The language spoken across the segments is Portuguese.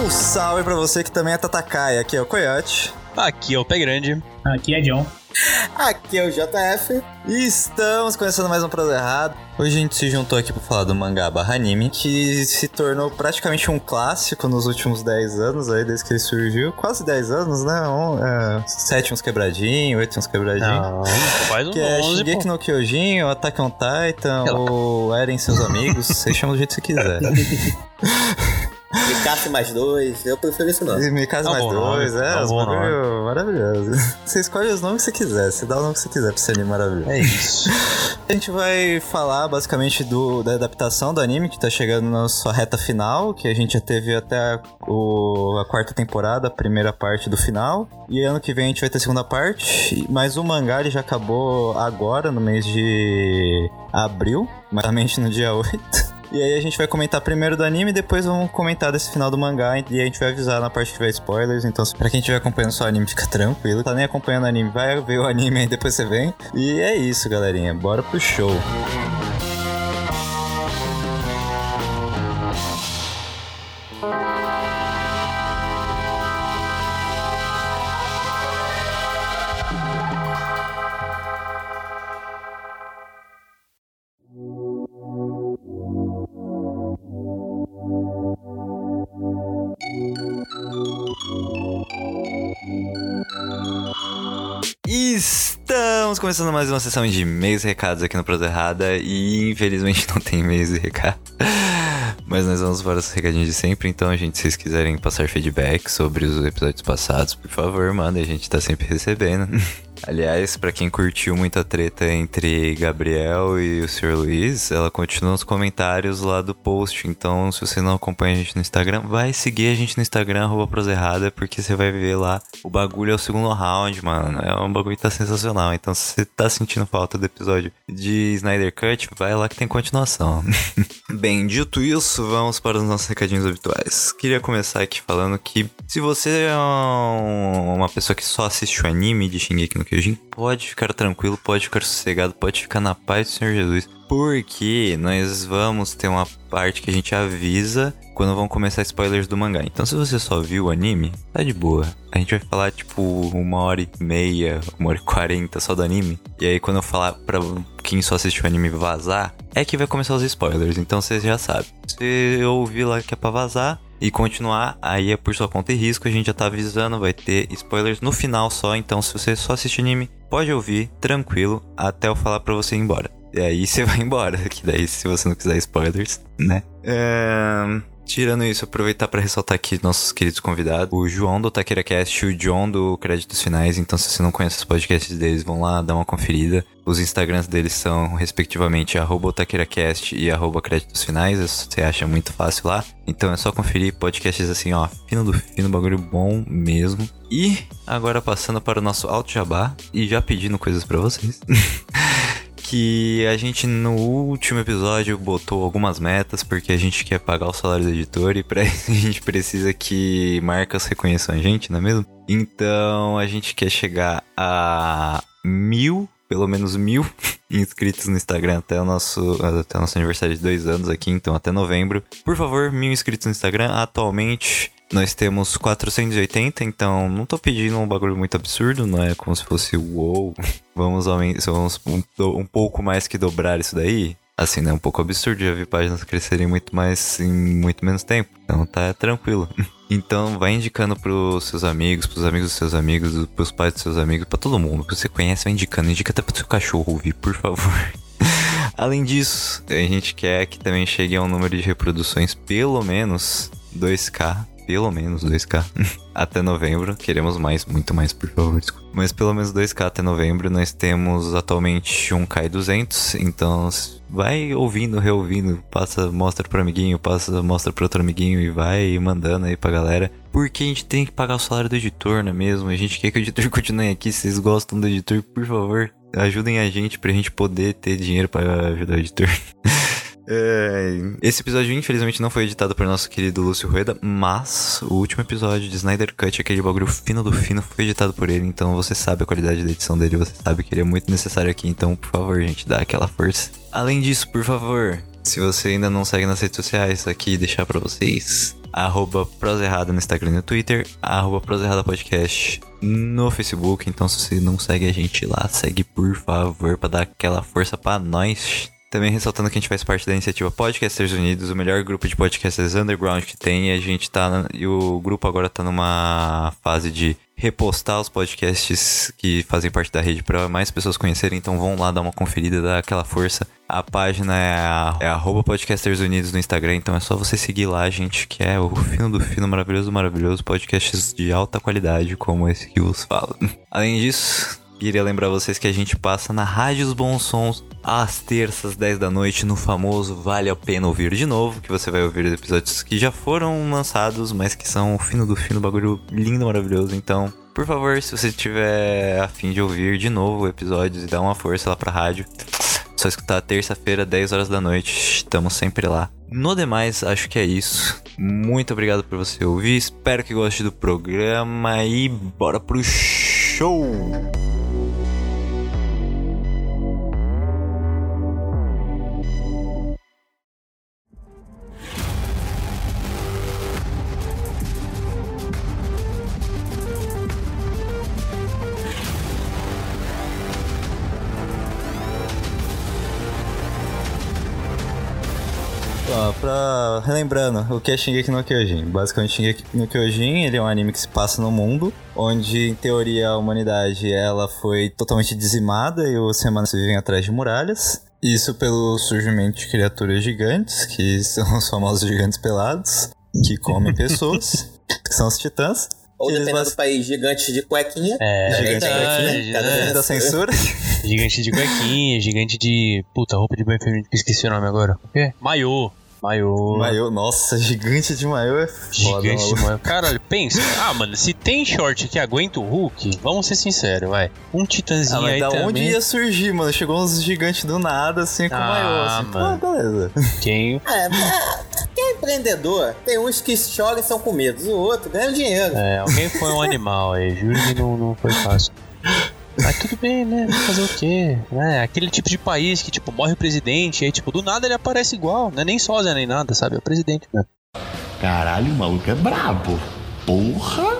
Um salve pra você que também é Tatakai. Aqui é o Coyote. Aqui é o Pé Grande. Aqui é John. Aqui é o JF. E estamos começando mais um Prosa Errado. Hoje a gente se juntou aqui pra falar do mangá barra anime, que se tornou praticamente um clássico nos últimos 10 anos, aí desde que ele surgiu. Quase 10 anos, né? Um, é, sete uns quebradinhos, oito uns quebradinhos. Não, faz um Que é 11, Shingeki pô. no Kyojin, o Attack on Titan, ou Eren e seus amigos, vocês chamam do jeito que você quiser. Micasse mais dois. Eu prefiro esse nome. Me É um Mais bom Dois, nome, é, é um os bom bagulho maravilhoso. Você escolhe os nomes que você quiser, você dá o nome que você quiser pra esse anime maravilhoso. É isso. A gente vai falar basicamente do, da adaptação do anime que tá chegando na sua reta final, que a gente já teve até a, o- a quarta temporada, a primeira parte do final. E ano que vem a gente vai ter a segunda parte. Mas o mangá ele já acabou agora, no mês de abril, exatamente no dia 8. E aí a gente vai comentar primeiro do anime e depois vamos comentar desse final do mangá e a gente vai avisar na parte que tiver spoilers. Então, pra quem estiver acompanhando só o anime, fica tranquilo. Tá nem acompanhando o anime, vai ver o anime aí depois você vem. E é isso, galerinha. Bora pro show. Estamos começando mais uma sessão de e-mails e recados aqui no Prosa Errada e infelizmente não tem e-mails e recados. Mas nós vamos para os recadinhos de sempre, então, gente, se vocês quiserem passar feedback sobre os episódios passados, por favor, mandem, a gente tá sempre recebendo. Aliás, pra quem curtiu muita treta entre Gabriel e o Sr. Luiz, ela continua nos comentários lá do post. Então, se você não acompanha a gente no Instagram, vai seguir a gente no Instagram, proserrada, porque você vai ver lá. O bagulho é o segundo round, mano. É um bagulho que tá sensacional. Então, se você tá sentindo falta do episódio de Snyder Cut, vai lá que tem continuação. Bem, dito isso, vamos para os nossos recadinhos habituais. Queria começar aqui falando que se você é um- uma pessoa que só assiste o anime de Shingeki no Kyojin, pode ficar tranquilo, pode ficar sossegado, pode ficar na paz do Senhor Jesus. Porque nós vamos ter uma parte que a gente avisa quando vão começar spoilers do mangá. Então, se você só viu o anime, tá de boa. A gente vai falar, tipo, uma hora e meia, uma hora e quarenta só do anime. E aí, quando eu falar pra quem só assistiu o anime vazar, é que vai começar os spoilers. Então, você já sabe. Se ouvir lá que é pra vazar, e continuar, aí é por sua conta e risco, a gente já tá avisando, vai ter spoilers no final só, então se você só assiste anime, pode ouvir, tranquilo, até eu falar pra você ir embora. E aí você vai embora, que daí se você não quiser spoilers, né? É... Tirando isso, aproveitar pra ressaltar aqui nossos queridos convidados, o João do Taqueira Cast e o John do Créditos Finais. Então, se você não conhece os podcasts deles, vão lá dar uma conferida. Os Instagrams deles são, respectivamente, arroba OtaqueiraCast e Créditos Finais. Você acha muito fácil lá. Então é só conferir podcasts assim, ó, fino do fino, bagulho bom mesmo. E agora passando para o nosso Alto Jabá e já pedindo coisas pra vocês. que a gente no último episódio botou algumas metas porque a gente quer pagar o salário do editor e para isso a gente precisa que marcas reconheçam a gente, não é mesmo? Então a gente quer chegar a mil, pelo menos mil inscritos no Instagram até o nosso, até o nosso aniversário de dois anos aqui, então até novembro. Por favor, mil inscritos no Instagram. Atualmente nós temos 480, então não tô pedindo um bagulho muito absurdo, não é como se fosse uou. Vamos, aumen- vamos um, um pouco mais que dobrar isso daí. Assim, né? Um pouco absurdo, já vi páginas crescerem muito mais em muito menos tempo. Então tá tranquilo. Então vai indicando pros seus amigos, pros amigos dos seus amigos, pros pais dos seus amigos, pra todo mundo que você conhece, vai indicando. Indica até pro seu cachorro ouvir, por favor. Além disso, a gente quer que também chegue a um número de reproduções pelo menos 2k. Pelo menos 2k. até novembro. Queremos mais, muito mais, por favor. Mas pelo menos 2k até novembro. Nós temos atualmente 1k e 200. Então vai ouvindo, reouvindo. Passa, mostra pro amiguinho, passa, mostra pro outro amiguinho e vai mandando aí pra galera. Porque a gente tem que pagar o salário do editor, não é mesmo? A gente quer que o editor continue aqui. Se vocês gostam do editor, por favor, ajudem a gente pra gente poder ter dinheiro pra ajudar o editor. Esse episódio, infelizmente, não foi editado por nosso querido Lúcio Rueda, mas o último episódio de Snyder Cut, aquele bagulho fino do fino, foi editado por ele, então você sabe a qualidade da edição dele, você sabe que ele é muito necessário aqui, então, por favor, gente, dá aquela força. Além disso, por favor, se você ainda não segue nas redes sociais, aqui deixar pra vocês arroba Proserrada no Instagram e no Twitter, arroba Proserrada Podcast no Facebook. Então, se você não segue a gente lá, segue por favor, pra dar aquela força pra nós. Também ressaltando que a gente faz parte da iniciativa Podcasters Unidos, o melhor grupo de podcasters underground que tem. E a gente tá. E o grupo agora tá numa fase de repostar os podcasts que fazem parte da rede para mais pessoas conhecerem. Então vão lá dar uma conferida, dar aquela força. A página é, a, é Podcasters Unidos no Instagram, então é só você seguir lá, gente, que é o fino do fino, maravilhoso, maravilhoso, podcasts de alta qualidade, como esse que vos falo. Além disso, Queria lembrar vocês que a gente passa na Rádio Os Bons Sons às terças, 10 da noite, no famoso Vale a Pena Ouvir de Novo, que você vai ouvir os episódios que já foram lançados, mas que são o fino do fino, bagulho lindo, maravilhoso. Então, por favor, se você tiver a fim de ouvir de novo episódios e dar uma força lá pra rádio, só escutar terça-feira, 10 horas da noite, estamos sempre lá. No demais, acho que é isso. Muito obrigado por você ouvir, espero que goste do programa e bora pro show! Ó, pra... Relembrando, o que é Shingeki no Kyojin? Basicamente, Shingeki no Kyojin, ele é um anime que se passa no mundo, onde, em teoria, a humanidade, ela foi totalmente dizimada e os humanos vivem atrás de muralhas. Isso pelo surgimento de criaturas gigantes, que são os famosos gigantes pelados, que comem pessoas, que são os titãs. Ou dependendo bas- do país, gigante de cuequinha. É, Gigante de cuequinha. Cada vez Da censura. Gigante de cuequinha, gigante de. Puta, roupa de banho feminino esqueci o nome agora. O quê? Maiô. Maiô. Maiô, nossa, gigante de maiô é foda, Gigante de maiô. Caralho, pensa. Ah, mano, se tem short que aguenta o Hulk, vamos ser sinceros, vai. Um titãzinho Ah, mas aí da também. onde ia surgir, mano? Chegou uns gigantes do nada, assim, com Ah, maiô, assim. mano. Pô, beleza. Quem? É, é, quem é empreendedor, tem uns que choram e são comidos, o outro ganha dinheiro. É, alguém foi um animal aí, juro que não, não foi fácil. Mas tudo bem, né? Fazer o quê? É, aquele tipo de país que, tipo, morre o presidente, e aí, tipo, do nada ele aparece igual. Não é nem sósia nem nada, sabe? É o presidente mesmo. Caralho, o maluco é brabo. Porra!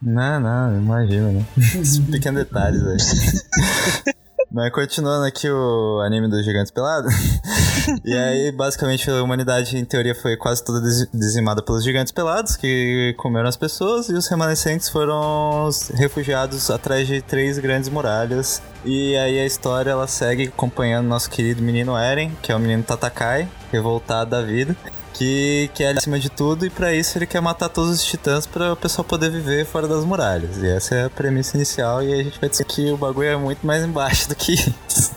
Não, não, imagina, né? Esses pequenos detalhes aí. Mas continuando aqui o anime dos gigantes pelados. e aí, basicamente, a humanidade, em teoria, foi quase toda dizi- dizimada pelos gigantes pelados, que comeram as pessoas, e os remanescentes foram os refugiados atrás de três grandes muralhas. E aí a história ela segue acompanhando nosso querido menino Eren, que é o menino Tatakai, revoltado da vida. Que quer acima de tudo, e pra isso ele quer matar todos os titãs pra o pessoal poder viver fora das muralhas. E essa é a premissa inicial, e a gente vai dizer que o bagulho é muito mais embaixo do que isso.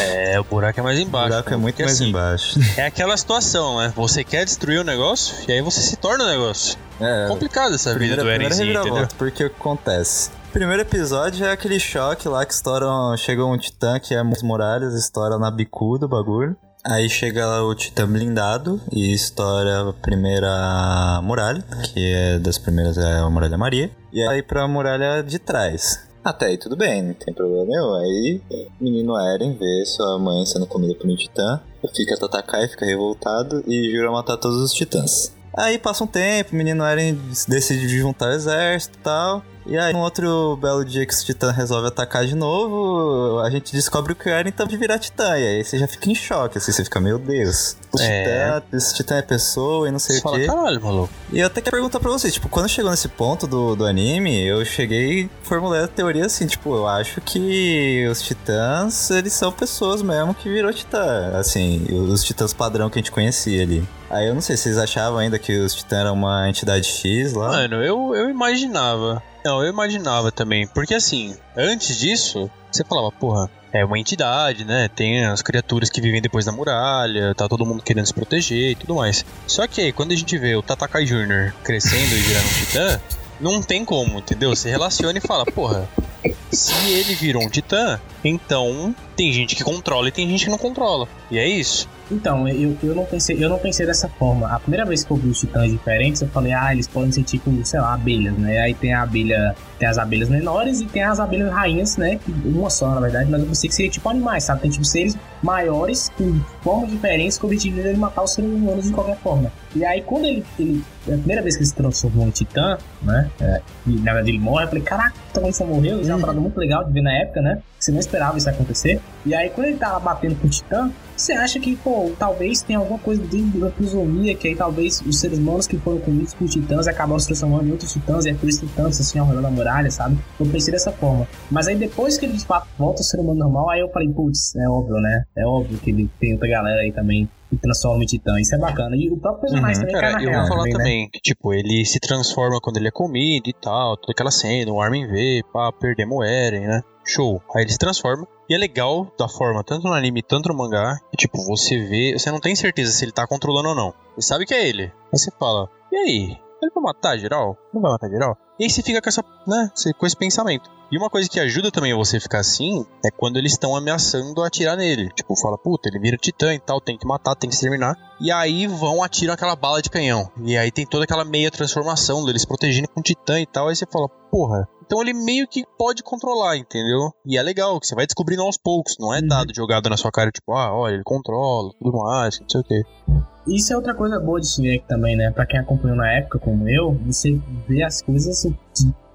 É, o buraco é mais O embaixo. buraco é pô, muito mais assim, embaixo. É aquela situação, né? Você quer destruir o negócio, e aí você se torna o negócio. É, Complicado essa vida primeira, do primeira Erenzinho, entendeu? porque o que acontece? Primeiro episódio é aquele choque lá que estouram. Chega um titã que é as muralhas, estoura na bicuda o bagulho. Aí chega lá o titã blindado e estoura a primeira muralha, que é das primeiras é a muralha Maria. E aí pra muralha de trás. Até aí tudo bem, não tem problema nenhum. Aí menino Eren vê sua mãe sendo comida por um titã, fica Tatakai, fica revoltado e jura matar todos os titãs. Aí passa um tempo, o menino Eren decide juntar o exército e tal. E aí, um outro belo dia que os titãs resolvem atacar de novo, a gente descobre que o Eren tá de virar titã. E aí você já fica em choque, assim, você fica, meu Deus, os É. titã, esse titã é pessoa e não sei Você o fala, quê. caralho, maluco. E eu até quero perguntar pra vocês, tipo, quando chegou nesse ponto do, do anime, eu cheguei e formulei a teoria assim, tipo, eu acho que os titãs, eles são pessoas mesmo que virou titã, assim, os titãs padrão que a gente conhecia ali. Aí eu não sei se vocês achavam ainda que os titãs eram uma entidade X lá. Mano, eu, eu imaginava. Não, eu imaginava também. Porque assim, antes disso, você falava, porra, é uma entidade, né? Tem as criaturas que vivem depois da muralha, tá todo mundo querendo se proteger e tudo mais. Só que aí, quando a gente vê o Tatakai Jr. crescendo e virando um titã, não tem como, entendeu? Você relaciona e fala, porra, se ele virou um titã, então tem gente que controla e tem gente que não controla. E é isso. Então, eu, eu, não pensei, eu não pensei dessa forma. A primeira vez que eu vi os titãs diferentes, eu falei, ah, eles podem ser tipo, sei lá, abelhas, né? Aí tem a abelha, tem as abelhas menores e tem as abelhas rainhas, né? Uma só, na verdade, mas eu pensei que seria tipo animais, sabe? Tem tipo seres maiores, com formas diferentes, com o objetivo de ele matar os seres humanos de qualquer forma. E aí, quando ele, ele a primeira vez que ele se transformou em Titã, né? É, e na verdade ele morre, eu falei, caraca, então você morreu, isso é uma parada muito legal de ver na época, né? Você não esperava isso acontecer. E aí, quando ele tava batendo com o Titã, você acha que, pô, talvez tenha alguma coisa dentro da prisomia, que aí talvez os seres humanos que foram comidos por titãs acabaram se transformando em outros titãs, e é por isso titãs assim ao redor da muralha, sabe? Eu pensei dessa forma. Mas aí depois que ele de fato volta ao ser humano normal, aí eu falei, putz, é óbvio, né? É óbvio que ele tem outra galera aí também que transforma em titã. Isso é bacana. E o próprio personagem também Cara, cai na eu real vou falar também, né? também que, tipo, ele se transforma quando ele é comido e tal, toda aquela cena, o Armin vê, pá, perdemos o Eren, né? Show. Aí ele se transforma. E é legal da forma, tanto no anime, tanto no mangá, que, tipo, você vê, você não tem certeza se ele tá controlando ou não. Você sabe que é ele. Aí você fala, e aí? Ele vai matar geral? Não vai matar geral? E aí você fica com essa, né, com esse pensamento. E uma coisa que ajuda também você ficar assim é quando eles estão ameaçando atirar nele. Tipo, fala, puta, ele vira titã e tal, tem que matar, tem que exterminar. E aí vão atirar aquela bala de canhão. E aí tem toda aquela meia transformação deles protegendo com titã e tal. Aí você fala, porra. Então ele meio que pode controlar, entendeu? E é legal, que você vai descobrindo aos poucos. Não é dado jogado na sua cara, tipo, ah, olha, ele controla, tudo mais, não sei o quê. Isso é outra coisa boa de aqui também, né? Pra quem acompanhou na época, como eu, você vê as coisas assim,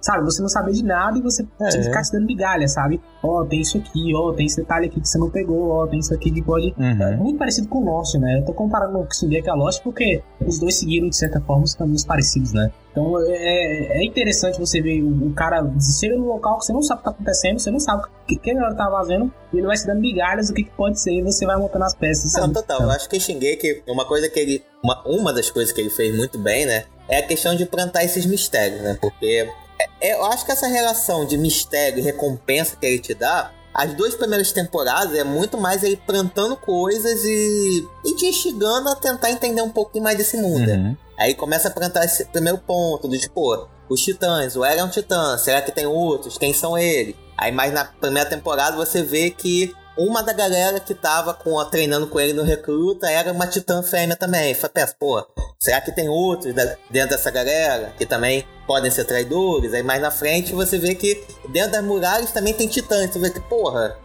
sabe? Você não saber de nada e você, É. você ficar se dando migalha, sabe? Ó, tem isso aqui, ó, tem esse detalhe aqui que você não pegou, ó, tem isso aqui que pode. É muito parecido com o Lost, né? Eu tô comparando o Shingeki a Lost porque os dois seguiram, de certa forma, os caminhos parecidos, né? Então é, é interessante você ver o, o cara chega num local que você não sabe o que tá acontecendo, você não sabe o que, que ele tá fazendo, e ele vai se dando migalhas do que, que pode ser, e você vai montando as peças. É Não, total. Eu acho que Shingeki, uma coisa que ele. Uma, uma das coisas que ele fez muito bem, né? É a questão de plantar esses mistérios, né? Porque é- é- eu acho que essa relação de mistério e recompensa que ele te dá. As duas primeiras temporadas é muito mais ele plantando coisas e, e te instigando a tentar entender um pouquinho mais desse mundo. Uhum. Aí começa a plantar esse primeiro ponto do tipo, os titãs, o Eren é um titã, será que tem outros? Quem são eles? Aí mais na primeira temporada você vê que uma da galera que tava com, treinando com ele no recruta era uma titã fêmea também. Fala, pensa, pô, será que tem outros dentro dessa galera que também podem ser traidores? Aí mais na frente você vê que dentro das muralhas também tem titãs. Você vê que, porra,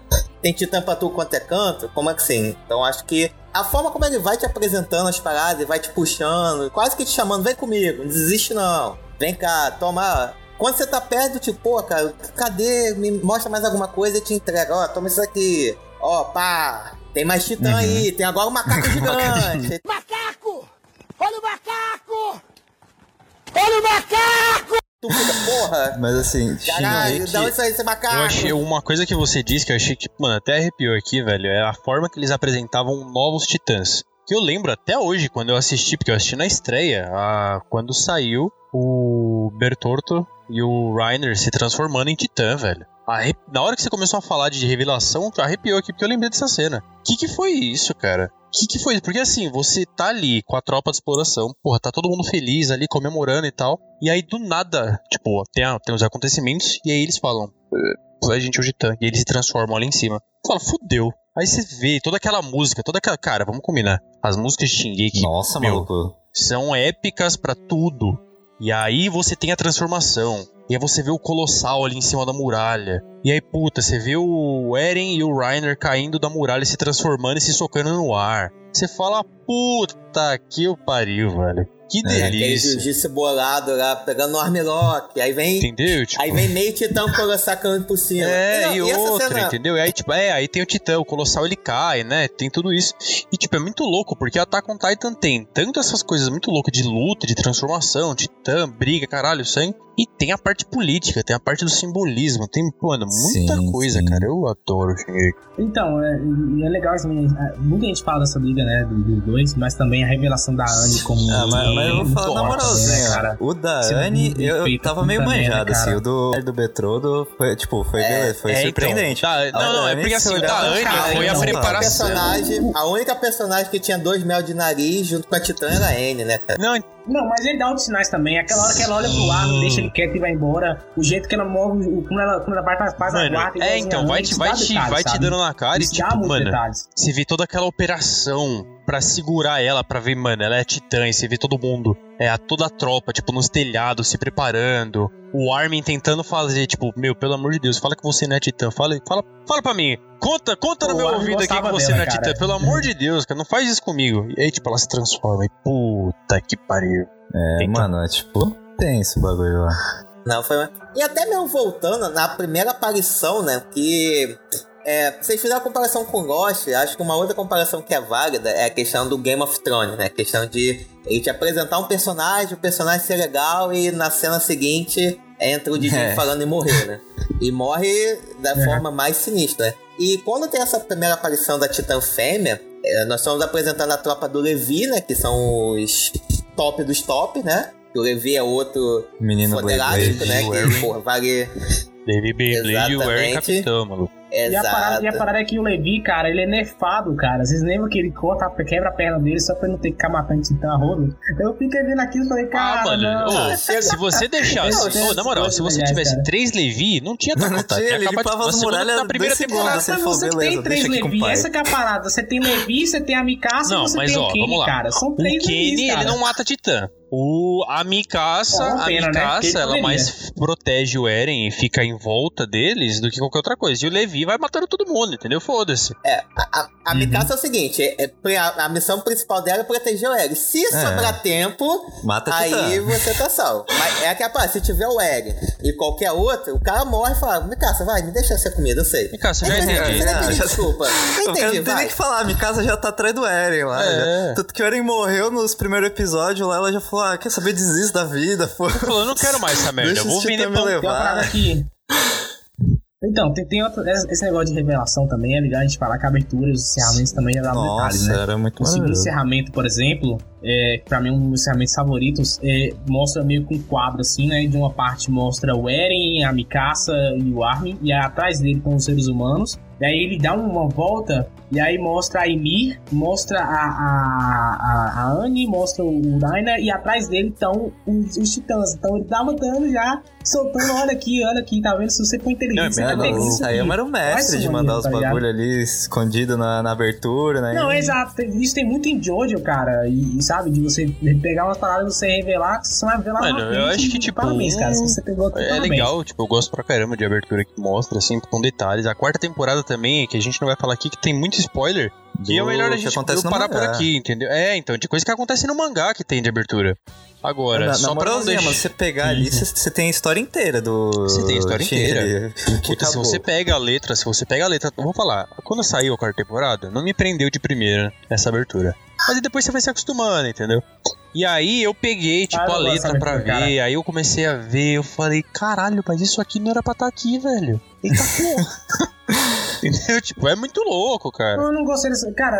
tem titã pra tu quanto é canto? Como é que sim? Então acho que a forma como ele vai te apresentando as paradas, ele vai te puxando, quase que te chamando, vem comigo, não desiste não. Vem cá, toma. Quando você tá perto, tipo, pô, cara, cadê? Me mostra mais alguma coisa e te entrega. Ó, toma isso aqui. Ó, pá. Tem mais titã aí, tem agora um macaco gigante. tu fica, porra. Mas assim, Caralho, da onde saiu esse macaco? Eu achei uma coisa que você disse que eu achei que, mano, até arrepiou aqui, velho, é a forma que eles apresentavam novos titãs. Que eu lembro até hoje, quando eu assisti, porque eu assisti na estreia, a, quando saiu o Bertorto e o Reiner se transformando em titã, velho. Na hora que você começou a falar de revelação, arrepiou aqui, porque eu lembrei dessa cena. Que que foi isso, cara? Que que foi? Porque assim, você tá ali com a tropa de exploração, porra, tá todo mundo feliz ali, comemorando e tal. E aí, do nada, tipo, tem, tem os acontecimentos, e aí eles falam, a gente é o Titã. E eles se transformam ali em cima. Fala, fudeu. Aí você vê toda aquela música, toda aquela. Cara, vamos combinar. As músicas de Shingeki Nossa, meu, maluco. são épicas pra tudo. E aí você tem a transformação. E aí você vê o Colossal ali em cima da muralha. E aí, puta, você vê o Eren e o Reiner caindo da muralha, se transformando e se socando no ar. Você fala, puta que o pariu, velho. Que É, Aquele delícia. jiu-jitsu bolado lá, pegando no armlock. Aí vem. Entendeu? Tipo, Aí vem meio titã com sacando por cima. É, não, e, essa outra, cena- entendeu? E aí, tipo, é, aí tem o Titã, o Colossal ele cai, né? Tem tudo isso. E, tipo, é muito louco, porque Attack on Titan tem tanto essas coisas muito loucas de luta, de transformação, Titã, briga, caralho, sangue. E tem a parte política, tem a parte do simbolismo, tem, mano, muita Sim, coisa, sim. cara. Eu adoro o Shingeki. Então, é, e é legal assim, é, muita gente fala dessa liga, né, do- dos dois, mas também a revelação da Anne como. Ah, mas, mas eu vou falar na forte, moralzinha, né, cara? o da é Anne, eu, eu tava meio manjado, assim, o do, do Betrodo foi, tipo, foi, beleza, foi é, surpreendente. Então, tá, não, não, é Anne, porque assim, o da Anne foi a preparação. personagem, a única personagem que tinha dois mel de nariz junto com a Titã era a N, né, cara? Não, Não, mas ele dá outros sinais também. Aquela hora que ela olha pro ar, deixa ele quieto e vai embora. O jeito que ela move, o- como ela, como ela vai, faz, faz a mano, guarda. é, igualzinho então, a vai te, vai te, detalhes, vai te dando na cara e, tipo, mano, detalhes. Você vê toda aquela operação pra segurar ela, pra ver, mano, ela é titã, e você vê todo mundo é, a toda a tropa, tipo, nos telhados, se preparando. O Armin tentando fazer, tipo, meu, pelo amor de Deus, fala que você não é titã. Fala, fala, fala pra mim. Conta, conta no meu o Armin ouvido aqui que você dela, não é cara. titã. Pelo amor de Deus, cara, não faz isso comigo. E aí, tipo, ela se transforma e puta que pariu. É, Eita. mano, é tipo, tem esse bagulho lá. Não, foi. E até mesmo voltando na primeira aparição, né? Que. É, vocês fizeram a comparação com Lost, acho que uma outra comparação que é válida é a questão do Game of Thrones, né? A questão de ele te apresentar um personagem, o personagem ser legal e na cena seguinte entra o DJ É. falando em morrer, né? E morre da É. forma mais sinistra. E quando tem essa primeira aparição da Titã Fêmea, é, nós estamos apresentando a tropa do Levi, né? Que são os top dos top, né? O Levi é outro Menino Blade. né? Que, porra, vale. David Beyblade e o Aaron Exatamente. Capitão, maluco. E a, parada, e a Exato. parada é que o Levi, cara, ele é nerfado, cara. Vocês lembram que ele corta, quebra a perna dele só pra ele não ter que ficar matando titã a rodo? Eu fiquei vendo aquilo e falei, cara, Ah, mano, não. ô, se você deixasse. Na moral, se você tivesse cara. três Levi, não tinha não contato. Ia ele de- limpava na as muralhas Na primeira temporada. falou, você beleza, tem três o Levi, essa que é a parada. Você tem Levi, você tem a Mikasa Não, e você mas tem ó, o Kenny, vamos lá. cara. São O três Kenny, Levis, cara. ele não mata Titã. O, a Mikasa, É a pena, né? Mikasa, ela mais protege o Eren e fica em volta deles do que qualquer outra coisa. E o Levi vai matando todo mundo, entendeu? Foda-se. É, a, a, a Uhum. Mikasa é o seguinte: é, é, a, a missão principal dela é proteger o Eren. Se sobrar tempo, Mata aí Titã. você tá salvo. Mas é que a parte, se tiver o Eren e qualquer outro, o cara morre e fala: Mikasa, vai, me deixa ser comida, eu sei. Mikasa, já entendi. não Ah, já- desculpa. Não O entendi, não tem nem vai. que falar, minha casa já tá atrás do Eren lá. É. já. Tanto que o Eren morreu nos primeiros episódios lá, ela já falou, ah, quer saber, desisto da vida, pô. Falou, eu não quero mais essa merda. Deixa Eu vou vender pão. levar. Tem uma parada aqui. Então, tem, tem outro, esse negócio de revelação também, é legal a gente falar que a abertura e os encerramentos também já dá detalhes, né? era muito O segundo encerramento, por exemplo, é, pra mim um dos encerramentos favoritos, é, mostra meio que um quadro assim, né? De uma parte mostra o Eren, a Mikasa e o Armin, e aí atrás dele estão os seres humanos. E aí ele dá uma volta e aí mostra a Emir, mostra a, a, a, a Anne, mostra o Daina e atrás dele estão os, os titãs. Então ele tá mandando já, soltando, olha aqui, olha aqui, tá vendo? Se você for inteligente, você Não, vai isso aqui. Sayama era o mestre de mandar os tá bagulho ali escondido na, na abertura, né? Não, exato. Tem- Isso tem muito em Jojo, cara. E, e sabe, de você pegar umas paradas e você revelar, que você vai revelar Mano, eu frente, acho que, e tipo, Parabéns, cara. Se você pegou É parabéns. legal, tipo, eu gosto pra caramba de abertura que mostra, assim, com detalhes. A quarta temporada também, que a gente não vai falar aqui, que tem muito spoiler. Que é Do melhor a gente parar por aqui, entendeu? É, então, de coisa que acontece no mangá que tem de abertura. Agora, na, só na pra não deixar... você pegar ali, você você tem a história inteira do. Você tem a história inteira. Puta, se você pega a letra, se você pega a letra, eu vou falar, quando saiu a quarta temporada, não me prendeu de primeira essa abertura. Mas aí depois você vai se acostumando, entendeu? E aí eu peguei, tipo, Ah, a letra pra ver, aí eu comecei a ver, eu falei, caralho, mas isso aqui não era pra estar aqui, velho. Eita porra. Entendeu? Tipo, é muito louco, cara. Eu não gostei dessa. Cara,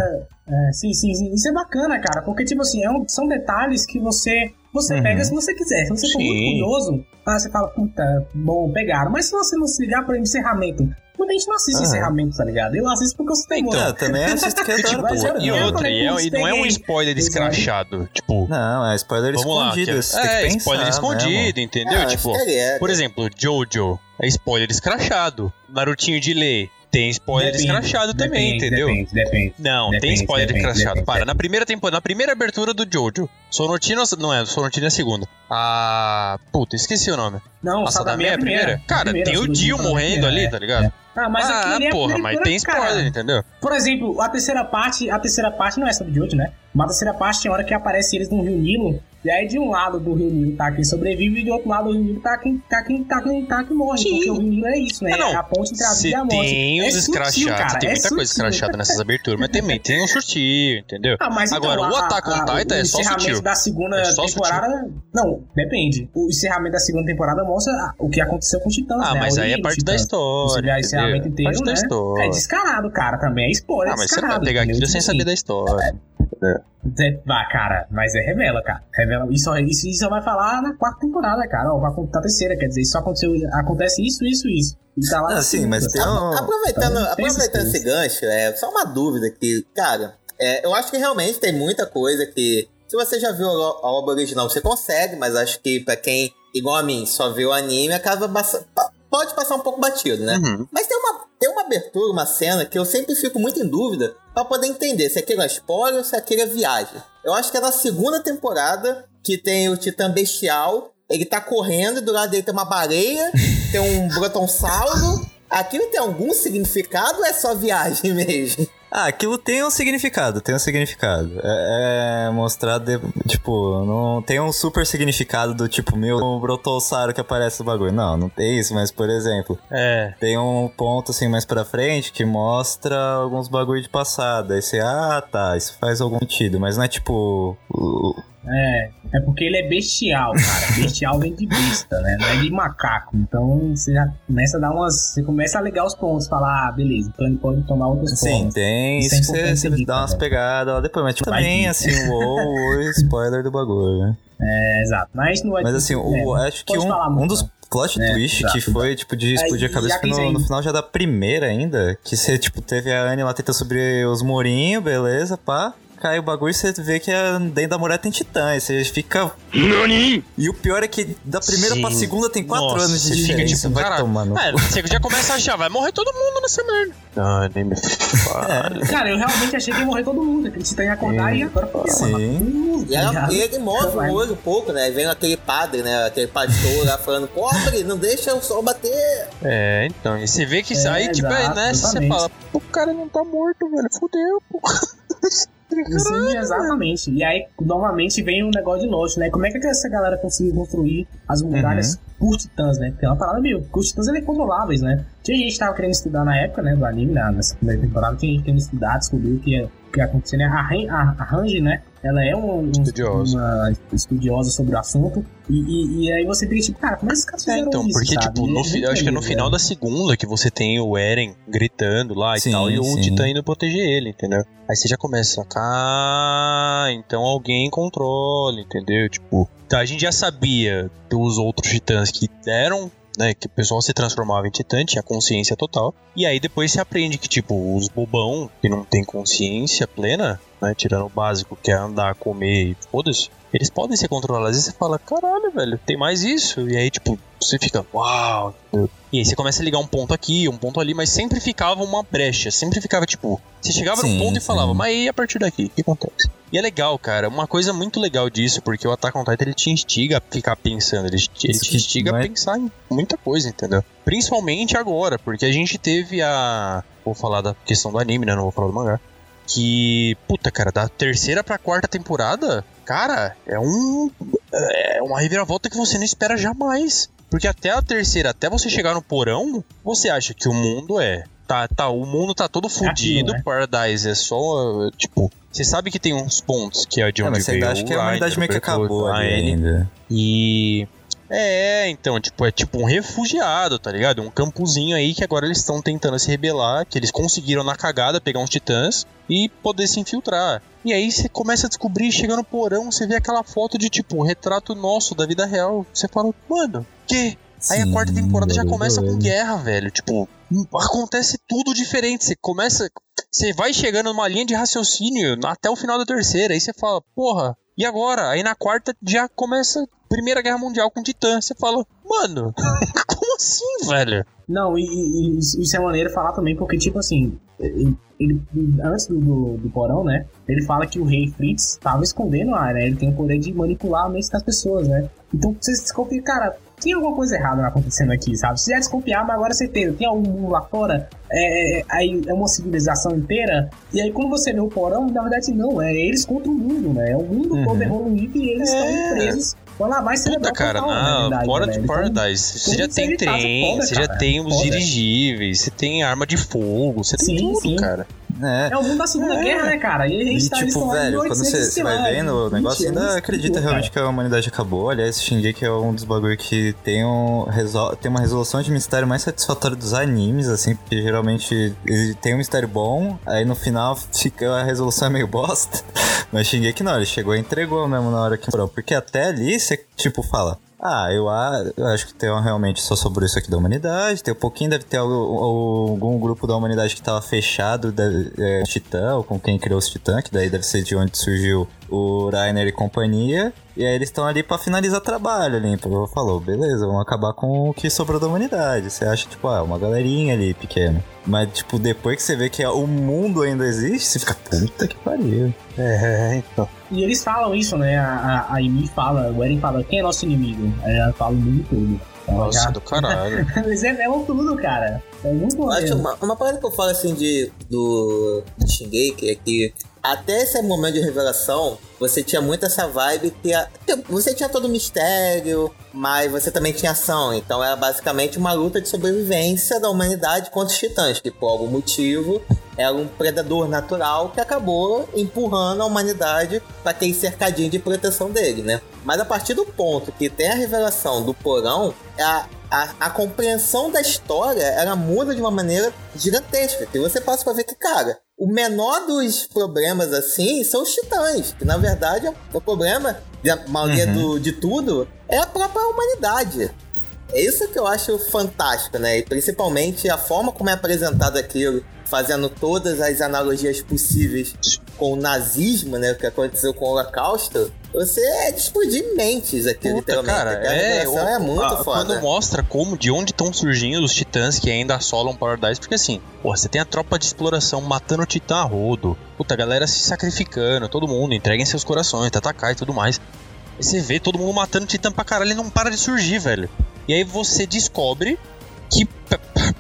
é, sim, sim, sim. Isso é bacana, cara. Porque, tipo assim, é um- são detalhes que você. Você Uhum. pega se você quiser. Se você for muito Sim. curioso, você fala, puta, bom, pegaram. Mas se você não se ligar pra encerramento, muita gente não assiste Ah. encerramento, tá ligado? Eu assisto porque eu sei Então, também assisto que é Tipo, pô. eu- e outra, e, é- e não é um spoiler escrachado. Tipo, Não, é spoiler vamos lá. escondido. que- você tem é, que pensar spoiler escondido, entendeu? Ah, tipo, egg. por exemplo, Jojo é spoiler escrachado. Narutinho de lei tem spoiler Depende, escrachado também, depende, entendeu? Depende, depende. Não, tem Depende, spoiler depende, escrachado. depende, Para, na primeira temporada, na primeira abertura do Jojo, Sonotino, não é, Sonotino é a segunda. A. Puta, esqueci o nome. Não, A Sadame Sadame é a primeira? Cara, primeira, tem o Dio primeira, morrendo ali, é. tá ligado? Ah, mas ah, é porra, mas tem spoiler, cara. entendeu? Por exemplo, a terceira parte, a terceira parte não é sobre Jojo, né? Mas a terceira parte tem hora que aparece eles no Rio Nilo, e aí de um lado do Rio Nilo tá quem sobrevive, e do outro lado do Rio Nilo tá quem, tá quem, tá quem, tá quem morre. Sim. Porque o Rio Nilo é isso, né? Ah, não. É a ponte entre a vida e a morte. tem é os sutil, escrachados, cara, tem é muita coisa sutil. escrachada nessas aberturas, mas também tem um sutil, entendeu? Ah, mas Agora, então, o a- Attack on Titan o é só encerramento sutil. da segunda É temporada. Não, depende. O encerramento da segunda temporada mostra o que aconteceu com os Titãs. Ah, né? mas aí é parte da história. Você vê o encerramento entendeu? inteiro, parte da né? história. É descarado, cara, também. É spoiler, Ah, mas você não descarado. vai pegar aquilo sem Tipo saber assim, da história. é, Vai, cara, mas é revela, cara. Revela. Isso, isso, isso vai falar na quarta temporada, cara. Ó, na terceira, quer dizer, isso aconteceu. Acontece isso, isso, isso. E tá lá. Ah, na sim, segunda. mas tem Apro- um... Aproveitando, tem essas aproveitando esse gancho, é só uma dúvida que, cara, é, eu acho que realmente tem muita coisa que. Se você já viu a, a obra original, você consegue, mas acho que pra quem, igual a mim, só viu o anime, acaba pode passar um pouco batido, né? Uhum. Mas tem uma, tem uma abertura, uma cena que eu sempre fico muito em dúvida, pra poder entender se aquilo é spoiler ou se aquilo é viagem. Eu acho que é na segunda temporada que tem o Titã Bestial. Ele tá correndo e do lado dele tem uma baleia, tem um brontossauro. Aquilo tem algum significado ou é só viagem mesmo? Ah, aquilo tem um significado, tem um significado. É, é mostrado, de- tipo, não tem um super significado do tipo, meu, o brontossauro que aparece no bagulho. Não, não tem isso, mas, por exemplo, É. tem um ponto assim mais pra frente que mostra alguns bagulho de passado. Aí você, ah, tá, isso faz algum sentido, mas não é tipo. o- É, é porque ele é bestial, cara. Bestial vem de besta, né? Não é de macaco. Então você já começa a dar umas. Você começa a ligar os pontos, falar, ah, beleza, então ele pode tomar outras Sim, formas. tem Isso isso, é que você, dá umas né? pegadas lá depois, mas tipo, também, assim, o, o spoiler do bagulho, né? É, exato. Mas não é. Mas assim, o, é, acho que um, falar um muito, dos né? plot É, twist exato, que foi, tipo, de explodir Aí, a cabeça no, no final já da primeira ainda, que você, tipo, teve a Annie lá tentando subir os murinhos, beleza, pá. Cai o bagulho e você vê que a- dentro da muralha tem titã. E você fica. E o pior é que da primeira pra Sim. segunda tem quatro Nossa, anos de você fica diferença. tipo, vai caralho. tomar no É, você já começa a achar, vai morrer todo mundo nessa merda. Ah, nem me fala. Cara, eu realmente achei que ia morrer todo mundo. Que você ia acordar e agora foi Sim. E, ela- e ele move o olho um pouco, né? Vem aquele padre, né? Aquele pastor lá falando, pobre, não deixa o sol bater. É, então, e você vê que É, aí, tipo, aí exato, nessa você exatamente. fala, o cara não tá morto, velho, fudeu, pô. Sim, exatamente. E aí, novamente, vem o negócio de Lost, né? Como é que essa galera conseguiu construir as muralhas por titãs, né? Porque é uma parada meio. Os titãs eles são controláveis, né? Tinha gente que tava querendo estudar na época, né? Do anime, né, nessa primeira temporada, tinha gente querendo estudar, descobrir o que o que ia acontecer, né? A, Ranji, né? Ela é um, um- Estudiosa. uma estudiosa sobre o assunto. E, e, e aí você fica tipo, cara, como esses caras É, então, isso, porque, sabe? tipo, no, é acho que é no final né? da segunda que você tem o Eren gritando lá e Sim, tal, e o sim. Titã indo proteger ele, entendeu? Aí você já começa a ah, então alguém controla, entendeu? Tipo, tá, a gente já sabia dos outros titãs que eram, né, que o pessoal se transformava em titã, tinha consciência total. E aí depois você aprende que, tipo, os bobão, que não tem consciência plena, né, tirando o básico, que é andar, comer e foda-se, eles podem ser controlados. Vezes você fala, caralho, velho, tem mais isso. E aí, tipo, você fica, uau. E aí você começa a ligar um ponto aqui, um ponto ali, mas sempre ficava uma brecha. Sempre ficava, tipo, você chegava num Sim, ponto e sim. falava, mas e a partir daqui? O que acontece? E é legal, cara. Uma coisa muito legal disso, porque o Attack on Titan ele te instiga a ficar pensando, ele, te- ele te instiga não a pensar em muita coisa, entendeu? Principalmente agora, porque a gente teve a. Vou falar da questão do anime, né? Não vou falar do mangá. Que, puta, cara, da terceira pra quarta temporada, cara, é um. É uma reviravolta que você não espera jamais. Porque até a terceira, até você chegar no porão, você acha que o mundo é. Tá, tá, o mundo tá todo fudido, né? Paradise é só. Tipo, você sabe que tem uns pontos que é de É, onde mas você veio que o a humanidade Ryder, meio que acabou ainda. E. É, então, tipo, é tipo um refugiado, tá ligado? Um campozinho aí que agora eles estão tentando se rebelar, que eles conseguiram na cagada pegar uns titãs e poder se infiltrar. E aí você começa a descobrir, chega no porão, você vê aquela foto de tipo, um retrato nosso da vida real. Você fala, mano, que? Aí a quarta temporada já começa com guerra, velho. Tipo, acontece tudo diferente. Você começa. Você vai chegando numa linha de raciocínio até o final da terceira. Aí você fala, porra, e agora? Aí na quarta já começa Primeira Guerra Mundial com Titã. Você fala, mano, como assim, velho? Não, e, e- e isso é maneiro falar também, porque, tipo assim, ele, ele- antes do, do, do porão, né? Ele fala que o rei Fritz estava escondendo a área, ele tem o poder de manipular a mente das pessoas, né? Então você desconfia, cara, tem alguma coisa errada acontecendo aqui, sabe? Você já desconfiar, mas agora você tem, tem algum mundo lá fora, é, é- aí é uma civilização inteira, e aí quando você vê o porão, na verdade não, é eles contra o mundo, né? É o mundo Uhum. todo evoluído e eles É. estão presos. Lá, vai Puta, cara, não, fora de Paradise. Você já tem trem, foda, você já cara. tem os Foda. dirigíveis, você tem arma de fogo, você tem Sim, tudo, sim. cara. É. É o mundo da Segunda É. Guerra, né, cara? E a gente E tá tipo, velho, quando 1800, você, vai vendo o 20 negócio, ainda anos, acredita realmente que a humanidade acabou. Aliás, Shingeki é um dos bagulho que tem, um, resol- tem uma resolução de mistério mais satisfatória dos animes, assim, porque geralmente ele tem um mistério bom, aí no final fica a resolução é meio bosta. Mas Shingeki não, ele chegou e entregou mesmo na hora que. Porque até ali você, tipo, fala. Ah, eu, acho que tem realmente só sobre isso aqui da humanidade. Tem um pouquinho, deve ter algum, grupo da humanidade que tava fechado, deve, é, Titã, ou com quem criou os Titã, que daí deve ser de onde surgiu o Rainer e companhia. E aí eles estão ali pra finalizar trabalho ali. Então, falou, beleza, vamos acabar com o que sobrou da humanidade. Você acha, tipo, ah, uma galerinha ali pequena. Mas, tipo, depois que você vê que o mundo ainda existe, você fica, puta que pariu. É, então. E eles falam isso, né? A, a, a Amy fala, o Eren fala, quem é nosso inimigo? Aí ela fala o mundo todo. Nossa, já- do caralho. Eles revelam tudo, cara. É muito bom. Acho mesmo. uma, uma parada que eu falo assim de, do, do Shingeki é que até esse momento de revelação, você tinha muito essa vibe que, a- você tinha todo o mistério, mas você também tinha ação. Então era basicamente uma luta de sobrevivência da humanidade contra os titãs, que por algum motivo era um predador natural que acabou empurrando a humanidade para aquele cercadinho de proteção dele, né? Mas a partir do ponto que tem a revelação do porão, a, a, a compreensão da história ela muda de uma maneira gigantesca. Que você passa pra ver que, cara, o menor dos problemas assim são os titãs. Que na verdade o problema da maioria do, de tudo é a própria humanidade. É isso que eu acho fantástico, né? E principalmente a forma como é apresentado aquilo, fazendo todas as analogias possíveis com o nazismo, né? O que aconteceu com o Holocausto. Você é de explodir mentes aqui, Puta, literalmente. cara, é, revelação é o- muito a- foda. Quando mostra como, de onde estão surgindo os titãs que ainda assolam Paradise, porque assim, pô, você tem a tropa de exploração matando o titã a rodo, puta, a galera se sacrificando, todo mundo, entreguem seus corações, Tatakai e tudo mais. Aí você vê todo mundo matando titã pra caralho e não para de surgir, velho. E aí você descobre que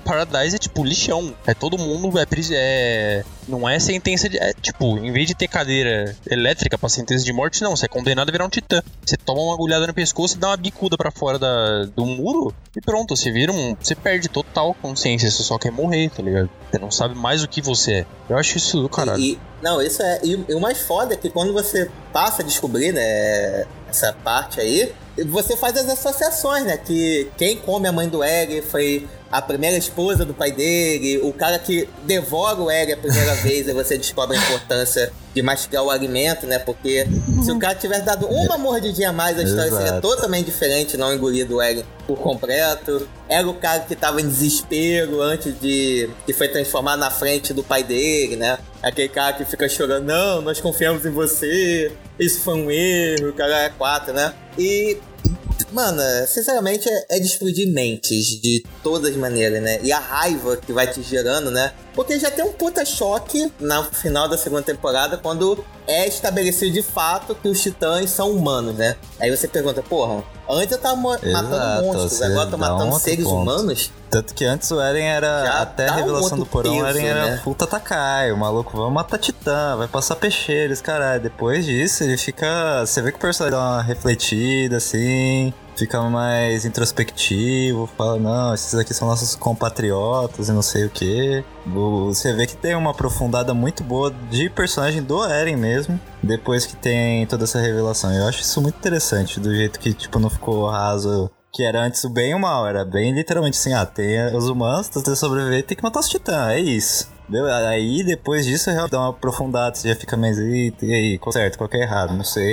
Paradise é tipo lixão. É todo mundo, é, é não é sentença de. É, tipo, em vez de ter cadeira elétrica pra sentença de morte, não. Você é condenado a virar um titã. Você toma uma agulhada no pescoço dá uma bicuda pra fora da, do muro e pronto. Você vira um. Você perde total consciência. Você só quer morrer, tá ligado? Você não sabe mais o que você é. Eu acho isso do caralho. E, não, isso é. E, e o mais foda é que quando você passa a descobrir, né, essa parte aí, você faz as associações, né? Que quem come a mãe do Eren foi a primeira esposa do pai dele, o cara que devora o Eren a primeira vez, aí você descobre a importância de mastigar o alimento, né? Porque se o cara tivesse dado uma mordidinha a mais, a história seria Exato. totalmente diferente, não engolido o Eren por completo. Era o cara que tava em desespero antes de. que foi transformado na frente do pai dele, né? Aquele cara que fica chorando, não, nós confiamos em você, isso foi um erro, o cara é quatro, né? E. Mano, sinceramente é, é de explodir mentes de todas as maneiras, né? E a raiva que vai te gerando, né? Porque já tem um puta choque no final da segunda temporada quando é estabelecido de fato que os titãs são humanos, né? Aí você pergunta, porra, antes eu tava mo- matando Exato, monstros, agora eu tô um matando outro seres ponto. humanos? Tanto que antes o Eren era. Já até a um revelação outro do porão, o Eren peso, era né? full Tatakai. O maluco vai matar Titã, vai passar peixeiros, caralho. Depois disso, ele fica. Você vê que o personagem dá uma refletida assim. Fica mais introspectivo, fala, não, esses aqui são nossos compatriotas e não sei o que. Você vê que tem uma aprofundada muito boa de personagem do Eren mesmo, depois que tem toda essa revelação. Eu acho isso muito interessante, do jeito que, tipo, não ficou raso que era antes o bem e o mal, era bem literalmente assim, ah, tem os humanos, tu tem que sobreviver, tem que matar os titãs, é isso. Aí depois disso realmente dá uma aprofundada, você já fica mais, "Eita, e aí, qual certo, qual que é errado, não sei.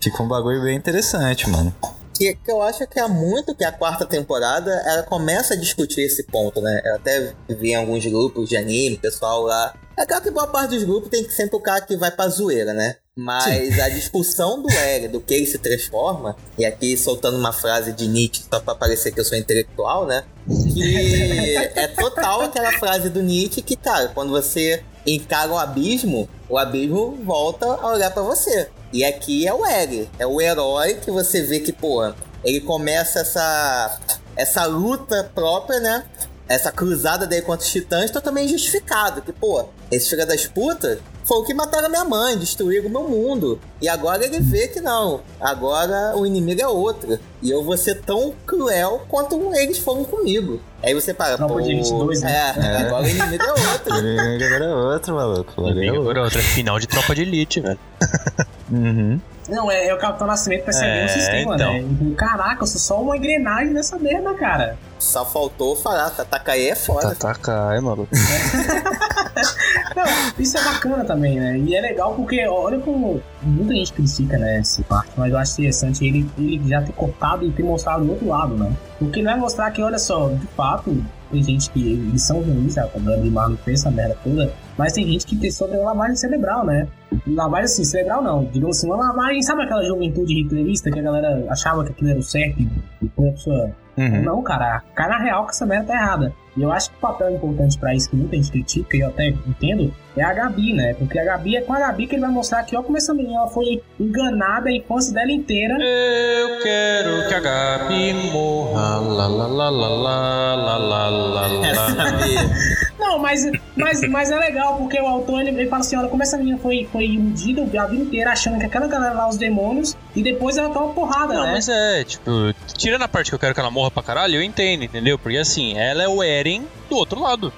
Fica um bagulho bem interessante, mano. Que, que eu acho que há muito que a quarta temporada ela começa a discutir esse ponto, né? Eu até vi em alguns grupos de anime, pessoal lá. É claro que boa parte dos grupos tem que sempre o cara que vai pra zoeira, né? Mas a discussão do Eren, do que ele se transforma, e aqui soltando uma frase de Nietzsche só pra parecer que eu sou intelectual, né? Que é total aquela frase do Nietzsche que, cara, quando você encara o abismo, o abismo volta a olhar pra você. E aqui é o Eren, é o herói que você vê que, porra, ele começa essa, essa luta própria, né? Essa cruzada dele contra os titãs totalmente justificado. Que, pô, esse filho das putas foi o que mataram minha mãe, destruíram o meu mundo. E agora ele vê que não. Agora o inimigo é outro. E eu vou ser tão cruel quanto eles foram comigo. Aí você para, Tropa pô. de 22, né? É, agora o inimigo é outro. Agora é outro, maluco. Agora é outro. Agora outra final de tropa de elite, velho. Uhum. Não, é, é o Capitão Nascimento percebendo É, o sistema, então. né? Caraca, eu sou só uma engrenagem nessa merda, cara. Só faltou falar, Tatakae é foda. Tatakai, maluco. Não, isso é bacana também, né? E é legal porque, olha como muita gente critica, né, essa parte, mas eu acho interessante ele, ele já ter cortado e ter mostrado o outro lado, né? Porque não é mostrar que, olha só, de fato, tem gente que eles são ruins, sabe? A de Marvel fez essa merda toda, mas tem gente que tem sobre lavagem cerebral, né? Lavagem assim, cerebral não, digamos assim, uma lavagem, sabe aquela juventude hitlerista que a galera achava que aquilo era o certo e depois a pessoa. Uhum. Não, cara, cai na real que essa merda tá errada. E eu acho que o papel importante pra isso, que muita gente critica, e eu até entendo, é a Gabi, né? Porque a Gabi é com a Gabi que ele vai mostrar aqui, ó, como essa menina ela foi enganada a infância dela inteira. Eu quero que a Gabi morra. Lá, lá, lá, lá, lá, lá, lá, lá, lá. Não, mas, mas, mas é legal, porque o autor ele, ele fala assim: olha, como essa menina foi, foi iludida a vida inteira achando que aquela galera lá, os demônios, e depois ela toma porrada, Não, né? mas é, tipo, tirando a parte que eu quero que ela morra pra caralho, eu entendo, entendeu? Porque assim, ela é o Eren do outro lado.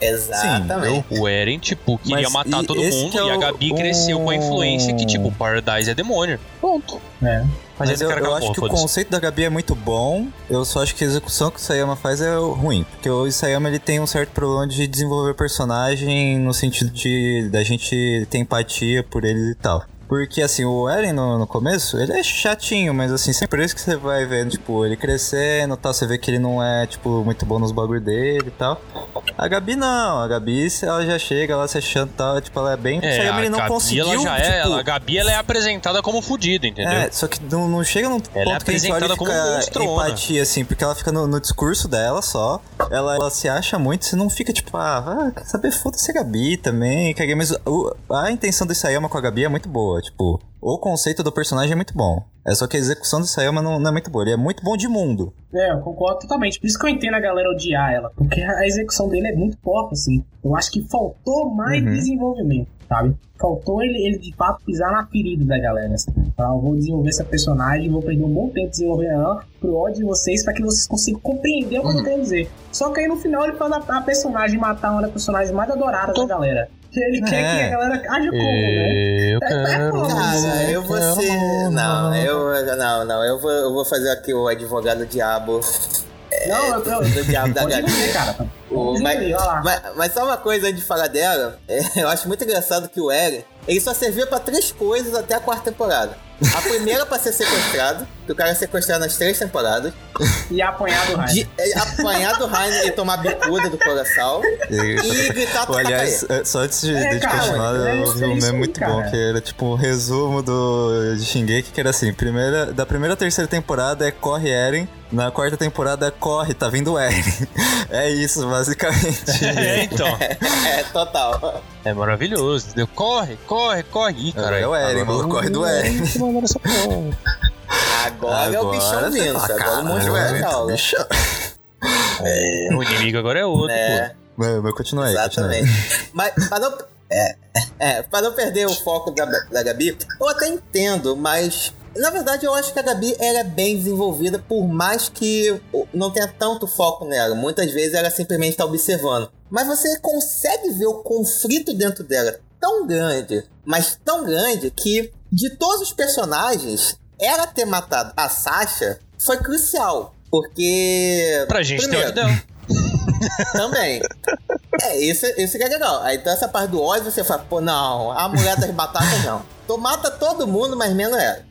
Exatamente. O Eren, tipo, queria Mas matar todo mundo é e a o- Gabi o- cresceu com a influência que, tipo, Paradise é demônio. Ponto. É. Mas, Mas eu, eu acho que o conceito da Gabi é muito bom. Eu só acho que a execução que o Sayama faz é ruim. Porque o Sayama ele tem um certo problema de desenvolver personagem no sentido de da gente ter empatia por eles e tal. Porque assim, o Eren no, no começo, ele é chatinho, mas assim, sempre isso que você vai vendo, tipo, ele crescendo e tal, você vê que ele não é, tipo, muito bom nos bagulho dele e tal. A Gabi não, a Gabi, ela já chega lá se achando e tal, tipo, ela é bem. É, Sayama a ele não Gabi, conseguiu. ela já é, tipo, ela- a Gabi ela é apresentada como fodida, entendeu? é, só que não, não chega num Ela é ponto que a gente olha apresentada e como fica monstrona. empatia, assim, porque ela fica no, no discurso dela só. Ela, ela se acha muito, você não fica tipo, ah, ah quer saber, foda-se a Gabi também. Mas o- a intenção do Isayama com a Gabi é muito boa, tipo, o conceito do personagem é muito bom. É só que a execução do Isayama não, não é muito boa, ele é muito bom de mundo. É, eu concordo totalmente. Por isso que eu entendo a galera odiar ela. Porque a execução dele é muito forte, assim. Eu acho que faltou mais Uhum. desenvolvimento, sabe? Faltou ele, ele de fato pisar na ferida da galera. Assim. Então, eu vou desenvolver essa personagem, vou perder um bom tempo desenvolvendo ela pro ódio de vocês, pra que vocês consigam compreender o que eu tô querendo dizer. Só que aí no final ele faz a, a personagem matar uma das personagens mais adoradas da galera. Que ele quer É. que a galera age como, né? Eu É, é quero. Cara, eu vou ser. Não, eu. Não, não, eu vou, eu vou fazer aqui o advogado diabo. Não, eu, eu, Do diabo da pode Gabi. dizer, cara. O- mas, mas, mas só uma coisa antes de falar dela, é, eu acho muito engraçado que o Eren, ele só servia pra três coisas até a quarta temporada. A primeira pra ser sequestrado, que o cara é sequestrado nas três temporadas, E apanhar do raio. de, é, apanhar do Rainer e tomar bicuda do coração, e gritar Pô, tocar aliás, é, só antes de, É, de cara, continuar, é eu isso- vi é um meme aí, muito cara. bom, que era tipo um resumo do, de Shingeki, que era assim, primeira, da primeira à terceira temporada é Corre Eren, na quarta temporada é Corre, tá vindo Eren. É isso, basicamente. É, então. É, total. É maravilhoso, entendeu? Corre, corre, corre. Ih, cara. É o Eren, mano, corre do Eren. Agora, é o bichão fala, agora o monstro "Caralho, vai Eren, tá aula. bichão." O inimigo agora é outro, É, pô. Vai, vai continuar aí, continua aí. exatamente. Mas pra não, é, é, pra não perder o foco da, da Gabi, eu até entendo, mas na verdade eu acho que a Gabi era bem desenvolvida, por mais que não tenha tanto foco nela. Muitas vezes ela simplesmente está observando. Mas você consegue ver o conflito dentro dela tão grande, mas tão grande que de todos os personagens, ela ter matado a Sasha foi crucial. Porque. Pra gente ter primeiro, ódio dela. também. É, isso, isso que é legal. Aí então essa parte do ódio você fala, pô, não, a mulher das batatas não. Tu mata todo mundo, mas menos ela.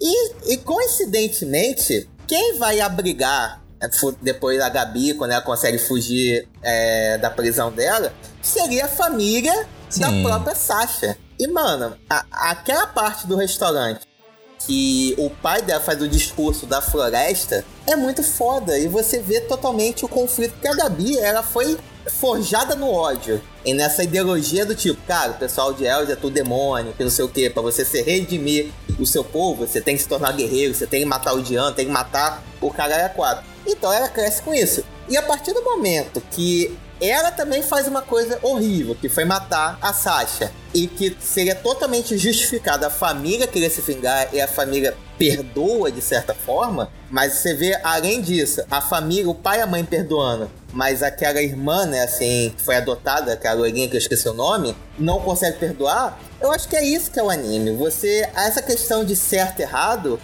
E, e coincidentemente, quem vai abrigar é, depois da Gabi, quando ela consegue fugir é, da prisão dela, seria a família da Sim. própria Sasha. E, mano, a- aquela parte do restaurante que o pai dela faz o discurso da floresta é muito foda. E você vê totalmente o conflito que a Gabi, ela foi forjada no ódio. E nessa ideologia do tipo, cara, o pessoal de Elza é tudo demônio, que não sei o que, pra você se redimir o seu povo, você tem que se tornar guerreiro, você tem que matar o Dian, tem que matar o cara 4. Então ela cresce com isso. E a partir do momento que ela também faz uma coisa horrível, que foi matar a Sasha. E que seria totalmente justificada a família querer se vingar e a família perdoa de certa forma. Mas você vê, além disso, a família, o pai e a mãe perdoando. Mas aquela irmã, né, assim, que foi adotada, aquela loirinha que eu esqueci o nome, não consegue perdoar. Eu acho que é isso que é o anime. Você, essa questão de certo e errado,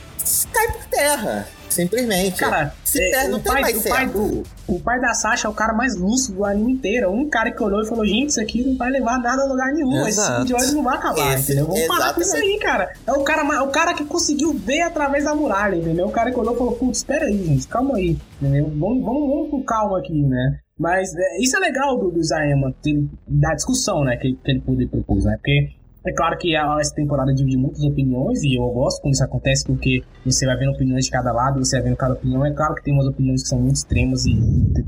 cai por terra. Simplesmente. Cara, se é, não o, tem pai, mais o, pai certo. do, o pai da Sasha é o cara mais lúcido do anime inteiro. Um cara que olhou e falou: gente, isso aqui não vai levar nada a lugar nenhum. Esse Exato. tipo de ódio não vai acabar, Esse- entendeu? Vamos parar com isso aí, cara. É o cara, o cara que conseguiu ver através da muralha, entendeu? O cara que olhou e falou: putz, espera aí, gente, calma aí, entendeu? Vamos, vamos, vamos com calma aqui, né? Mas é, isso é legal do, do dele- da discussão, né, que, que ele poder propor, né? Porque é claro que essa temporada divide muitas opiniões e eu gosto quando isso acontece porque você vai vendo opiniões de cada lado, você vai vendo cada opinião. É claro que tem umas opiniões que são muito extremas e,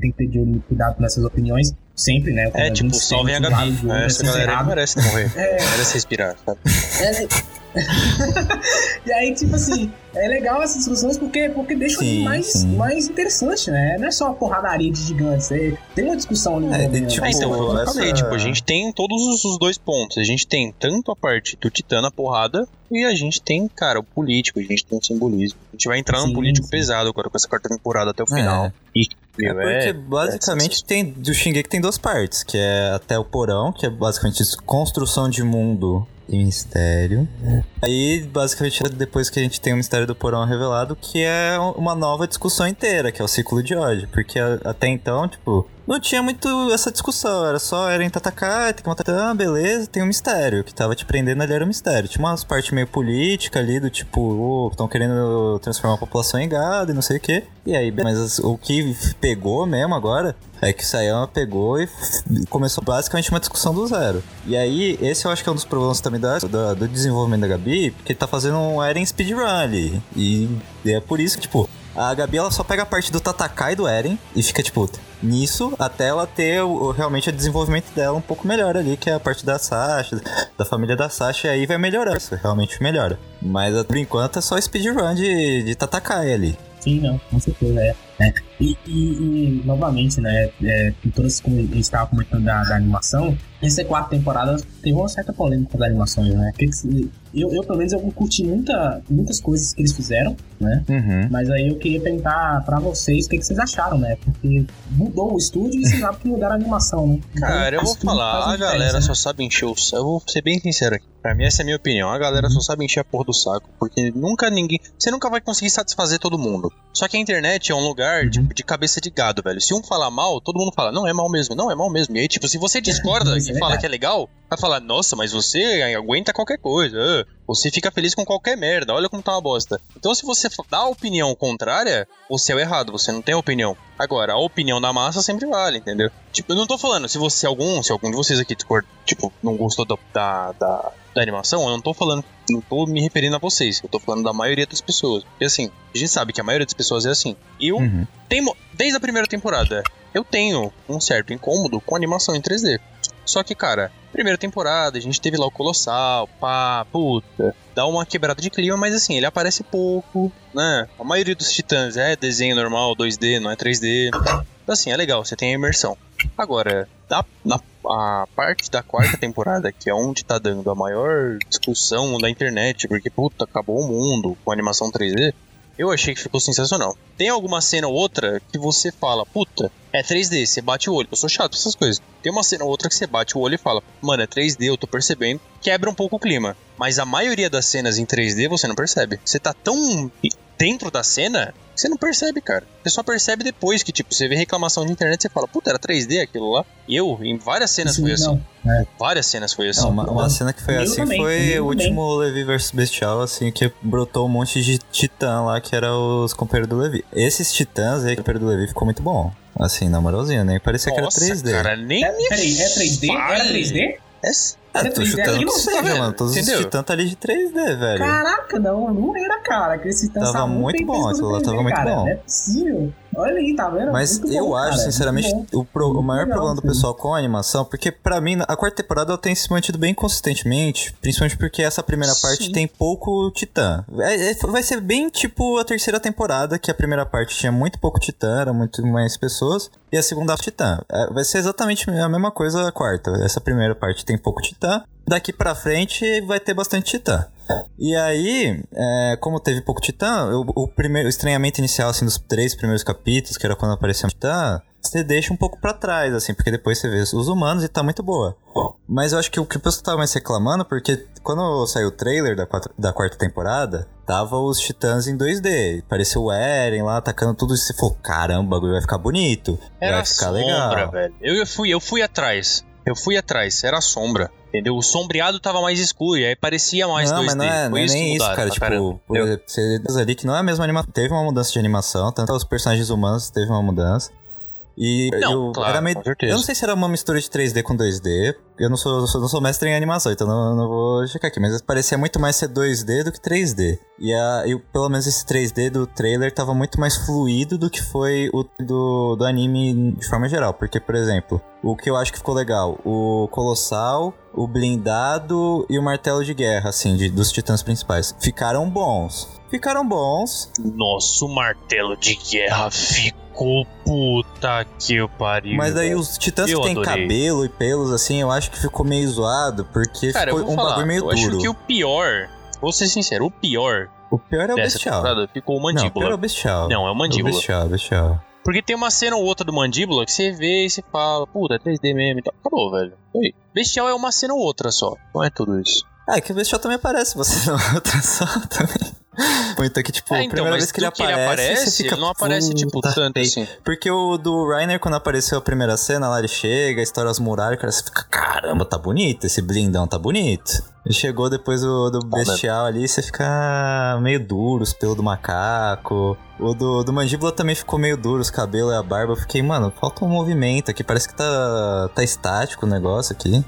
tem que ter de olho cuidado nessas opiniões, sempre, né? É, tipo, salvem a Gabi. outro, Essa galera errado. merece morrer. É. Merece respirar, sabe? É. e aí, tipo assim, é legal essas discussões porque, porque deixa Sim, mais, sim. mais interessante, né? Não é só uma porradaria de gigantes, é, tem uma discussão ali. É, tipo, então, né? foi o que eu essa- falei, tipo, a gente tem todos os, os dois pontos. A gente tem tanto a parte do Titã na porrada, e a gente tem, cara, o político, a gente tem o simbolismo. A gente vai entrar Sim, num político sim. pesado agora com essa quarta temporada até o final. E, É porque é, basicamente tem do Shingeki tem duas partes, que é até o porão, que é basicamente isso, construção de mundo e mistério. Aí, basicamente, é depois que a gente tem o mistério do porão revelado, que é uma nova discussão inteira, que é o ciclo de ódio. Porque até então, tipo, não tinha muito essa discussão. Era só Eren Tatakai, tem que matar Titã, beleza, tem um mistério. que tava te prendendo ali era um mistério. Tinha umas partes meio política ali, do tipo, estão querendo transformar a população em gado e não sei o quê. E aí, mas as- o que pegou mesmo agora é que o Sayama pegou e começou basicamente uma discussão do zero. E aí, esse eu acho que é um dos problemas também da, da- do desenvolvimento da Gabi, porque ele tá fazendo um Eren speedrun ali. E é por isso que, tipo, a Gabi ela só pega a parte do Tatakai do Eren e fica, tipo, nisso até ela ter o, realmente o desenvolvimento dela um pouco melhor ali, que é a parte da Sasha, da família da Sasha, e aí vai melhorar. Isso realmente melhora. Mas por enquanto é só speedrun de, de Tatakai ali. Sim, não, com certeza, é. E, e- e, novamente, né, é, em todas como a gente estava comentando da, da animação, essa quarta temporada teve uma certa polêmica das animações, né? Que eu, eu, pelo menos, eu curti muita, muitas coisas que eles fizeram, né? Uhum. Mas aí eu queria perguntar pra vocês o que, que vocês acharam, né? Porque mudou o estúdio e vocês sabem que mudaram a animação, né? Então, Cara, eu vou falar, a galera diferença, só né? sabe encher o saco. Eu vou ser bem sincero aqui. Pra mim, essa é a minha opinião. A galera Uhum. só sabe encher a porra do saco. Porque nunca ninguém. Você nunca vai conseguir satisfazer todo mundo. Só que a internet é um lugar Uhum. De cabeça de gado, velho. Se um falar mal, todo mundo fala, não, é mal mesmo, não, é mal mesmo. E aí, tipo, se você discorda é e fala verdade. que é legal, vai falar, nossa, mas você aguenta qualquer coisa. Você fica feliz com qualquer merda. Olha como tá uma bosta. Então, se você dá a opinião contrária, você é o errado. Você não tem opinião. Agora, a opinião da massa sempre vale, entendeu? Tipo, eu não tô falando, se você, algum, se algum de vocês aqui, tipo, não gostou da, da, da, da animação, eu não tô falando, não tô me referindo a vocês, eu tô falando da maioria das pessoas. Porque assim, a gente sabe que a maioria das pessoas é assim. Eu Uhum. tenho, desde a primeira temporada, eu tenho um certo incômodo com animação em 3D. Só que, cara, primeira temporada, a gente teve lá o Colossal, pá, puta, dá uma quebrada de clima, mas assim, ele aparece pouco, né? A maioria dos titãs é desenho normal, 2D, não é 3D. Então, assim, é legal, você tem a imersão. Agora, da, na a parte da quarta temporada, que é onde tá dando a maior discussão da internet, porque, puta, acabou o mundo com animação 3D, eu achei que ficou sensacional. Tem alguma cena ou outra que você fala, puta, é 3D, você bate o olho. Eu sou chato com essas coisas. Tem uma cena ou outra que você bate o olho e fala, mano, é 3D, eu tô percebendo. Quebra um pouco o clima. Mas a maioria das cenas em 3D você não percebe. Você tá tão dentro da cena você não percebe, cara. Você só percebe depois que, tipo, você vê reclamação de internet e você fala, puta, era 3D aquilo lá. E eu, em várias cenas Sim, foi assim. não. É. Várias cenas foi assim. Não, uma, uma cena que foi assim também, foi o último Levi vs Bestial, assim, que brotou um monte de titã lá, que era os companheiros do Levi. Esses titãs aí, companheiro do Levi, ficou muito bom. Assim, na moralzinho, nem parecia Nossa, que era 3D. cara, nem É, peraí, é 3D? Era fale. 3D? É- Ah, tô 3D. chutando que não seja, tá mano. Todos Entendeu? os titãs tá ali de 3D, velho. Caraca, não, não era, cara. Aquele Titã Tava muito bom, aquilo lá tava muito bom. Não é possível. Olha aí, tá vendo? Mas Muito eu bom, acho, cara, sinceramente, o, pro- o maior legal, problema do sim. pessoal com a animação, porque pra mim, a quarta temporada ela tem se mantido bem consistentemente, principalmente porque essa primeira parte Sim. tem pouco titã. É- é- vai ser bem tipo a terceira temporada, que a primeira parte tinha muito pouco titã, era muito mais pessoas, e a segunda titã. É, vai ser exatamente a mesma coisa a quarta. Essa primeira parte tem pouco titã, daqui pra frente vai ter bastante titã. E aí, é, como teve pouco titã, o, o primeiro o estranhamento inicial assim dos três primeiros capítulos, que era quando apareceu o titã, você deixa um pouco pra trás, assim, porque depois você vê os humanos e tá muito boa. Mas eu acho que o que o pessoal tava mais reclamando, porque quando saiu o trailer da, quatro- da quarta temporada, tava os titãs em 2D. Pareceu o Eren lá atacando tudo e você falou: caramba, o bagulho vai ficar bonito. Era vai ficar sombra, legal. velho. Eu, eu fui, eu fui atrás. Eu fui atrás, era sombra. Entendeu? O sombreado tava mais escuro e aí parecia mais não, 2D. mas não é, não é nem isso, cara. Tipo, caramba, por entendeu? exemplo, você diz ali que não é a mesma animação. Teve uma mudança de animação, tanto os personagens humanos teve uma mudança. E Não, eu claro, era meio. Eu não sei se era uma mistura de 3D com 2D. Eu não sou, eu sou- não sou mestre em animação, então não, não vou checar aqui. Mas parecia muito mais ser 2D do que 3D. E, a, e pelo menos esse 3D do trailer tava muito mais fluido do que foi o do, do anime de forma geral. Porque, por exemplo, o que eu acho que ficou legal: o Colossal, o Blindado e o Martelo de Guerra, assim, de, dos titãs principais. Ficaram bons. Ficaram bons. Nosso martelo de guerra ficou puta que o pariu. Mas daí os titãs Eu que tem adorei. cabelo e pelos, assim, eu acho que ficou meio zoado, porque Cara, eu ficou um falar, bagulho meio eu duro. acho que o pior, vou ser sincero, o pior O pior é o bestial. ficou o Não, o mandíbula. pior é o bestial. Não, é o O mandíbula. bestial, o bestial. Porque tem uma cena ou outra do mandíbula que você vê e você fala, puta, é 3D mesmo e tal. Acabou, velho. Foi. Bestial é uma cena ou outra só. Não é tudo isso. Ah, é que o bestial também aparece, você não outra só também. Muito que, tipo, É, a então, primeira vez que ele aparece, ele aparece, você fica, ele não aparece, tipo, "Puta, tanto feio". assim. Porque o do Rainer, quando apareceu a primeira cena, lá ele chega, estoura as muralhas, cara, você fica, caramba, tá bonito, esse blindão tá bonito. Chegou depois o do Tá bestial ali, você fica meio duro, os pelos do macaco. O do, do mandíbula também ficou meio duro, os cabelos e a barba. Eu fiquei, mano, falta um movimento aqui, parece que tá, tá estático o negócio aqui.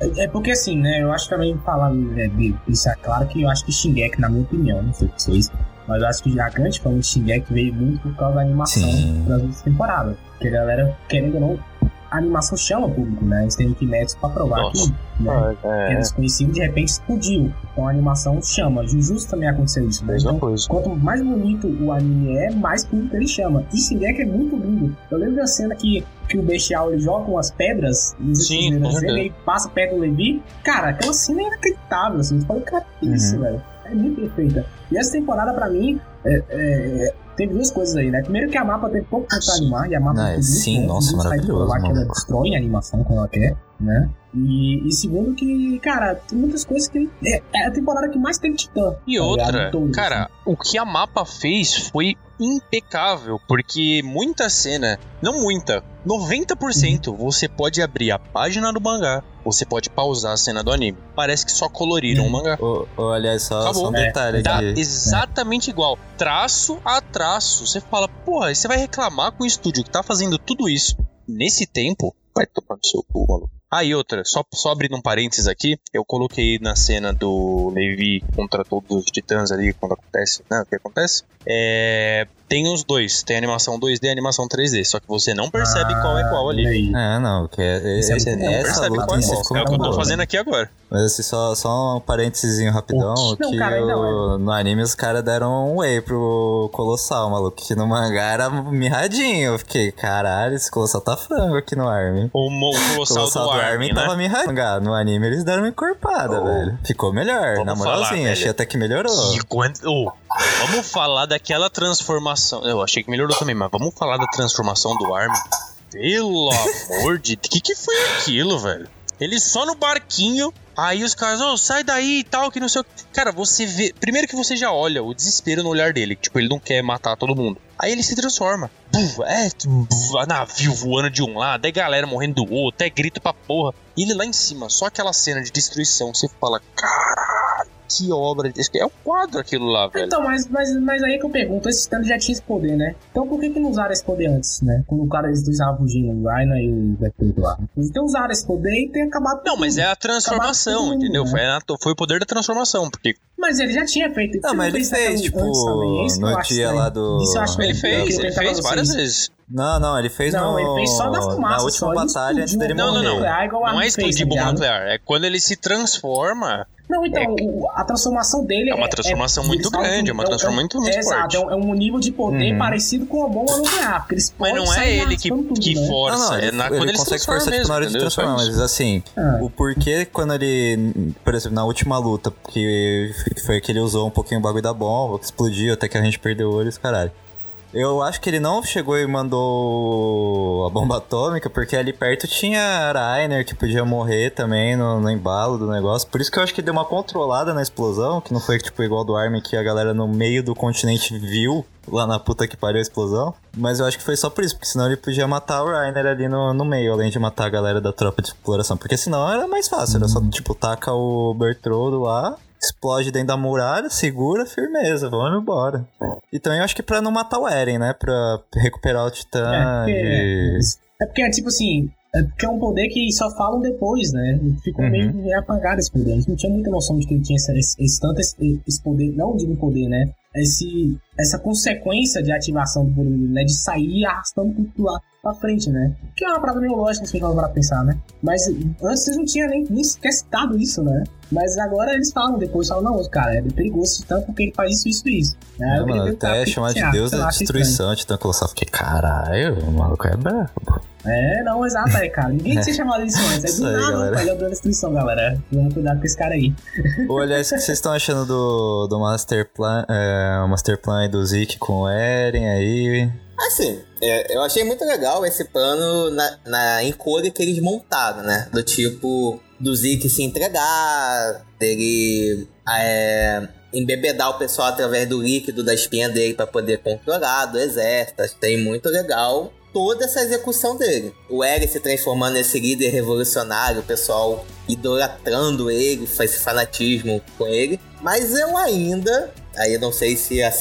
É, é porque assim, né? Eu acho também falar né, de isso é claro que eu acho que Shingeki, na minha opinião, não sei vocês, mas eu acho que a grande fama de Shingeki veio muito por causa da animação Sim. das outras temporadas. Porque a galera, querendo ou não, a animação chama o público, né? Eles têm que méritos pra provar Nossa. que né, É, é desconhecido de repente explodiu. Então a animação chama. Jujutsu também aconteceu isso, né? mesma Então, coisa. Quanto mais bonito o anime é, mais público ele chama. E Shingeki é muito lindo. Eu lembro da cena que, que o Bestial ele joga umas pedras, se Sim, ele passa perto do Levi. Cara, aquela cena é inacreditável, assim. Você fala, cara, que isso, Uhum. velho? É muito perfeita. E essa temporada, pra mim, é, é, teve duas coisas aí, né? Primeiro que a mapa tem pouco pra animar, e a mapa Ah, tem muito sim, bom, nossa, muito site maravilhoso, lá que ela destrói a animação quando ela quer, né? E, e segundo que, cara, tem muitas coisas que... É, é a temporada que mais tem titã. E tá outra, cara, o que a mapa fez foi impecável, porque muita cena, não muita, 90% Uhum. você pode abrir a página do mangá, você pode pausar a cena do anime. Parece que só coloriram o mangá. Ô, aliás, só, Acabou. só um É, detalhe Tá aqui. exatamente igual, traço a traço. Você fala, porra, você vai reclamar com o estúdio que tá fazendo tudo isso nesse tempo? Vai tomar no seu cu, maluco. Ah, e outra, só, só abrindo um parênteses aqui, eu coloquei na cena do Levi contra todos os titãs ali, quando acontece, né, o que acontece, é, tem os dois, tem animação 2D e animação 3D, só que você não percebe qual é qual ali. É, não, que é, é muito bom. Não essa percebe luta qual é qual. É o que eu tô fazendo aqui agora. Mas assim, só, só um parênteses rapidão, Não, que cara, o- não, no anime os caras deram um whey pro Colossal, maluco, que no mangá era mirradinho. Eu fiquei, caralho, esse Colossal tá frango aqui no Armin. O, o Colossal, Colossal do Armin, né? tava mirradinho. No anime eles deram uma encorpada, Oh. velho. Ficou melhor, Vamos na falar, moralzinha, velho. achei até que melhorou. E ô, vamos falar daquela transformação. Eu achei que melhorou também, mas vamos falar da transformação do Armin. Pelo amor de Deus. O que, que foi aquilo, velho? Ele só no barquinho. Aí os caras, ô, sai daí e tal, que não sei o que. Cara, você vê. Primeiro que você já olha o desespero no olhar dele. Tipo, ele não quer matar todo mundo. Aí ele se transforma. Buf, é, buf, navio voando de um lado, é galera morrendo do outro, é grito pra porra. E ele lá em cima, só aquela cena de destruição. Você fala, caralho, que obra. É um quadro aquilo lá, velho. Então, mas, mas, mas aí que eu pergunto, esse Stanley já tinha esse poder, né? Então por que que não usaram esse poder antes, né? Quando o cara, dois estavam fugindo, o e o Beto lá. Então usaram esse poder e tem acabado Não, mas é a transformação, entendeu? né? Foi, foi o poder da transformação, porque Mas ele já tinha feito. Não, mas ele isso fez, antes tipo, também, é isso que eu no acho dia lá do- Isso eu acho ele que fez, ele fez várias vezes. Não, não, ele fez Não, no... ele fez só da fumaça, Na última batalha antes dele Não, não, morrer. não. nuclear igual o Não é explodir bomba nuclear, é quando ele se transforma. Não, então, o- a transformação dele É uma transformação muito eles falam grande, é uma um- transformação muito- muito é, Exato, forte. é um, é um nível de poder Uhum. parecido com a bomba nuclear. Porque eles Mas podem não é ele que, tudo, que né? força, Não, não, é ele, na, ele quando ele se consegue forçar tipo, mesmo, na hora de transformar, mas assim, Ah. o porquê quando ele, por exemplo, na última luta, que foi que ele usou um pouquinho o bagulho da bomba, que explodiu até que a gente perdeu o olho, os caralho. Eu acho que ele não chegou e mandou a bomba atômica, porque ali perto tinha Rainer que podia morrer também no, no embalo do negócio. Por isso que eu acho que deu uma controlada na explosão, que não foi tipo igual do Armin que a galera no meio do continente viu lá na puta que pariu a explosão. Mas eu acho que foi só por isso, porque senão ele podia matar o Rainer ali no, no meio, além de matar a galera da tropa de exploração. Porque senão era mais fácil, era só tipo, taca o Bertroldo lá explode dentro da muralha, segura, firmeza, vamos embora. Então eu acho que pra não matar o Eren, né? Pra recuperar o Titã. É porque, e- é porque, tipo assim, é porque é um poder que só falam depois, né? Ficou Uhum. meio apagado esse poder. A gente não tinha muita noção de que ele tinha esse, esse, esse tanto esse, esse poder, não digo poder, né? Esse, essa consequência de ativação do poder, né? De sair arrastando tudo lá pra frente, né? Que é uma parada meio lógica se a gente for pra pensar, né? Mas antes eles não tinham nem, nem sequer citado isso, né? Mas agora eles falam, depois falam, não, cara, é perigoso tanto porque ele faz isso, isso e isso. É, eu queria mano, cara, até que chamar de? Deus estranho. destruição, Titã Colossal. Fiquei, caralho, o maluco é brabo. É, não, exato, é, cara. Ninguém tinha chamado isso antes. É Isso do aí, nada, galera. É o da destruição, galera. Vamos cuidar com esse cara aí. Ô, aliás, o que vocês estão achando do, do Master Plan, é, o Master Plan aí do Zeke com o Eren aí? Assim, é, eu achei muito legal esse plano na, na encolha que eles montaram, né? Do tipo, do Zeke se entregar, dele é, embebedar o pessoal através do líquido da espinha dele pra poder controlar, do exército. Achei muito legal toda essa execução dele. O Eren se transformando nesse líder revolucionário, o pessoal idolatrando ele, faz esse fanatismo com ele. Mas eu ainda, aí eu não sei se a,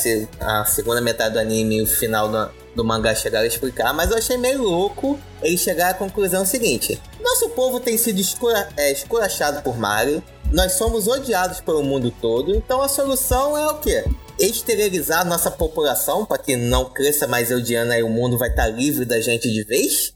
a segunda metade do anime e o final do, do mangá chegaram a explicar, mas eu achei meio louco ele chegar à conclusão seguinte: nosso povo tem sido escura, é, esculachado por Mario, nós somos odiados pelo mundo todo, então a solução é o quê? Esterilizar nossa população para que não cresça mais Eldiana e o mundo vai estar livre da gente de vez?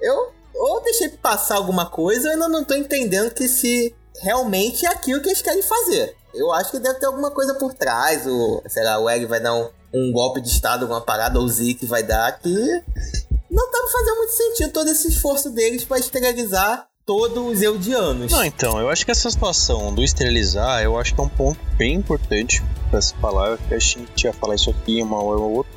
Eu ou deixei passar alguma coisa, eu ainda não tô entendendo que se realmente é aquilo que eles querem fazer. Eu acho que deve ter alguma coisa por trás, o, sei lá, o Egg vai dar um, um golpe de estado, alguma parada, ou o Zeke vai dar, que não tá fazendo muito sentido todo esse esforço deles pra esterilizar todos os Eldianos. Não, então, eu acho que essa situação do esterilizar, eu acho que é um ponto bem importante pra se falar. Eu acho que a gente ia falar isso aqui uma hora ou outra.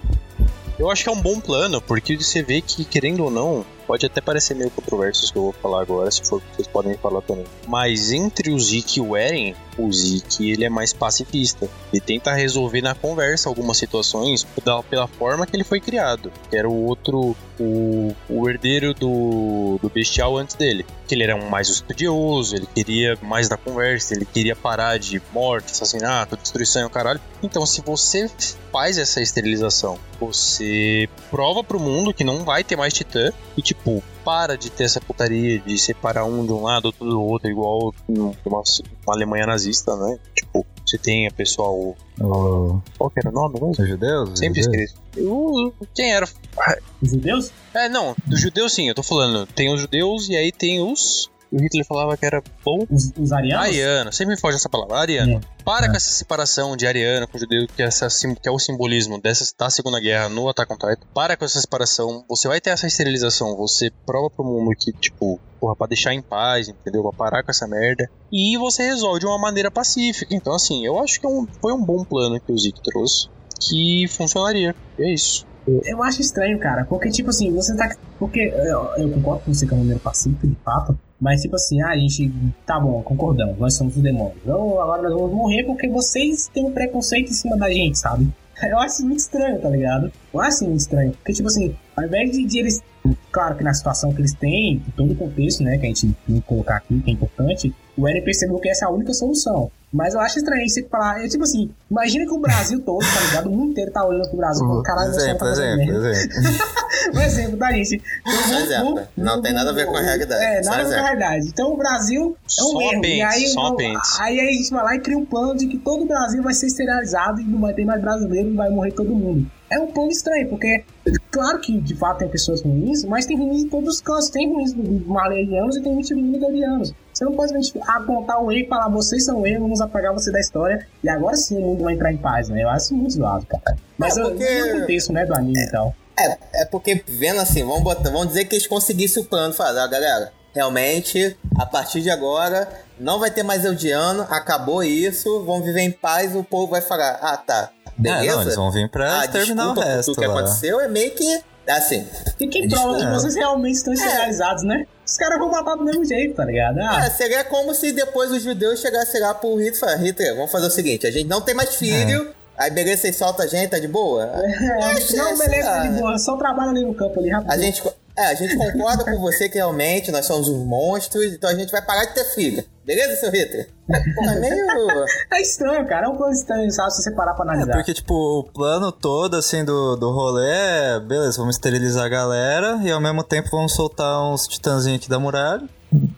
Eu acho que é um bom plano, porque você vê que, querendo ou não, pode até parecer meio controverso isso que eu vou falar agora, se for, vocês podem falar também. Mas entre o Zeke e o Eren, o Zeke ele é mais pacifista. Ele tenta resolver na conversa algumas situações pela forma que ele foi criado. Que era o outro, o, o herdeiro do, do bestial antes dele. Que ele era um mais estudioso, ele queria mais da conversa, ele queria parar de morte, assassinato, destruição e o caralho. Então, se você faz essa esterilização, você prova pro mundo que não vai ter mais titã e, tipo, para de ter essa putaria de separar um de um lado, outro do outro, igual numa, uma Alemanha nazista, né? Tipo, você tem a pessoal. O- Qual que era o nome mesmo? Os judeus? Sempre judeus? esqueci. O- Quem era? Os judeus? É, não, dos judeus sim, eu tô falando. Tem os judeus e aí tem os. O Hitler falava que era bom. Os, os arianos? Ariano, sempre me foge essa palavra, ariano. É. Para É. com essa separação de ariano com judeu, que, é essa, que é o simbolismo dessa, da Segunda Guerra no Attack on Titan. Para com essa separação, você vai ter essa esterilização, você prova pro mundo que, tipo, porra, pra deixar em paz, entendeu? Pra parar com essa merda. E você resolve de uma maneira pacífica. Então, assim, eu acho que é um- foi um bom plano que o Zeke trouxe, que funcionaria. E é isso. Eu acho estranho, cara, porque, tipo assim, você tá. Porque eu, eu concordo com você que é um número pacífico, de fato, mas, tipo assim, ah, a gente. Tá bom, concordamos, nós somos os demônios. Então, agora nós vamos morrer porque vocês têm um preconceito em cima da gente, sabe? Eu acho muito estranho, tá ligado? Eu acho muito estranho. Porque, tipo assim, ao invés de, de eles. Claro que na situação que eles têm, em todo o contexto, né, que a gente tem que colocar aqui, que é importante, o Eren percebeu que essa é a única solução. Mas eu acho estranho você falar. É tipo assim, imagina que o Brasil todo, tá ligado? O mundo inteiro tá olhando pro Brasil falando, caralho, nós exemplo, exemplo, exemplo. Um exemplo, tá, gente? Então, exemplo. vamos- Não tem nada a ver com a realidade. É, nada a ver com a realidade. Então o Brasil é um Só erro. apêndice, e aí, só apêndice. aí a gente vai lá e cria um plano de que todo o Brasil vai ser esterilizado e não vai ter mais brasileiro e vai morrer todo mundo. É um plano estranho, porque claro que de fato tem pessoas ruins, mas tem ruins em todos os cantos. Tem ruins malerianos e tem ruins garianos. Você não pode apontar o erro e falar, vocês são erro, vamos apagar você da história. E agora sim o mundo vai entrar em paz, né? Eu acho muito zoado, cara. Mas É, eu porque- eu contexto, né, do anime e tal. É, é porque vendo assim, vamos, botar, vamos dizer que eles conseguissem o plano, falar, ó, galera, realmente, a partir de agora, não vai ter mais Eldiano, acabou isso, vamos viver em paz, o povo vai falar, ah, tá, beleza? É, não, eles vão vir pra ah, terminar o resto tudo que lá. aconteceu, é meio que, assim, E quem prova que É. vocês realmente estão esterilizados, né? Os caras vão matar do mesmo jeito, tá ligado? Ah, é, seria como se depois os judeus chegassem lá pro Hitler e falassem, Hitler, vamos fazer o seguinte, a gente não tem mais filho, aí beleza, vocês soltam a gente, tá de boa? é, Acho não, que, beleza, tá de boa. Só trabalha ali no campo ali, rápido. A gente, é, a gente concorda com você que realmente nós somos os monstros, então a gente vai parar de ter filho. Beleza, seu Hitler? É meio. É estranho, cara. É um plano estranho, sabe? Se você parar pra É, analisar. porque, tipo, o plano todo, assim, do, do rolê é... Beleza, vamos esterilizar a galera e, ao mesmo tempo, vamos soltar uns titãzinhos aqui da muralha.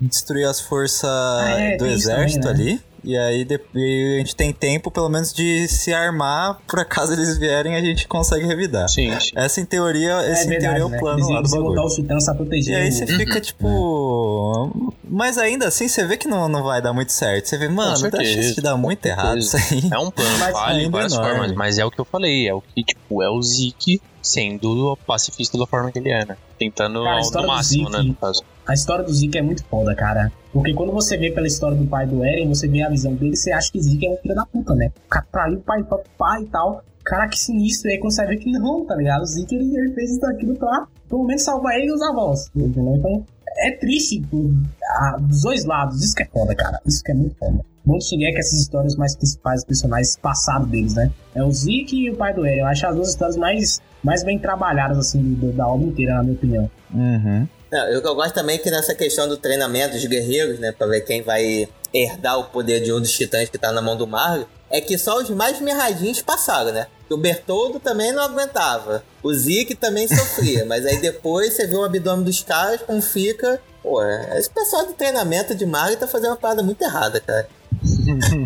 Destruir as forças é, do exército também, né? ali. E aí e a gente tem tempo, pelo menos, de se armar. Por acaso eles vierem, a gente consegue revidar. Sim, sim. Essa, em teoria, esse, em verdade, teoria, é o né? plano Eles lá do botar bagulho. os titãs pra proteger. E aí o- você fica, tipo... Mas ainda assim, você vê que não, não vai dar muito certo. Você vê, mano, dá chance de dar muito errado isso aí. É um plano falho de ainda várias enorme. formas, mas é o que eu falei, é o que, tipo, é o Zeke sendo o pacifista da forma que ele é, né? Tentando Cara, a ao- máximo, Zeke- né, no caso. A história do Zeke é muito foda, cara. Porque quando você vê pela história do pai do Eren, você vê a visão dele, você acha que Zeke é um filho da puta, né? O cara traiu o pai, o pai e tal. Cara, que sinistro. E aí quando você vê que não, tá ligado? O Zeke, ele, ele fez isso aquilo pra, pelo menos, salvar ele e os avós. Entendeu? Então, é triste dos dois lados. Isso que é foda, cara. Isso que é muito foda. Bom Shingeki, essas histórias mais principais, os personagens passados deles, né? É o Zeke e o pai do Eren. Eu acho as duas histórias mais, mais bem trabalhadas, assim, do- da obra inteira, na minha opinião. Uhum. Eu, gosto também que nessa questão do treinamento dos guerreiros, né? Pra ver quem vai herdar o poder de um dos titãs que tá na mão do Marley, é que só os mais mirradinhos passaram, né? O Bertoldo também não aguentava. O Zeke também sofria. mas aí depois você vê o abdômen dos caras, como fica. Pô, esse pessoal de treinamento de Marley tá fazendo uma parada muito errada, cara.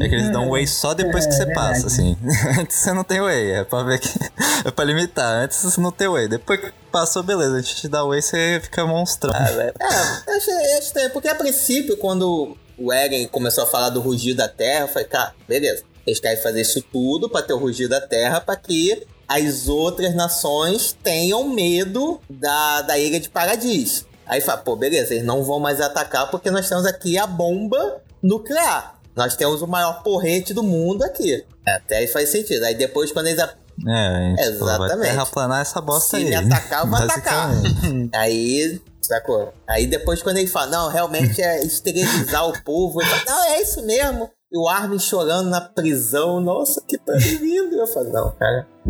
É que eles dão whey só depois que É, você verdade. passa, assim. Antes você não tem whey, é pra ver que. É pra limitar. Antes você não tem whey. Depois que passou, beleza. A gente te dá whey, você fica monstrão. Ah. É, eu achei é estranho, porque a princípio, quando o Eren começou a falar do rugido da terra, eu falei, cara, beleza. Eles querem fazer isso tudo pra ter o rugido da terra, pra que as outras nações tenham medo da, da ilha de Paradis. Aí fala, pô, beleza, eles não vão mais atacar porque nós temos aqui a bomba nuclear. Nós temos o maior porrete do mundo aqui. Até aí faz sentido. Aí depois, quando eles a- É, a Exatamente. terraplanar essa bosta se aí. me atacar, eu vou atacar. Aí, sacou? Aí depois quando ele fala, não, realmente é esterilizar o povo, ele fala, não, é isso mesmo. E o Armin chorando na prisão, nossa, que tá lindo. Eu falo, não, cara.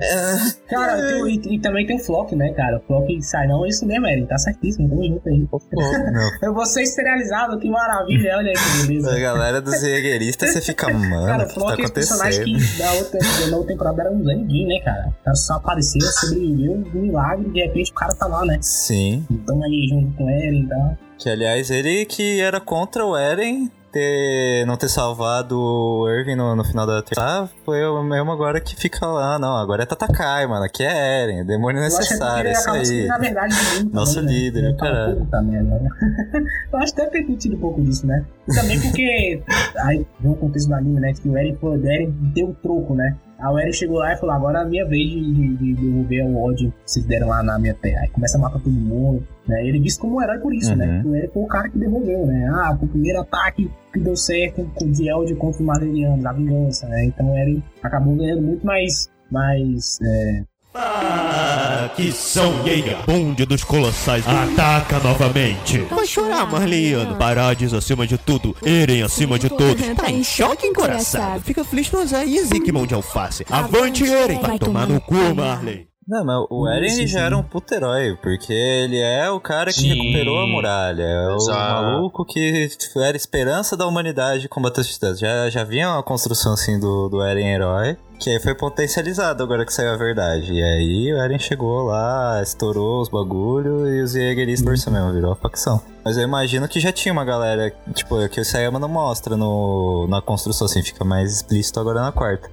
É, Cara, tem o- e, e também tem o Flock, né, cara? O Flock sai não, é isso mesmo, Eren. Tá certíssimo, tamo junto aí. Não. Eu vou ser esterilizado, que maravilha, olha aí que A beleza. galera dos jaegueristas, você fica, mano, Cara, o o que tá Flock é esse personagem acontecendo? que na outra, na outra temporada era um Zanguin, né, cara? O cara só apareceu, sobreviveu, um milagre, de repente o cara tá lá, né? Sim. Então aí junto com o Eren e tal. Que, aliás, ele que era contra o Eren ter, não ter salvado o Irving no, no final da temporada, foi o mesmo agora que fica lá. Não, agora é Tatakai, mano. Aqui é Eren, demônio necessário, é isso aí. na verdade, também, Nosso né? líder, tava, caralho. Puta merda, né? Eu acho que deve ter tido um pouco disso, né? Também porque aí vem o contexto do anime, né? Que o Eren, o Eren deu o troco, né? Aí o Eren chegou lá e falou, agora é a minha vez de, de, de devolver o ódio que vocês deram lá na minha terra. Aí começa a matar todo mundo, né? Ele disse como um herói por isso, né? Uhum. Porque o Eren foi o cara que devolveu, né? Ah, o primeiro ataque que deu certo com o Dielde contra os Malerianos, a vingança, né? Então o Eren acabou ganhando muito mais... mais é, Ah, que são Yeia, bonde dos colossais, ataca novamente. Vai chorar, Marliano. Parades acima de tudo, Eren acima de todos. Tá em choque encoraçado. Fica feliz no Zique mão de alface. Avante, Eren. Vai tomar no cu, Marley. Não, mas o Eren Sim, ele já sim. era um puto herói, porque ele é o cara que Sim. recuperou a muralha. É o maluco que era esperança da humanidade combater os titãs. Já, já vinha uma construção assim do, do Eren herói, que aí foi potencializado agora que saiu a verdade. E aí o Eren chegou lá, estourou os bagulho e os Jägeristas isso mesmo, virou a facção. Mas eu imagino que já tinha uma galera, tipo, que o Sayama não mostra no, na construção, assim, fica mais explícito agora na quarta.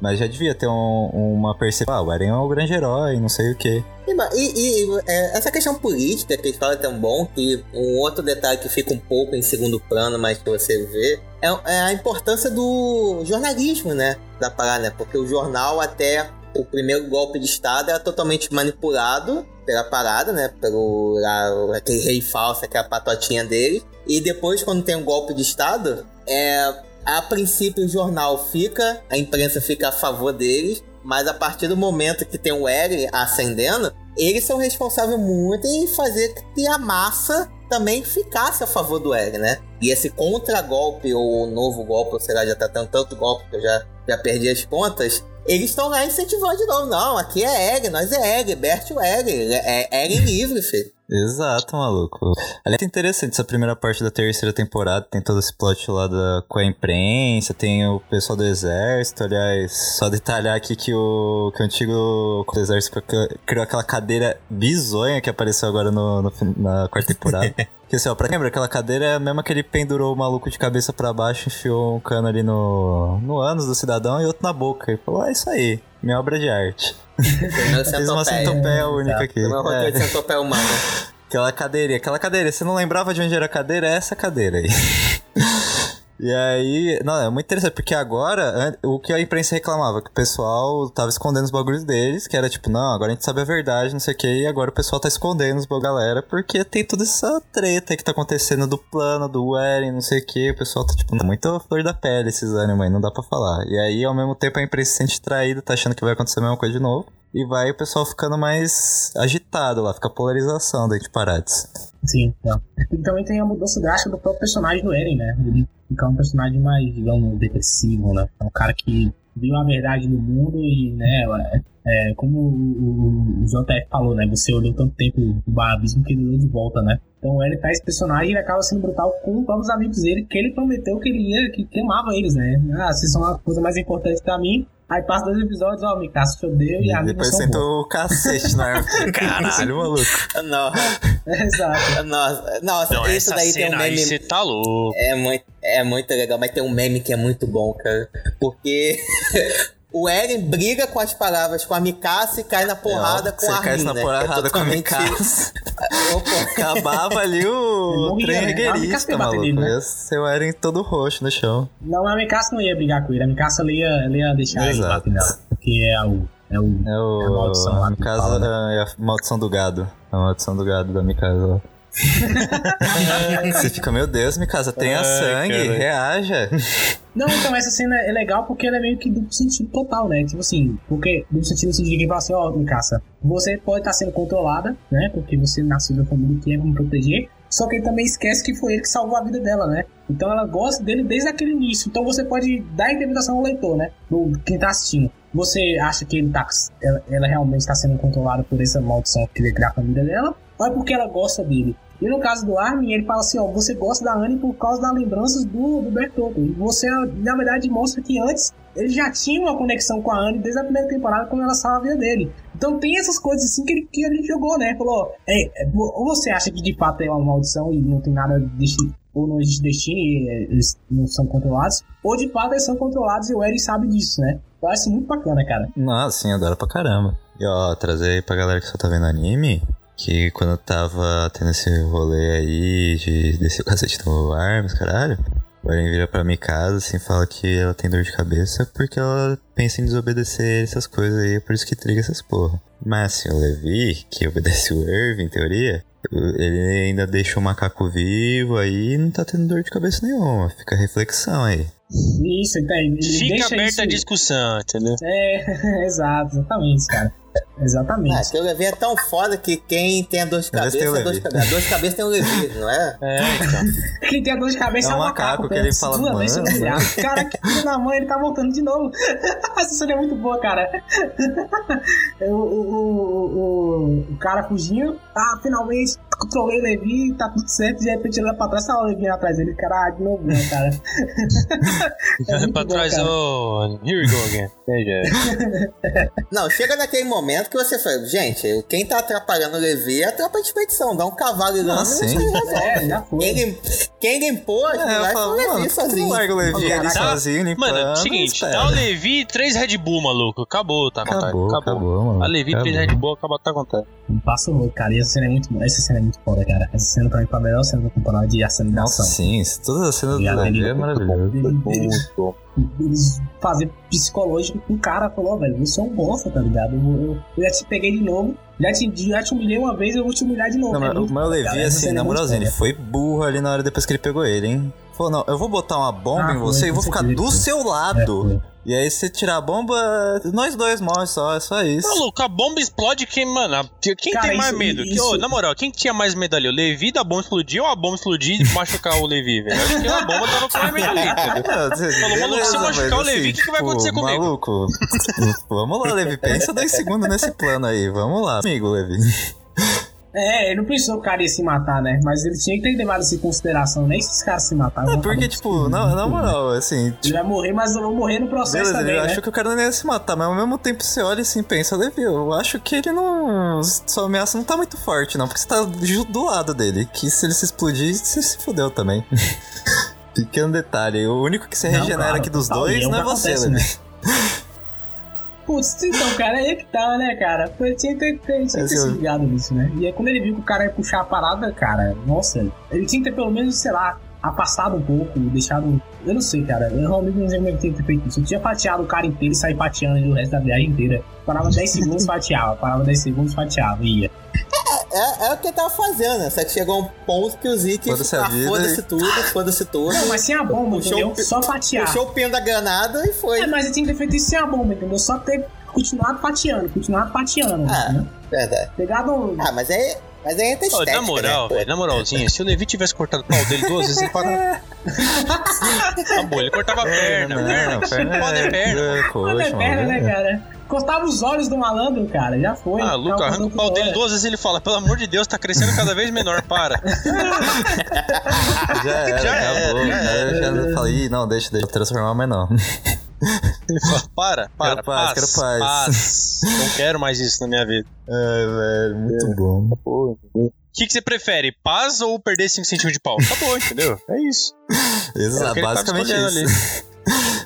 Mas já devia ter um- uma percepção. Ah, o Eren é o grande herói, não sei o quê. E, e- e, é, essa questão política que eles falam é tão bom que um outro detalhe que fica um pouco em segundo plano, mas que você vê, é, é a importância do jornalismo, né? Da parada, né? Porque o jornal até o primeiro golpe de Estado era totalmente manipulado pela parada, né? Pelo lá, aquele rei falso, aquela patotinha dele. E depois, quando tem um golpe de Estado, é, a princípio o jornal fica, a imprensa fica a favor deles, mas a partir do momento que tem o Eren ascendendo, eles são responsáveis muito em fazer que a massa também ficasse a favor do Eren, né? E esse contragolpe ou novo golpe, ou sei lá, já tá tendo tanto golpe que eu já, já perdi as contas. Eles estão lá incentivando de novo. Não, aqui é Eren, nós é Eren, Bert o Eren, é é Eren livre, filho. Exato, maluco. Aliás, é interessante essa primeira parte da terceira temporada. Tem todo esse plot lá da, com a imprensa, tem o pessoal do exército. Aliás, só detalhar aqui que o, que o antigo do exército criou aquela cadeira bizonha que apareceu agora no, no na quarta temporada. Que assim, ó, pra quem lembra, aquela cadeira é a mesma que ele pendurou o maluco de cabeça para baixo, enfiou um cano ali no, no ânus do cidadão e outro na boca. E falou, é isso aí, minha obra de arte. Fiz uma centopeia única aqui. Uma é. de centopeia humana. Aquela cadeira, aquela cadeira. Você não lembrava de onde era a cadeira? É essa cadeira aí. E aí, não, é muito interessante, porque agora, o que a imprensa reclamava, que o pessoal tava escondendo os bagulhos deles, que era tipo, não, agora a gente sabe a verdade, não sei o que, e agora o pessoal tá escondendo os bagulhos galera, porque tem toda essa treta que tá acontecendo do plano, do Eren, não sei o que, o pessoal tá tipo, muito flor da pele esses ânimos aí, não dá pra falar. E aí, ao mesmo tempo, a imprensa se sente traída, tá achando que vai acontecer a mesma coisa de novo. E vai o pessoal ficando mais agitado lá, fica polarização dentro de Parades. Sim, então. E também tem a mudança drástica do próprio personagem do Eren, né? Ele fica um personagem mais, digamos, depressivo, né? É um cara que viu a verdade no mundo e, né, é, como o, o, o, JF falou, né? Você olhou tanto tempo o barabismo que ele olhou de volta, né? Então ele tá esse personagem ele acaba sendo brutal com todos os amigos dele, que ele prometeu que ele ia, que, que amava eles, né? Ah, vocês são a coisa mais importante pra mim. Aí passa dois episódios, ó, Mikasa te odeio e a Depois senta o cacete na Caralho, maluco. Não. Exato. Nossa, nossa Não, isso daí tem um meme. Você tá louco. É muito, é muito legal, mas tem um meme que é muito bom, cara. Porque o Eren briga com as palavras com a Mikasa e cai na porrada com a Armin, cai na né? porrada é com a Mikasa. Acabava ali o trem regueirista, maluco. Dele, né? Ia ser o Eren todo roxo no chão. Não, a Mikasa não ia brigar com ele. A Mikasa ia, ia deixar Exato. ele bater nela. Porque é o... É, o, é, o, é a maldição lá. No caso, fala, né? é a maldição do gado. A maldição do gado da Mikasa lá. Você fica, meu Deus, Mikasa, tenha sangue, cara. reaja. Não, então essa cena é legal porque ela é meio que duplo sentido total, né? Tipo assim, porque duplo sentido significa que fala assim, ó, oh, Mikasa, você pode estar sendo controlada, né? Porque você nasceu da família que é pra proteger, só que ele também esquece que foi ele que salvou a vida dela, né? Então ela gosta dele desde aquele início. Então você pode dar a interpretação ao leitor, né? Do quem tá assistindo. Você acha que ele tá, ela, ela realmente está sendo controlada por essa maldição que ele criar a família dela? Ou é porque ela gosta dele? E no caso do Armin, ele fala assim, ó, você gosta da Anne por causa das lembranças do, do Bertotto. E você, na verdade, mostra que antes ele já tinha uma conexão com a Anne desde a primeira temporada, quando ela salva a vida dele. Então tem essas coisas assim que ele, que ele jogou, né? Falou, é, é, ou você acha que de fato é uma maldição e não tem nada ou não existe destino e eles não são controlados, ou de fato eles são controlados e o Eren sabe disso, né? Acho muito bacana, cara. Nossa, sim, adoro pra caramba. E ó, trazer aí pra galera que só tá vendo anime, que quando eu tava tendo esse rolê aí de descer o cacete no Arms, caralho, o Eren vira pra casa assim fala que ela tem dor de cabeça porque ela pensa em desobedecer essas coisas aí, é por isso que triga essas porra. Mas assim, o Levi, que obedece o Irv, em teoria, ele ainda deixa o macaco vivo aí não tá tendo dor de cabeça nenhuma. Fica reflexão aí. Isso, então, ele Fica aberta isso... a discussão, entendeu? É, exato, exatamente, cara. Exatamente. Ah, que o Levi é tão foda que quem tem a dor de cabeça é dor de cabeça. A dor de cabeça tem o Levi, não é? É, então. quem tem a dor de cabeça é, é um macaco. que ele fala, mano. Cara, que filho da mãe, ele tá voltando de novo. Essa cena é muito boa, cara. o, o, o, o, cara fugindo, tá, finalmente controlei o Levi, tá tudo certo, de repente ele vai pra trás, tá o Levi atrás dele, cara, ah, de novo, né, cara. é pra bom, trás, oh, here we go again. Não, chega naquele momento que você fala, gente, quem tá atrapalhando o Levi é a tropa de expedição, dá um cavalo e e não é, já foi. Quem, quem limpou, é, vai o Levi sozinho. Não larga o Levi ali sozinho, limpando. Mano, seguinte, dá o Levi e três Red Bull, maluco, acabou, tá. Acabou, acabou, acabou mano. A Levi, três Red Bull, acabou, tá acontecendo. Passa o cara, e essa cena é muito boa, essa cena é muito foda, cara. Essa cena pra mim foi a melhor cena da temporada de aceleração. Sim, todas as cenas do Levi é maravilhoso. Muito bom eles fazer psicológico com o cara, falou, velho, você é um bosta, tá ligado? Eu, eu, eu, já te peguei de novo, já te, já te humilhei uma vez, eu vou te humilhar de novo. Não, é mas, mas o Levi, assim, na moralzinha, ele foi burro ali na hora depois que ele pegou ele, hein? Falou, não, eu vou botar uma bomba ah, em você e vou ficar do seu lado. É, e aí, se tirar a bomba, nós dois morrem só, é só isso. Maluco, a bomba explode quem, mano? Quem Cara, tem mais isso, medo? Isso... Oh, na moral, quem tinha mais medo ali? O Levi da bomba explodir ou a bomba explodir e machucar o Levi, velho? Acho que a bomba tava com mais medo ali, Falou, maluco, se eu machucar o Levi, o assim, que, que vai acontecer tipo, comigo? Maluco, vamos lá, Levi, pensa dois segundos nesse plano aí, vamos lá, amigo, Levi. É, ele não pensou que o cara ia se matar, né? Mas ele tinha que ter levado isso em consideração, nem se esse cara se matar. É porque, tipo, na, na moral, assim. Ele vai morrer, mas eu vou morrer no processo Beleza, também, ele né? acha que o cara não ia se matar, mas ao mesmo tempo você olha assim e pensa, Levi, eu acho que ele não. Sua ameaça não tá muito forte, não, porque você tá do lado dele. Que se ele se explodir, você se fudeu também. Pequeno detalhe, o único que se Não, regenera claro, aqui dos e dois não é você, Levi. Putz, então, cara, aí que tá, né, cara? Foi, tinha que ter, tinha que ter se ligado nisso, né? E aí, quando ele viu que o cara ia puxar a parada, cara, nossa, ele tinha que ter pelo menos, sei lá, afastado um pouco, deixado. Eu não sei, cara. Eu realmente não sei como é que tinha que ter feito isso. Eu tinha fatiado o cara inteiro e sair fatiando ele o resto da viagem inteira. Parava 10 segundos, fatiava. Parava 10 segundos, fatiava. e Ia. É, é o que ele tava fazendo, né? Só que chegou um ponto que o Zeke Foda-se ah, foda-se e- tudo, foda-se tudo. Não, mas sem a bomba, Puxou entendeu? Só fatiar. Puxou o pino da granada e foi. É, mas ele tinha que ter feito isso sem a bomba, entendeu? Só ter continuado fatiando, continuado fatiando. Ah. entendeu? Verdade. Pegado. um- Ah, mas aí. Mas aí entra estética, na moral, né? velho, na moralzinha, se o Levi tivesse cortado o pau dele duas vezes, ele parava. Acabou, ele cortava a perna, perna. perna é perna. é Olha coxa, a perna, né, cara? Cortava os olhos do malandro, cara. Já foi. Ah, Luca, arranca o pau dele duas vezes ele fala, pelo amor de Deus, tá crescendo cada vez menor, para. Já era, Já acabou. era, já Eu já não falei, "Ih, não, deixa, deixa eu transformar, mas não. Ele fala, para, para, Quero paz, quero paz. paz. Não quero mais isso na minha vida. Ai, velho, muito bom. O que, que você prefere, paz ou perder 5 centímetros de pau? Acabou, entendeu? É isso. É Exato, tava basicamente isso.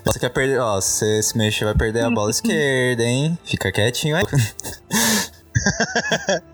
Você quer perder, ó, se você se mexer vai perder a bola esquerda, hein? Fica quietinho aí.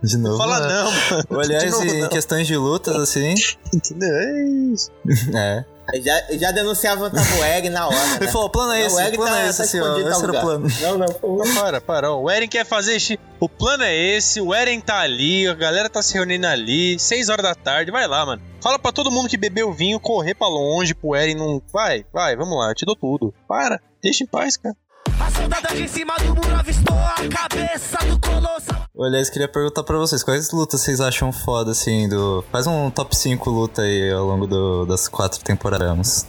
De novo. Fala né? não, mano. Aliás, em questões de lutas, assim. Entendeu? É isso. É. Eu Já, eu já denunciava o Tabueg na hora. Né? Ele falou: o plano é esse, o plano tá- é esse, tá em Esse era o plano. Não, não, pô. Para, para. ó. O Eren quer fazer. O plano é esse, o Eren tá ali, a galera tá se reunindo ali, 6 horas da tarde, vai lá, mano. Fala pra todo mundo que bebeu vinho correr pra longe, pro Eren não. Vai, vai, vamos lá, eu te dou tudo. Para, deixa em paz, cara. A soldada de cima do muro avistou a cabeça do colosso. Aliás, queria perguntar pra vocês: quais lutas vocês acham foda, assim, do. Faz um top 5 luta aí ao longo do- das quatro temporadas.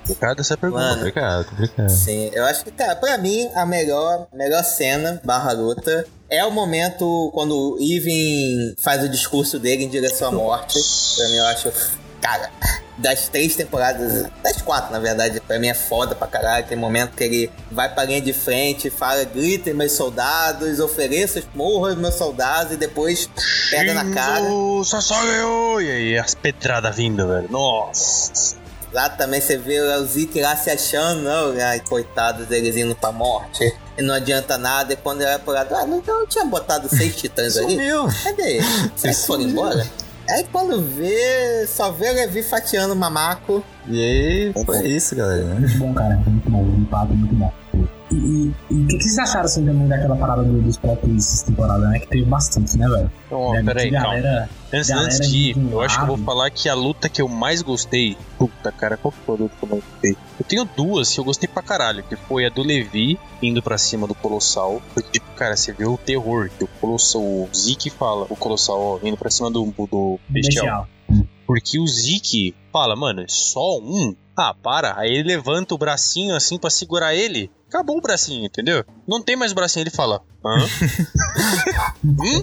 Complicado essa pergunta. Mano. Complicado, complicado. Sim, eu acho que, cara, pra mim, a melhor, melhor cena barra luta é o momento quando o Even faz o discurso dele em direção à morte. Pra mim, eu acho, cara, das três temporadas, das quatro, na verdade, pra mim é foda pra caralho. Tem momento que ele vai pra linha de frente, fala, gritem meus soldados, ofereça morro aos meus soldados e depois pega na cara. E aí, as pedradas vindo, velho. Nossa. Lá também você vê o Zeke lá se achando, não, ai, coitados deles indo pra morte. E não adianta nada. E quando ele vai por lá, ah, não, eu tinha botado seis titãs ali. Sumiu! Cadê? Será que foram embora? Aí quando vê, só vê o Levi fatiando o mamaco. E aí, foi isso, galera. Muito bom, cara. Muito bom. Um papo muito bom. E o que, que vocês acharam assim também daquela parada do, dos essa temporada, né? Que teve bastante, né, velho? Ó, Né, peraí, galera, Antes, galera antes de ir, eu acho que eu vou falar que a luta que eu mais gostei. Puta, cara, qual que foi a luta que eu mais gostei? Eu tenho duas que eu gostei pra caralho, que foi a do Levi indo pra cima do Colossal. Porque, tipo, cara, você vê o terror que o Colossal, o Zeke fala, o Colossal, ó, indo pra cima do, do Bestial. bestial. Porque o Zeke fala, mano, é só um? Ah, para. Aí ele levanta o bracinho assim pra segurar ele. Acabou o bracinho, entendeu? Não tem mais bracinho. Ele fala, hã? hum?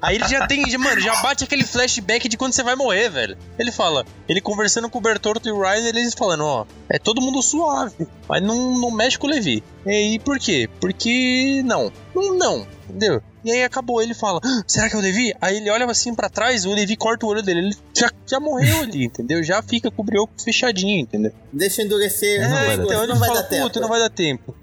Aí ele já tem, mano, já bate aquele flashback de quando você vai morrer, velho. Ele fala, ele conversando com o Bertorto e o Ryan, eles falando, ó, é todo mundo suave, mas não, não mexe com o Levi. E aí, por quê? Porque não. Não, não, entendeu? E aí acabou, ele fala, "Ah, será que é o Levi? Aí ele olha assim pra trás, o Levi corta o olho dele, ele já, já morreu ali, entendeu? Já fica com o brioco fechadinho, entendeu? Deixa endurecer. É, não vai dar então não ele vai fala, dar tempo. não vai dar tempo.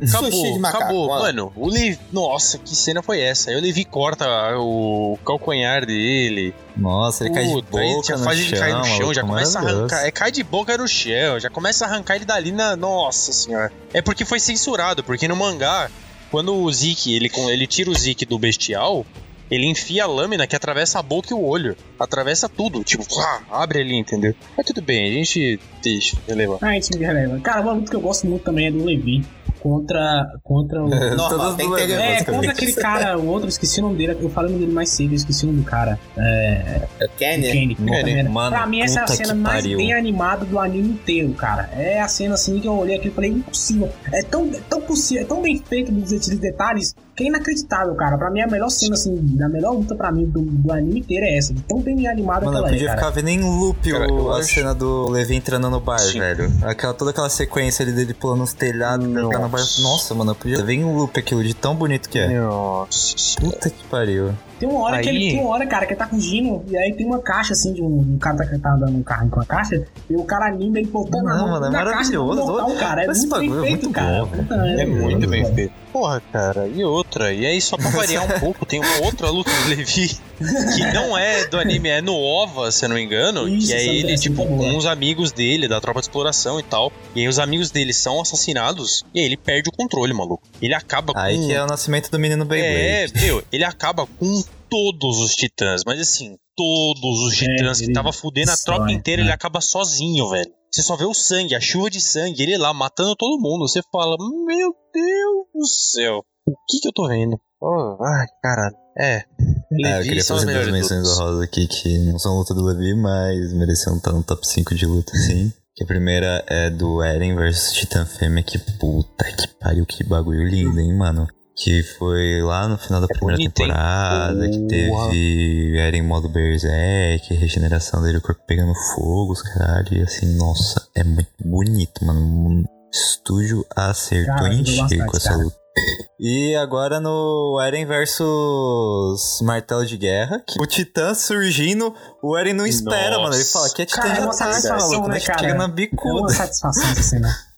Sushi Acabou, de macaco, acabou. Mano, o Levi. Nossa, que cena foi essa? Aí o Levi corta o calcanhar dele. Nossa, ele cai de boca já no faz chão, ele cair no chão, já começa a arrancar. É, cai de boca no chão, já começa a arrancar ele dali na. Nossa senhora. É porque foi censurado, porque no mangá, quando o Zeke, ele, ele tira o Zeke do bestial, ele enfia a lâmina que atravessa a boca e o olho. Atravessa tudo. Tipo, pá, abre ali, entendeu? Mas tudo bem, a gente deixa relevar. Ah, a gente releva. Cara, uma luta que eu gosto muito também é do Levi. Contra, contra o. Normal, Todas tem que ter né, É, contra aquele cara, o outro, esqueci o nome dele, eu falei o nome dele mais cedo, eu esqueci o nome do cara. É. É Kenny. Kenny. Kenny, merda. mano, pra mim, essa é a cena mais pariu. bem animada do anime inteiro, cara. É a cena assim que eu olhei aqui e falei, impossível. É tão, é tão possível, é tão bem feito dos detalhes que é inacreditável, cara. Pra mim, a melhor cena, assim, a melhor luta pra mim do, do anime inteiro é essa. Tão bem animada Mano, que eu ela é, podia cara. ficar vendo em loop Cara, o- eu a acho- cena do Levi entrando no bar, Sim. velho. Aquela, toda aquela sequência ali dele pulando os telhados, entrando no Nossa, mano, eu podia ver em loop aquilo de tão bonito que é. Nossa. Puta que pariu. Tem uma hora que Aí- ele tem uma hora, cara, que ele tá fugindo, e aí tem uma caixa assim de um, um cara tá, tá andando um carro com a caixa, e o cara anima ele botando a Não, mão mano, é na caixa maravilhoso. mortal, cara. É Esse muito bagulho bem é feito, muito cara. bom. Puta, É muito bem feito. Porra, cara, e outra? E aí, só pra variar um pouco, tem uma outra luta do Levi que não é do anime, é no OVA, se eu não me engano. Isso, que é essa- ele, tipo, é com os amigos dele, da tropa de exploração e tal. E aí os amigos dele são assassinados e aí ele perde o controle, maluco. Ele acaba Aí com. que é o nascimento do menino É, Beyblade. meu, ele acaba com todos os titãs, mas assim, todos os titãs que ele tava fudendo a tropa destrói, inteira, né? ele acaba sozinho, velho. Você só vê o sangue, a chuva de sangue, ele lá matando todo mundo. Você fala, meu Deus do céu, o que que eu tô vendo? Oh, ai, caralho. É. É, eu Levi queria fazer duas melhores menções honrosas aqui que não são luta do Levi, mas mereciam estar no top 5 de luta, sim. Que a primeira é do Eren versus Titã Fêmea, que puta que pariu, que bagulho lindo, hein, mano. Que foi lá no final da primeira bonito, hein? temporada, que teve Eren em modo Berserk, regeneração dele, o corpo pegando fogo, os caralho, e assim, nossa, é muito bonito, mano. O estúdio acertou Cara, em cheio com essa cara. luta. E agora no Eren versus Martelo de Guerra, que o Titã surgindo, o Eren não espera, Nossa. mano. Ele fala que é Titã Cara, é de uma ataque, satisfação, maluco. né, Né, cara? Chega na É uma bicuda. satisfação essa cena.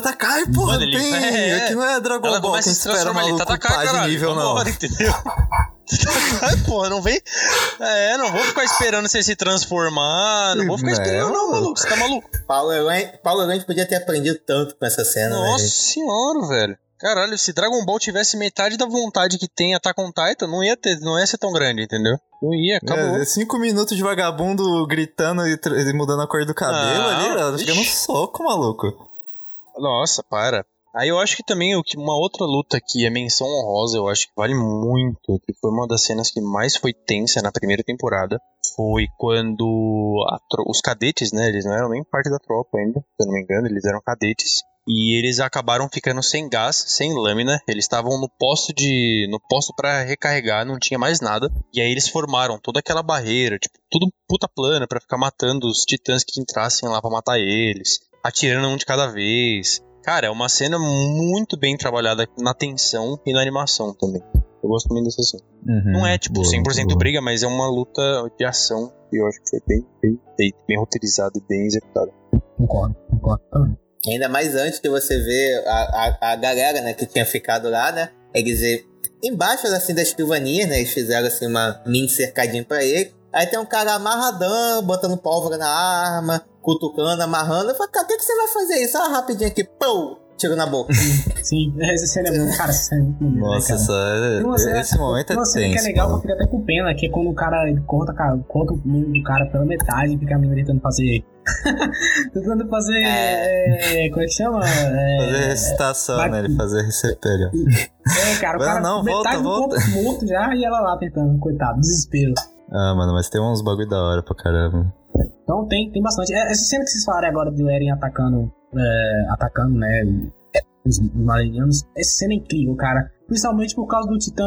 Tatakai, porra, Mano, tem. é, Aqui não é Dragon Ela Ball que espera transformar ali, maluco Tatakai, de caralho, nível, não. vambora, entendeu? Tatakai, porra, não vem... É, não vou ficar esperando você se transformar, não vou ficar esperando não, maluco. maluco, você tá maluco? Power Rangers Power Rangers podia ter aprendido tanto com essa cena, né, Nossa gente? senhora, velho. Caralho, se Dragon Ball tivesse metade da vontade que tem Attack on Titan, não ia ter, não ia ser tão grande, entendeu? Não ia, acabou. É, cinco minutos de vagabundo gritando e, e mudando a cor do cabelo Ah, ali, ela fica no soco, maluco. Nossa, para. Aí eu acho que também o que uma outra luta que é menção honrosa, eu acho que vale muito, que foi uma das cenas que mais foi tensa na primeira temporada, foi quando os cadetes, né, eles não eram nem parte da tropa ainda, se eu não me engano, eles eram cadetes. E eles acabaram ficando sem gás, sem lâmina. Eles estavam no posto de, no posto para recarregar, não tinha mais nada. E aí eles formaram toda aquela barreira, tipo, tudo puta plana pra ficar matando os titãs que entrassem lá pra matar eles, atirando um de cada vez. Cara, é uma cena muito bem trabalhada na tensão e na animação também. Eu gosto muito dessa cena. Não é, tipo, Boa, 100% boa. briga, mas é uma luta de ação que eu acho que foi bem, bem feito, bem roteirizado e bem executado. Concordo, concordo também. Ainda mais antes que você vê a, a, a galera, né, que tinha ficado lá, né? Eles eh, embaixo assim da escrivania, né? Eles fizeram assim uma mini cercadinho pra ele. Aí tem um cara amarradão, botando pólvora na arma, cutucando, amarrando. Eu falei, cara, o que, que você vai fazer isso? Ah, rapidinho aqui, pum! Tiro na boca. Sim, essa cena é muito. Cara, essa cena é muito bonita, né, Nossa, cara? essa, cena- esse momento é tenso. que é legal, que eu mano. fiquei até com pena, que é quando o cara corta, cara, corta o membro do cara pela metade e fica a menina tentando fazer. tentando fazer. É, como é que chama? É, Fazer recitação, vai- né? Ele fazer recepério. é, cara, o cara não, metade volta, do volta. corpo morto já e ela lá tentando, coitado, desespero. Ah, mano, mas tem uns bagulho da hora pra caramba. Então tem, tem bastante. É, Essa cena que vocês falaram agora do Eren atacando, é, atacando, né, os marinianos, essa cena é incrível, cara. Principalmente por causa do Titã,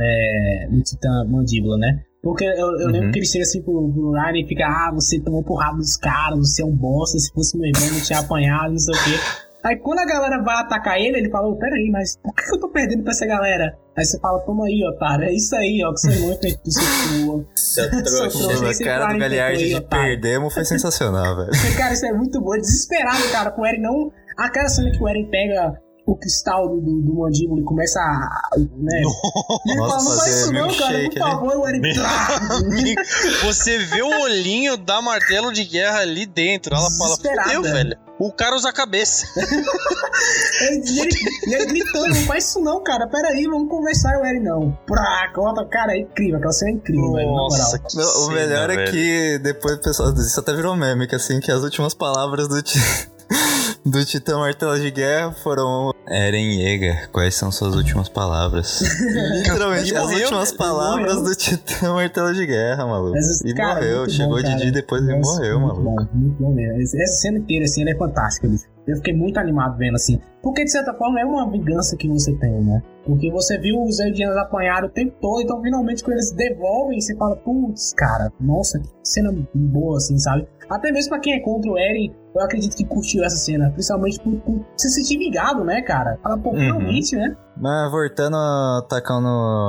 é, do Titã Mandíbula, né? Porque eu, eu lembro Uhum. que ele chega assim pro, pro Ryan e fica, ah, você tomou porrada dos caras, você é um bosta, se fosse meu irmão, não tinha apanhado, não sei o quê. Aí quando a galera vai atacar ele, ele fala, oh, peraí, mas por que eu tô perdendo pra essa galera? Aí você fala, toma aí, otário, é isso aí, ó, que seu irmão fez do seu Seu Seu trouxa. a cara do tentou de perdemos foi sensacional, velho. Cara, isso é muito bom. Desesperado, cara, pro Eren não. Aquela cena que o Eren pega o cristal do, do, do mandíbula e começa a. Né? E ele Nossa, fala, não faz isso não, cara, por favor, o Eren. Você vê o olhinho da martelo de guerra ali dentro. Ela fala, fudeu, velho. O cara usa a cabeça. Ele- E ele, ele gritando, não faz isso não, cara. Pera aí, vamos conversar, o Eren não. Prá, conta, cara, é incrível, aquela cena é incrível, velho, na moral. Nossa, que Meu, o melhor é velho. que depois o pessoal. Isso até virou meme, que assim, que as últimas palavras do. Do Titã Martelo de Guerra foram Eren Yeager. Quais são suas últimas palavras? Literalmente, as morreu, últimas palavras morreu. do Titã Martelo de Guerra, maluco. Mas, e cara, morreu. muito Chegou bom, de dia depois ele Nossa, morreu, muito maluco. Bom, muito bom mesmo. Essa cena inteira, assim, ela é fantástica, bicho. Eu fiquei muito animado vendo, assim. Porque, de certa forma, é uma vingança que você tem, né? Porque você viu os Eldianos apanharem o tempo todo, então, finalmente, quando eles devolvem, você fala, putz, cara, nossa, que cena boa, assim, sabe? Até mesmo pra quem é contra o Eren, eu acredito que curtiu essa cena. Principalmente por, por se sentir ligado, né, cara? Fala, pô, Uhum. finalmente, né? Mas voltando ao tacão no,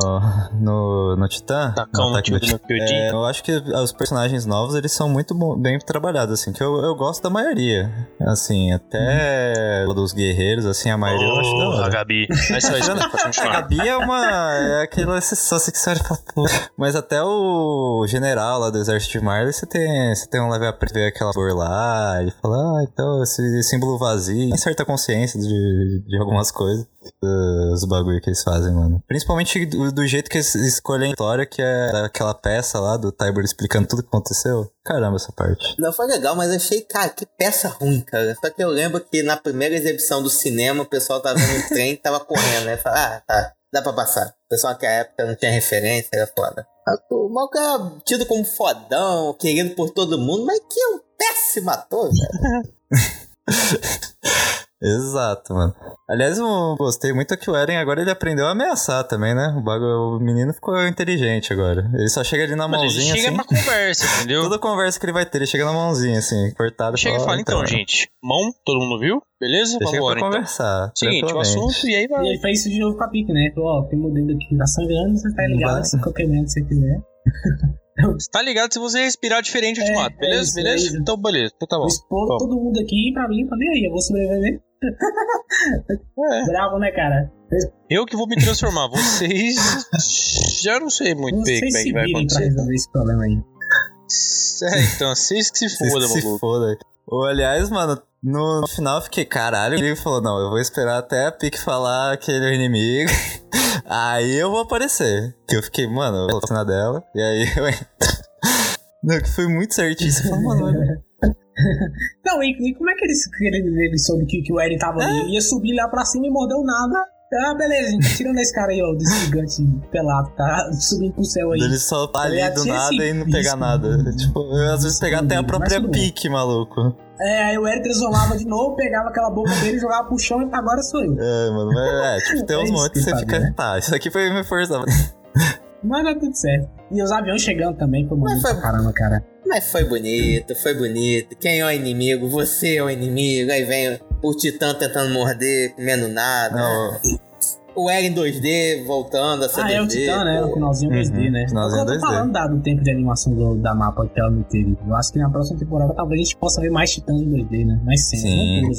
no, no Titã. Tacão no Kyojin. É, eu acho que os personagens novos, eles são muito bom- bem trabalhados, assim, que eu, eu gosto da maioria. Assim, até dos guerreiros, assim, a maioria eu acho Oh, a. Gabi. Mas só isso, A. Gabi é uma. É aquela exceção assim que você olha e fala, pô. Mas até o general lá do exército de Marley, você tem, você tem um leve a ver aquela cor lá e fala, ah, então esse símbolo vazio. Tem certa consciência de, de algumas coisas. Dos bagulho que eles fazem, mano. Principalmente do, do jeito que eles escolhem a história, que é aquela peça lá do Tybor explicando tudo que aconteceu. Caramba, essa parte. Não foi legal, mas achei, cara, que peça ruim, cara. Só que eu lembro que na primeira exibição do cinema, o pessoal tava vendo o trem e tava correndo, né? Fala, ah, tá, dá pra passar. O pessoal naquela época não tinha referência, era foda. O maluco era tido como fodão, querido por todo mundo, mas que é um péssimo ator, velho. Exato, mano. Aliás, eu gostei muito que o Eren agora ele aprendeu a ameaçar também, né? O, bagulho, o menino ficou inteligente agora. Ele só chega ali na Mas ele mãozinha chega assim. pra conversa, entendeu? Toda conversa que ele vai ter, ele chega na mãozinha, assim, cortado. Chega e fala, então, gente, mão, todo mundo viu? Beleza? Ele Vamos embora, então. conversar. Seguinte, o assunto, e aí E vai. ele fez isso de novo com a Pique, né? Ó, tem meu dedo aqui que tá sangrando, você tá ligado se qualquer momento você quiser. Tá ligado? Se você respirar diferente, eu te É, mato. é Beleza? isso, beleza? é. Então, beleza. Então tá bom. Expor todo mundo aqui pra mim, pra aí, eu vou sobreviver. É. Bravo, né, cara? Eu que vou me transformar. Vocês. Já não sei muito bem como é que vai pra acontecer. resolver esse problema aí. É, então, vocês que se Vocês foda, que se maluco. foda. Ou, aliás, mano, no, no final eu fiquei, caralho, ele falou, não, eu vou esperar até a Pique falar que ele é o inimigo. aí eu vou aparecer. Que eu fiquei, mano, eu vou cena dela. E aí eu entro. Não, que foi muito certinho. Você falou, mano, olha. Não, e, e como é que ele, ele, ele soube que, que o Eren tava ali? Ele ia subir lá pra cima e mordeu nada. Ah, beleza, gente. Tirando esse cara aí, ó, desse gigante pelado, tá subindo pro céu aí. Ele só tá ali Já do nada e não pegar nada. né? Tipo, às vezes pegar até a própria pique, maluco. É, aí o Eren transformava de novo, pegava aquela boca dele, jogava pro chão e agora sou eu. É, mano, mas é, tipo, tem É uns isso momentos que que você fica, né? tá, isso aqui foi me forçar. Mas dá tudo certo. E os aviões chegando também, foi bonito Mas foi- caramba, cara. Mas foi bonito, foi bonito. Quem é o inimigo? Você é o inimigo. Aí vem o Titã tentando morder, comendo nada. Não, O Eren 2D voltando a ser Ah, 2D. é o Titã, né? pô. O finalzinho Uhum, 2D, né? finalzinho eu tô 2D. falando da- do tempo de animação do- da mapa que ela não teve. Eu acho que na próxima temporada talvez a gente possa ver mais Titãs em 2D, né? Mais cenas,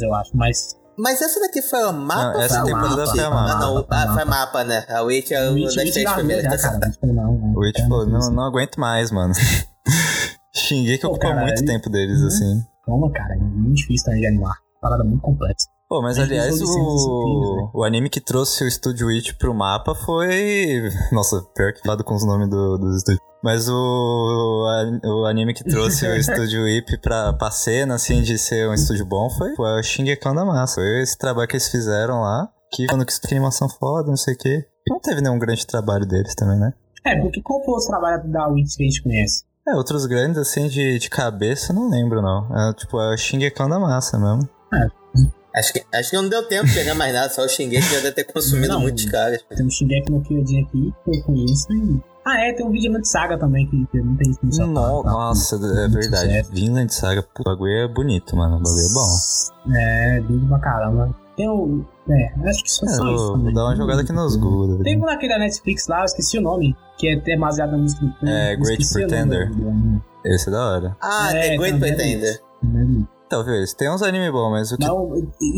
não eu acho, mas... Mas essa daqui foi a mapa? Não, essa ou foi a temporada mapa? foi a Ah, mapa, não. foi a Ah, foi mapa. mapa, né? A Witch é O uma Witch das Witch três primeiras. cara. não, não. o It, pô, não, não aguento mais, mano. Xinguei que Pô, ocupa cara, muito ele- tempo deles, assim. Calma, cara, é muito difícil também de animar. Parada muito complexa. Pô, mas aliás, incríveis, o, né? o anime que trouxe o Studio Witch pro mapa foi. Nossa, pior que lado com os nomes do, dos estúdios. Mas o, o, o anime que trouxe o Studio Whip pra, pra cena, assim, de ser um estúdio bom foi, foi o Shingekão da Massa. Foi esse trabalho que eles fizeram lá, que falando que que animação foda, não sei o quê. Não teve nenhum grande trabalho deles também, né? É, porque qual foi os trabalhos da Witch que a gente conhece? É, outros grandes, assim, de, de cabeça, não lembro, não. É, tipo, é o Shingekão da Massa mesmo. Acho que, acho que não deu tempo de pegar mais nada, só o Shingeki já deve ter consumido Não. muitos caras. Tem um Shingeki no Kyojin aqui, que eu conheço e... Ah, é, tem um vídeo de Saga também, que tem muita gente que não No- sabe. nossa, é Muito verdade. sucesso. Vinland Saga, pô, o bagulho é bonito, mano. O bagulho é bom. É, lindo pra caramba. Tem o... É, acho que só, É, só isso vou dar uma jogada aqui nos Google. Tem um daquele da Netflix lá, eu esqueci o nome, que é baseado na música. É, Great o Pretender. Esse é da hora. Ah, É, tem Great também. Pretender. Do- Então, têm uns anime bons, mas o que. Não,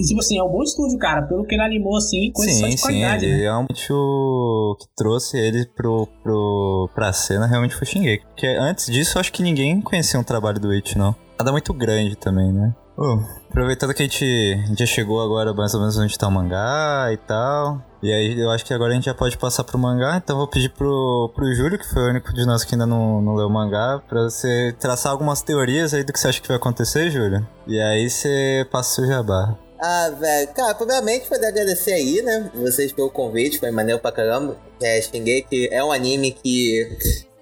tipo assim, é um bom estúdio, cara. Pelo que ele animou, assim, coisa só sim, de sim, qualidade, ele né? é um o que trouxe ele pro, pro, pra cena realmente foi Shingeki. Porque antes disso, acho que ninguém conhecia um trabalho do It, não. Nada muito grande também, né? Ô, aproveitando que a gente, a gente já chegou agora mais ou menos onde tá o mangá e tal. E aí eu acho que agora a gente já pode passar pro mangá, então vou pedir pro, pro Júlio, que foi o único de nós que ainda não, não leu o mangá, pra você traçar algumas teorias aí do que você acha que vai acontecer, Júlio. E aí você passa o jabá. Ah, velho. Cara, primeiramente poder agradecer aí, né? Vocês pelo convite, foi maneiro pra caramba. É, Shingeki é um anime que.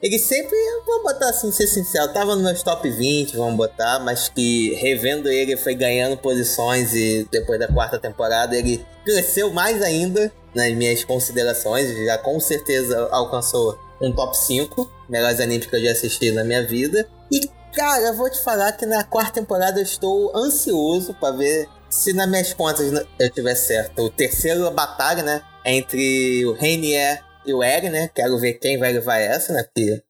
Ele sempre, vamos botar assim, ser sincero, tava nos meus top 20, vamos botar, mas que revendo ele foi ganhando posições e depois da quarta temporada ele cresceu mais ainda nas minhas considerações, já com certeza alcançou um top 5 melhores animes que eu já assisti na minha vida. E, cara, eu vou te falar que na quarta temporada eu estou ansioso pra ver se nas minhas contas eu tiver certo. O terceiro batalha, né? Entre o Rainier e o Eren, né? Quero ver quem vai levar essa, né? Porque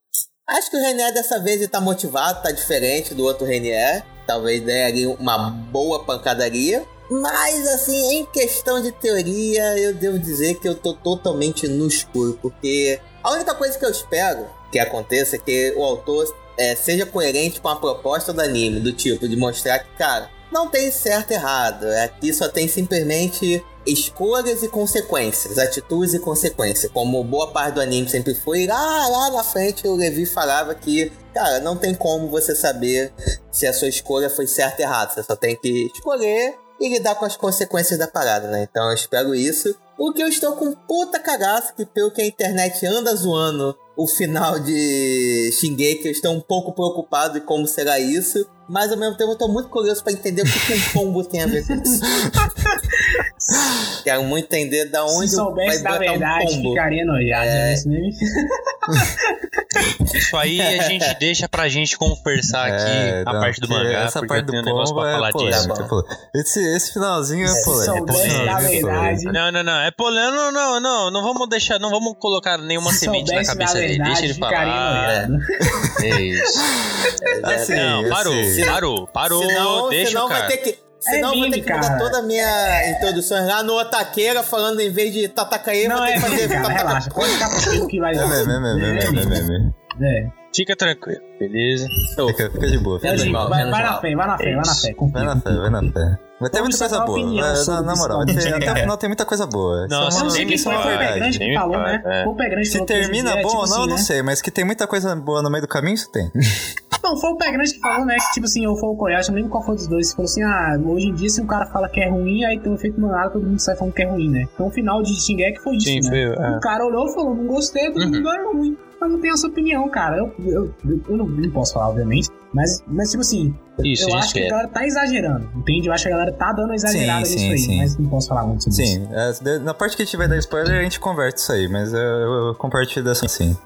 acho que o Rainier dessa vez ele tá motivado, tá diferente do outro Rainier. Talvez dê ali uma boa pancadaria. Mas, assim, em questão de teoria, eu devo dizer que eu tô totalmente no escuro. Porque a única coisa que eu espero que aconteça é que o autor é, seja coerente com a proposta do anime, do tipo, de mostrar que, cara, não tem certo e errado. Aqui só tem simplesmente escolhas e consequências, atitudes e consequências. Como boa parte do anime sempre foi, lá, lá na frente o Levi falava que, cara, não tem como você saber se a sua escolha foi certa ou errada. Você só tem que escolher e lidar com as consequências da parada, né? Então eu espero isso. O que eu estou com puta cagaço, que pelo que a internet anda zoando o final de Shingeki, eu estou um pouco preocupado de como será isso. Mas ao mesmo tempo eu tô muito curioso pra entender o que, que um pombo tem a ver com isso. Quero muito entender da onde Se soubesse vai da botar verdade, um pombo. ficaria nojado. É. né? Isso aí a gente deixa pra gente conversar aqui É, a não, parte do mangá, Essa parte do um negócio pra é falar polêmica. disso. Pô. Esse, esse finalzinho é polêmico. é. Não, não, não. É polêmico. Não, não, não. Não vamos deixar. Não vamos colocar nenhuma Se semente na cabeça dele. Deixa ele falar. É isso. Assim, não, parou, parou, parou. senão, deixa senão cara. vai ter que. É Senão vou ter que mudar cara. toda a minha introdução lá no Otaqueira, falando em vez de Tatakae, Não vou ter é que fazer meme, cara, relaxa. Pode ficar tranquilo que vai É meme, é meme, é meme, é meme. É. Fica tranquilo, beleza? Fica, fica de boa, fica de boa. mal, vai, vai na fé, vai na fé, vai na fé. Vai na fé, vai na fé. Vai ter muita coisa boa. sobre na, moral, vai ter, podcast. até o final tem muita coisa boa. Não, Isso é Eu não uma- foi o Pé. Grande que falou, né? fala, é. O Pé Grande Se termina é bom tipo ou não, assim, eu não né? sei, mas que tem muita coisa boa no meio do caminho, isso tem. Não, foi o Pé Grande que falou, né? Que tipo assim, ou foi o Koyashi, não lembro qual foi dos dois. Falou assim: ah, hoje em dia, se um cara fala que é ruim, aí tem um efeito manada, todo mundo sai falando que é ruim, né? Então o final de Shingeki foi isso, Sim, né? foi. é. O cara olhou e falou: não gostei, todo Uhum. mundo é ruim. Eu não tenho essa opinião, cara. Eu, eu, eu, não, não posso falar, obviamente. Mas, mas tipo assim, Isso, eu a acho que a quer. galera tá exagerando, entende? Eu acho que a galera tá dando exagerada Sim, nisso sim, aí, sim. mas não posso falar muito sobre isso. Sim, é, de- na parte que a gente vai dar spoiler, a gente converte isso aí, mas eu, eu, compartilho assim, sim.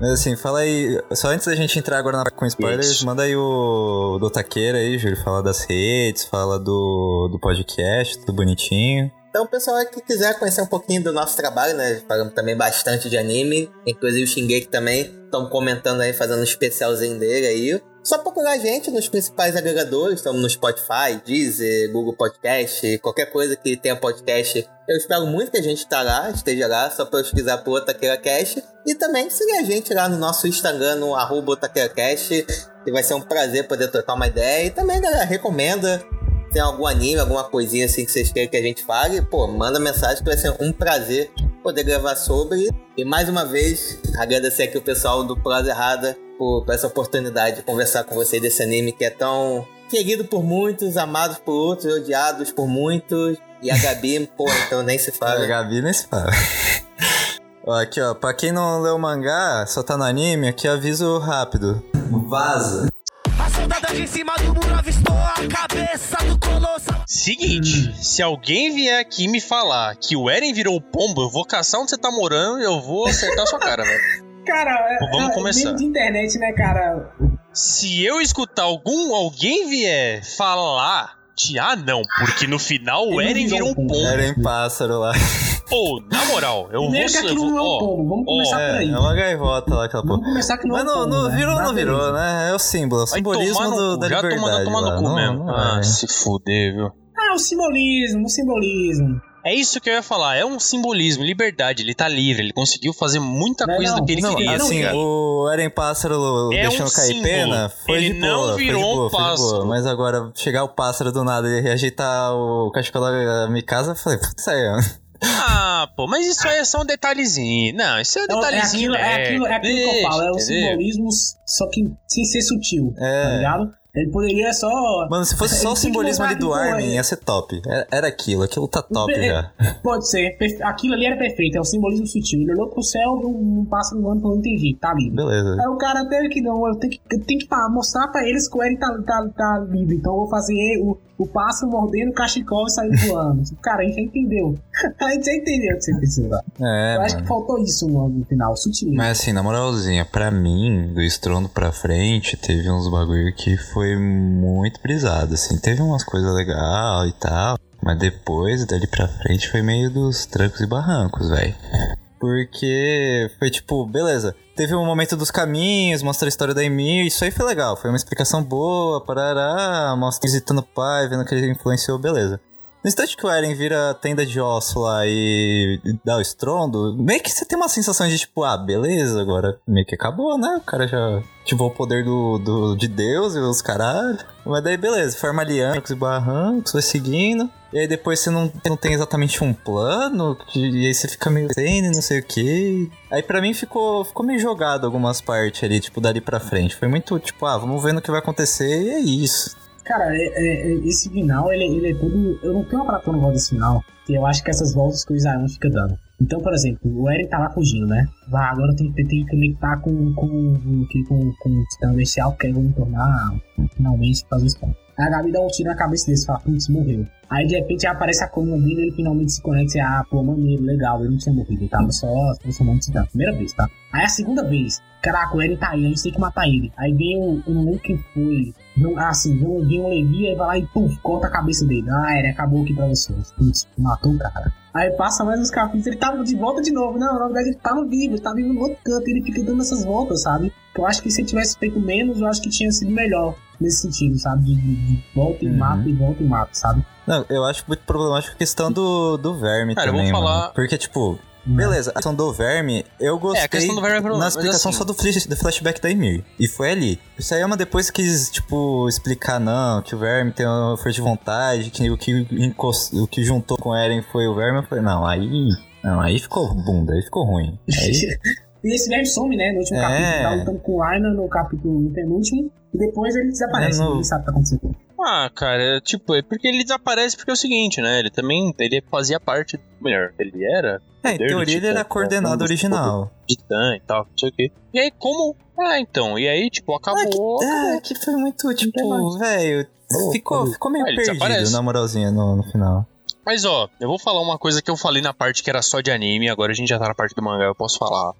Mas assim, fala aí, só antes da gente entrar agora na parte com spoilers, Isso. manda aí o do Taqueira aí, Júlio, fala das redes, fala do, do podcast, tudo bonitinho. Então, pessoal que quiser conhecer um pouquinho do nosso trabalho, né? Falamos também bastante de anime. Inclusive o Shingeki também. Estão comentando aí, fazendo um especialzinho dele aí. Só procurar a gente nos principais agregadores. Estamos no Spotify, Deezer, Google Podcast, qualquer coisa que tenha podcast. Eu espero muito que a gente tá lá, esteja lá, só pesquisar por Otaqueira Cast. E também seguir a gente lá no nosso Instagram, no arroba OtaqueiraCast, que vai ser um prazer poder trocar uma ideia. E também, galera, recomenda tem algum anime, alguma coisinha assim que vocês querem que a gente fale, pô, manda mensagem que vai ser um prazer poder gravar sobre. E mais uma vez, agradecer aqui o pessoal do Prosa Errada por, por essa oportunidade de conversar com vocês desse anime que é tão querido por muitos, amado por outros, odiados por muitos. E a Gabi, pô, então nem se A fala. Gabi nem se fala. ó, aqui ó, pra quem não leu o mangá, só tá no anime, aqui aviso rápido. Vaza. A soldada de cima do muro a cabeça do colosso. Seguinte, se alguém vier aqui me falar que o Eren virou o pombo, eu vou caçar onde você tá morando e eu vou acertar sua cara, velho. Cara, é- Vamos é, começar. de internet, né, cara? Se eu escutar algum, alguém vier falar ah não, porque no final o Eren virou um pombo. em pássaro lá. Pô, na moral, eu vou... Que aquilo não é um pombo, vamos começar por É, aí. é uma gaivota lá, aquela porra. Vamos começar que não Mas é um não, pombo, não né? virou, não Mas virou, né? É o símbolo, é o simbolismo do, da já liberdade. tomando, tomar lá. no cu mesmo. ah, é. se fuder, viu? Ah, o simbolismo, o simbolismo. É isso que eu ia falar, é um simbolismo, liberdade, ele tá livre, ele conseguiu fazer muita Não, coisa não, do que ele Não, queria. assim, tá ligado? o Eren Pássaro É deixando um cair símbolo. pena, foi Ele de não boa, virou foi de boa, um foi de boa. pássaro. Mas agora, chegar o pássaro do nada e ajeitar o cachecol da Mikasa, eu falei, putz, aí, ó. Ah, pô, mas isso aí é só um detalhezinho. Não, isso é um É, o- é detalhezinho. aquilo, é aquilo, é aquilo que eu falo, é o simbolismo, só que sem ser sutil, tá É. ligado? Ele poderia só. Mano, se fosse só o simbolismo ali do Armin, é- ia ser top. Era- Era aquilo, aquilo tá top É, já. Pode ser. Aquilo ali era perfeito, é o simbolismo sutil. Ele olhou pro céu, um pássaro voando e falou: entendi, tá livre. Beleza. Aí o cara teve que não, eu tenho que, eu tenho que mostrar pra eles que o Eren tá, tá, tá livre. Então eu vou fazer o, o pássaro mordendo o cachecol e saindo voando. Cara, a gente já entendeu. a gente já entendeu o que você precisa. É, eu acho mano. que faltou isso no, no final, sutil. Mas assim, na moralzinha, pra mim, do estrondo pra frente, teve uns bagulho que foi muito brisado, assim. Teve umas coisas legais e tal, mas depois, dali pra frente, foi meio dos trancos e barrancos, velho. Porque foi tipo, beleza, teve um momento dos caminhos, mostra a história da Emir, isso aí foi legal, foi uma explicação boa, parará, mostra visitando o pai, vendo que ele influenciou, beleza. No instante que o Eren vira tenda de osso lá e dá o estrondo, meio que você tem uma sensação de tipo, ah, beleza, agora meio que acabou, né? O cara já ativou o poder do, do, de Deus e os caralho. Mas daí beleza, forma alianças e barrancos, vai seguindo. E aí depois você não, não tem exatamente um plano, e aí você fica meio sem, não sei o que. Aí pra mim ficou, ficou meio jogado algumas partes ali, tipo, dali pra frente. Foi muito tipo, ah, vamos vendo o que vai acontecer e é isso. Cara, é- é- é- esse final, ele, ele é todo. Eu não tenho uma eu não gosto desse final, que eu acho que essas voltas que o Isaías fica dando. Então, por exemplo, o Eren tá lá fugindo, né? Vai, agora tem que, tem que conectar com, com, com, com, com o Titã Bestial, que aí vão tornar finalmente fazer pontos. Aí a Gabi dá um tiro na cabeça dele e fala, putz, morreu. Aí de repente aparece a coluna dele ele finalmente se conecta e ah, pô, maneiro, legal, ele não tinha morrido, ele tava só transformando em titã. Primeira vez, tá? Aí a segunda vez, caraca, o Eren tá aí, a gente tem que matar ele. Aí vem o, eu não foi. Não, ah, assim, vem, um- vem um Levi, aí vai lá e puf, corta a cabeça dele. Ah, Eren, acabou aqui pra vocês. Putz, matou o cara. Aí passa mais uns capítulos, ele tá de volta de novo. Não, na verdade ele tava vivo, ele tá vivo no outro canto, ele fica dando essas voltas, sabe? Eu acho que se ele tivesse feito menos, eu acho que tinha sido melhor nesse sentido, sabe? De, de- de volta e Uhum. mata e volta e mata, sabe? Não, eu acho muito problemático a questão do, do verme Cara, eu também, vou falar- mano. Porque, tipo, beleza, a questão do verme, eu gostei É, a questão do verme é problema, na explicação assim- só do, flash- do flashback da Emir. E foi ali. Isso aí é uma depois que quis, tipo, explicar, não, que o verme tem uma força de vontade, que o que, o que juntou com o Eren foi o verme. Eu falei, não, aí... Não, aí ficou bunda, aí ficou ruim. Aí, E esse verme some, né? No último É. capítulo, tá lutando com o Arna no capítulo no penúltimo, e depois ele desaparece, É, no- ninguém sabe o que tá acontecendo. Ah, cara, tipo, é porque ele desaparece porque é o seguinte, né? Ele também ele fazia parte. Melhor, ele era. é, em teoria ele era um dos original. Titã e tal, não sei o quê. E aí, como. Ah, então. E aí, tipo, acabou. É, que foi muito, tipo, velho... Ficou, ficou meio Ah, perdido, na moralzinha, no, no final. Mas ó, eu vou falar uma coisa que eu falei na parte que era só de anime, agora a gente já tá na parte do mangá, eu posso falar.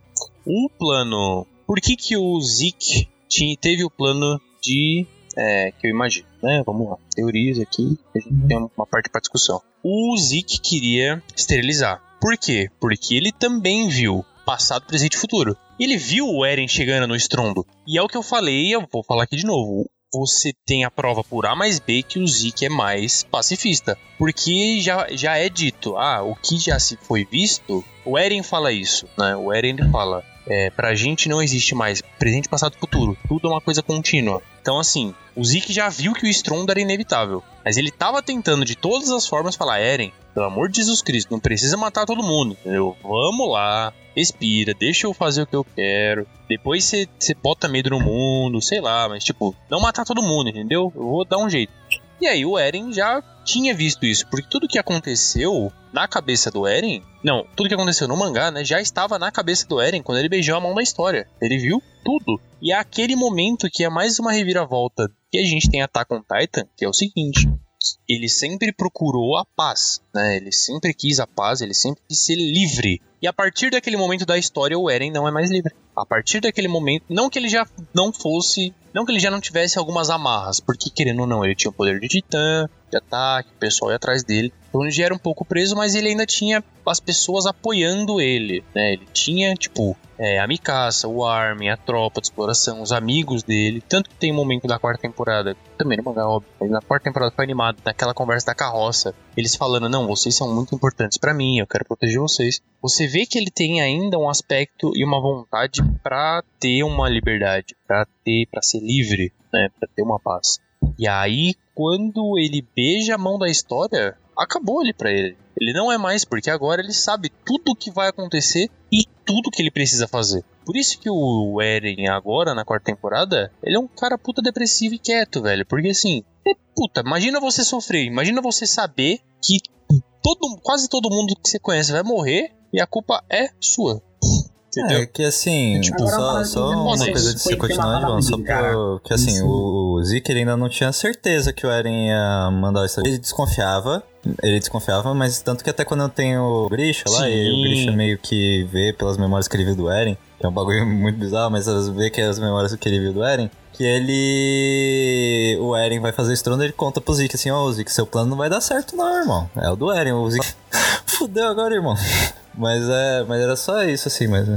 O plano. Por que que o Zeke tinha, teve o plano de. É, que eu imagino, né? Vamos lá. Teorias aqui, a gente tem uma parte pra discussão. O Zeke queria esterilizar. Por quê? Porque ele também viu passado, presente e futuro. Ele viu o Eren chegando no estrondo. E é o que eu falei, eu vou falar aqui de novo. Você tem a prova por A mais B que o Zeke é mais pacifista. Porque já, já é dito, ah, o que já se foi visto, o Eren fala isso, né? O Eren ele fala, é, pra gente não existe mais presente, passado futuro. Tudo é uma coisa contínua. Então, assim, o Zeke já viu que o estrondo era inevitável. Mas ele tava tentando de todas as formas falar, Eren, pelo amor de Jesus Cristo, não precisa matar todo mundo, entendeu? Vamos lá, respira, deixa eu fazer o que eu quero. Depois você bota medo no mundo, sei lá, mas tipo, não matar todo mundo, entendeu? Eu vou dar um jeito. E aí o Eren já tinha visto isso, porque tudo que aconteceu na cabeça do Eren, não, tudo que aconteceu no mangá, né, já estava na cabeça do Eren quando ele beijou a mão da história. Ele viu tudo. E é aquele momento que é mais uma reviravolta que a gente tem Attack on Titan, que é o seguinte, ele sempre procurou a paz, né? Ele sempre quis a paz, ele sempre quis ser livre. E a partir daquele momento da história, o Eren não é mais livre. A partir daquele momento, não que ele já não fosse, não que ele já não tivesse algumas amarras, porque querendo ou não, ele tinha o poder de titã, de ataque, o pessoal ia atrás dele. Então ele já era um pouco preso, mas ele ainda tinha as pessoas apoiando ele, né? Ele tinha, tipo, é, a Mikasa, o Armin, a tropa de exploração, os amigos dele. Tanto que tem um momento da quarta temporada, também no mangá, óbvio, na quarta temporada foi animado, naquela conversa da carroça, eles falando, não, vocês são muito importantes pra mim, eu quero proteger vocês. Você vê que ele tem ainda um aspecto e uma vontade pra ter uma liberdade, pra ter, para ser livre, né, Pra ter uma paz. E aí, quando ele beija a mão da história, acabou ali pra ele. Ele não é mais, porque agora ele sabe tudo o que vai acontecer e tudo que ele precisa fazer. Por isso que o Eren agora, na quarta temporada, ele é um cara puta depressivo e quieto, velho. Porque assim, é puta, imagina você sofrer, imagina você saber que todo, quase todo mundo que você conhece vai morrer e a culpa é sua. Entendeu? É que assim, Tipo, Agora, só, uma só coisa uma que coisa de ter continuar, João, só Big, cara. pra, que assim, Isso. o, Zeke ele ainda não tinha certeza que o Eren ia mandar o extra. Ele desconfiava, ele desconfiava, mas tanto que até quando eu tenho o Grisha lá, Sim. e o Grisha meio que vê pelas memórias que ele viu do Eren, que é um bagulho muito bizarro, mas vezes vê que é as memórias que ele viu do Eren, que ele. O Eren vai fazer estrondo ele conta pro Zeke assim: Ó, Zeke, seu plano não vai dar certo, não, irmão. É o do Eren, o Zeke. Fudeu agora, irmão. Mas é. Mas era só isso, assim, mas.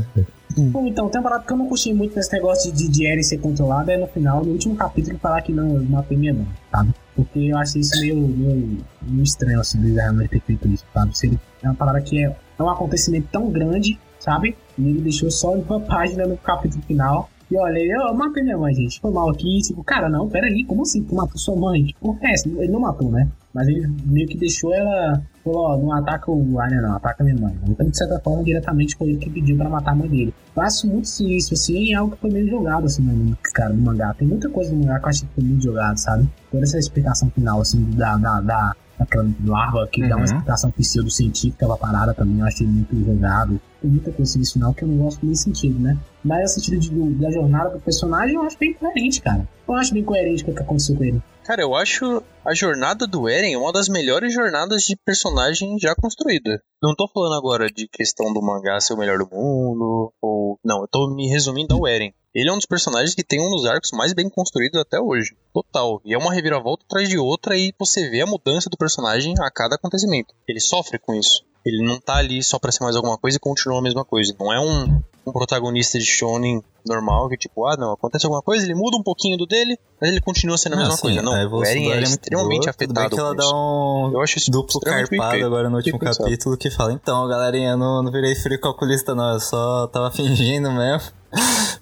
Bom, então, tem uma parada que eu não curti muito nesse negócio de, de Eren ser controlado é no final, no último capítulo, falar que não, matei minha mãe, sabe? Porque eu achei isso meio, meio, meio estranho, assim, do realmente ter feito isso, sabe? É uma parada que é, é um acontecimento tão grande, sabe? E ele deixou só uma página no capítulo final. E olha, eu matei minha mãe, gente. Foi mal aqui. Tipo, cara, não, peraí, como assim? Tu matou sua mãe? Tipo, é, ele não matou, né? Mas ele meio que deixou ela. Falou, ó, não ataca o Arya, não, ataca minha mãe. Então, de certa forma, diretamente foi ele que pediu pra matar a mãe dele. Acho muito isso, assim, é algo que foi meio jogado, assim, no, cara, no mangá. Tem muita coisa no mangá que eu acho que foi muito jogado, sabe? Toda essa explicação final, assim, da. da, da daquela larva que dá uma Uhum. explicação pseudocientífica pra parada também, eu achei muito jogado. Muita coisa nesse final que eu não gosto nesse sentido, né? Mas o sentido de- da jornada do personagem eu acho bem coerente, cara. Eu acho bem coerente com o que aconteceu com ele. Cara, eu acho a jornada do Eren uma das melhores jornadas de personagem já construída. Não tô falando agora de questão do mangá ser o melhor do mundo, ou. Não, eu tô me resumindo ao Eren. Ele é um dos personagens que tem um dos arcos mais bem construídos até hoje. Total. E é uma reviravolta atrás de outra e você vê a mudança do personagem a cada acontecimento. Ele sofre com isso. Ele não tá ali só pra ser mais alguma coisa e continua a mesma coisa. Não é um, um protagonista de shonen normal que tipo, ah, não, acontece alguma coisa, ele muda um pouquinho do dele, mas ele continua sendo a mesma sim, coisa. Não, o Eren é muito extremamente boa, tudo afetado que ela dá um Eu acho isso duplo carpado agora no último pensado. capítulo que fala, então, galerinha, eu não, não virei frio calculista não, eu só tava fingindo mesmo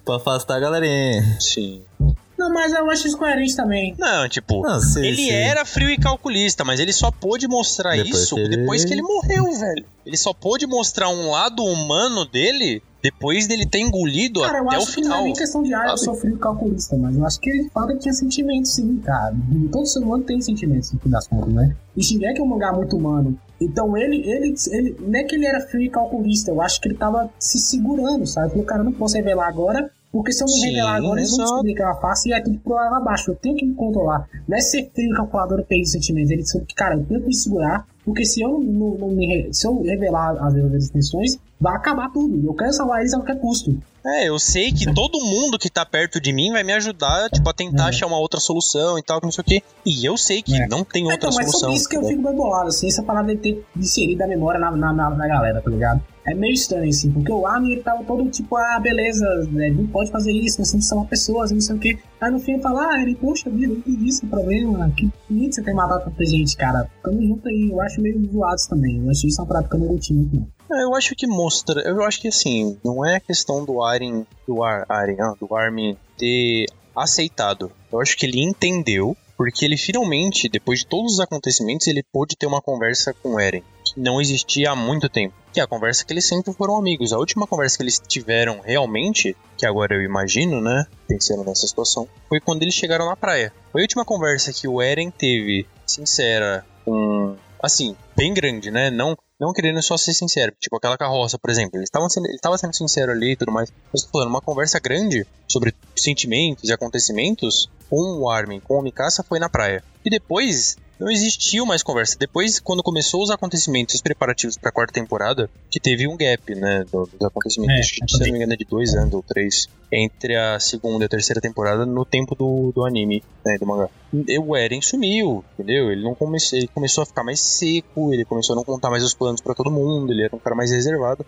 pra afastar a galerinha. Sim. Não, mas eu acho isso coerente também. Não, tipo, Não, sim, ele sim. era frio e calculista, mas ele só pôde mostrar Depois isso que ele- depois que ele morreu, velho. Ele só pôde mostrar um lado humano dele depois dele ter engolido Cara, eu até o acho que não é final. nem questão de ah, eu sou frio calculista, mas eu acho que ele fala que tinha sentimentos sim, cara. Todo ser humano tem sentimentos, no fim das contas, né? E Shingeki é um mangá muito humano. Então ele, ele, ele, não é que ele era frio e calculista, eu acho que ele tava se segurando, sabe? Falou, cara, eu não posso revelar agora, porque se eu me Sim, revelar agora, eles vão exato. descobrir que ela face e é tudo pro lado abaixo. Eu tenho que me controlar. Não é ser frio e calculador e perder sentimentos. Ele soube que, cara, eu tenho que me segurar, porque se eu não, não me se eu revelar as verdadeiras intenções, vai acabar tudo. Eu quero salvar eles a qualquer custo. É, eu sei que todo mundo que tá perto de mim vai me ajudar, tipo, a tentar É. achar uma outra solução e tal, que não sei o quê. E eu sei que É. não tem outra então, mas solução. sobre isso que eu fico bem bolado, assim, essa parada de ter inserido a memória na, na, na, na galera, tá ligado? É meio estranho, assim, porque o Armin, ele tava todo tipo, ah, beleza, né, não pode fazer isso, nós temos que pessoas, não sei o quê. Aí no fim ele fala, ah, ele, poxa vida, não tem isso, problema, que bonito você ter matado tanta gente, cara. Tamo junto aí, eu acho meio zoados também, eu acho isso uma parada que não curti muito, não. É, Eu acho que mostra. Eu acho que assim, não é a questão do Aren. Do Ar, Aren, ah, do Armin ter aceitado. Eu acho que ele entendeu. Porque ele finalmente, depois de todos os acontecimentos, ele pôde ter uma conversa com o Eren. Que não existia há muito tempo. Que é a conversa que eles sempre foram amigos. A última conversa que eles tiveram realmente, que agora eu imagino, né? Pensando nessa situação, foi quando eles chegaram na praia. Foi a última conversa que o Eren teve, sincera, com. Assim, bem grande, né? Não, não querendo só ser sincero. Tipo, aquela carroça, por exemplo. Ele estava sendo, ele sendo sincero ali e tudo mais. Mas falando, uma conversa grande sobre sentimentos e acontecimentos com o Armin, com o Mikasa, foi na praia. E depois, não existiu mais conversa. Depois, quando começou os acontecimentos, os preparativos pra quarta temporada, que teve um gap, né, do- dos acontecimentos, É, se não me engano, é de dois anos ou três, entre a segunda e a terceira temporada, no tempo do, do anime, né, do mangá. O Eren sumiu, entendeu? Ele não comecei, ele começou a ficar mais seco, ele começou a não contar mais os planos pra todo mundo, ele era um cara mais reservado.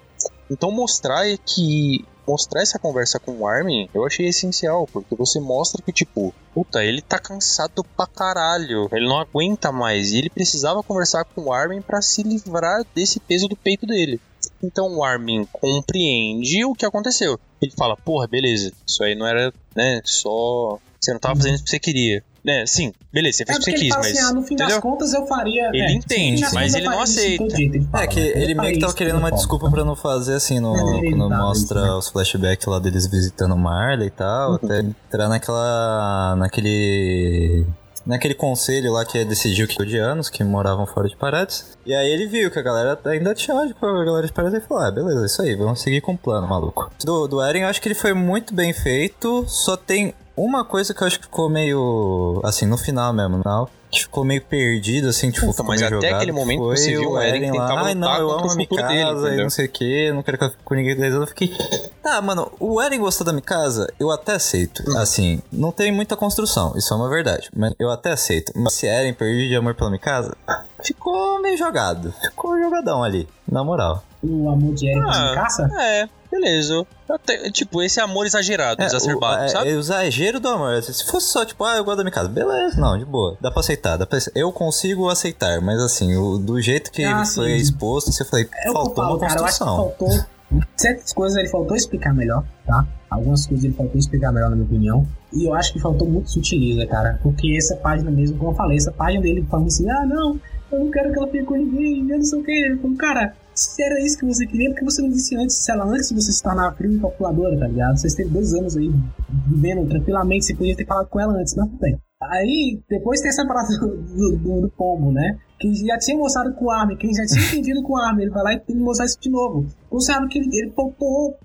Então mostrar é que mostrar essa conversa com o Armin, eu achei essencial, porque você mostra que tipo, puta, ele tá cansado pra caralho, ele não aguenta mais e ele precisava conversar com o Armin pra se livrar desse peso do peito dele. Então o Armin compreende o que aconteceu. Ele fala, porra, beleza, isso aí não era, né, só você não tava fazendo isso que você queria. Né, sim, beleza, você É fez o que você quis, mas. assim, ah, no fim das entendeu? contas eu faria. Ele é, entende, das mas ele não aceita. fala, É que né? Ele meio que tava querendo uma desculpa pra não fazer assim no, é quando mostra isso, né? os flashbacks lá deles visitando Marley e tal, Uhum. até entrar naquela. naquele. Naquele conselho lá que decidiu que de anos que moravam fora de Paradas. E aí ele viu que a galera ainda tinha ódio com a galera de Paradas e falou: Ah, beleza, isso aí, vamos seguir com o plano, maluco. Do, do Eren, eu acho que ele foi muito bem feito, só tem uma coisa que eu acho que ficou meio. assim, no final mesmo, no final. Que ficou meio perdido, assim, tipo, Puta, mas até jogado, aquele momento foi você viu o Eren lá, Ai, não, eu amo a futuro dele, e não sei o que, não quero que eu fique com ninguém. Eu fiquei. Tá, mano, o Eren gostou da minha casa, eu até aceito. Assim, não tem muita construção, isso é uma verdade. Mas eu até aceito. Mas se Eren perdido de amor pela minha casa, ficou meio jogado. Ficou jogadão ali, na moral. O amor de Eren Ah, caça? É, beleza. Eu te- tipo, esse amor exagerado, É, exacerbado, o, é, sabe? é o exagero do amor. Se fosse só, tipo, ah, eu gosto da minha casa, beleza, não, de boa. Dá pra aceitar, dá pra aceitar. Eu consigo aceitar, mas assim, o, do jeito que Ah, ele sim. foi exposto, você falei, É eu faltou falo, uma cara. Eu acho que construção. faltou. Certas coisas ele faltou explicar melhor, tá? Algumas coisas ele faltou explicar melhor, na minha opinião. E eu acho que faltou muito sutileza, cara. Porque essa página mesmo, como eu falei, essa página dele falando assim: ah, não, eu não quero que ela fique com ninguém, eu não sei o que. Ele falou, cara, se era isso que você queria, por que você não disse antes, sei lá, antes de você se tornar frio e calculadora, tá ligado? Vocês teve dois anos aí vivendo tranquilamente, você podia ter falado com ela antes, não, tudo bem. Aí, depois tem essa parada do, do, do- pombo, né? Que já tinha mostrado com o Armin, que já tinha entendido com o Armin, ele vai lá e tem que mostrar isso de novo. Então, sabe que ele, ele faltou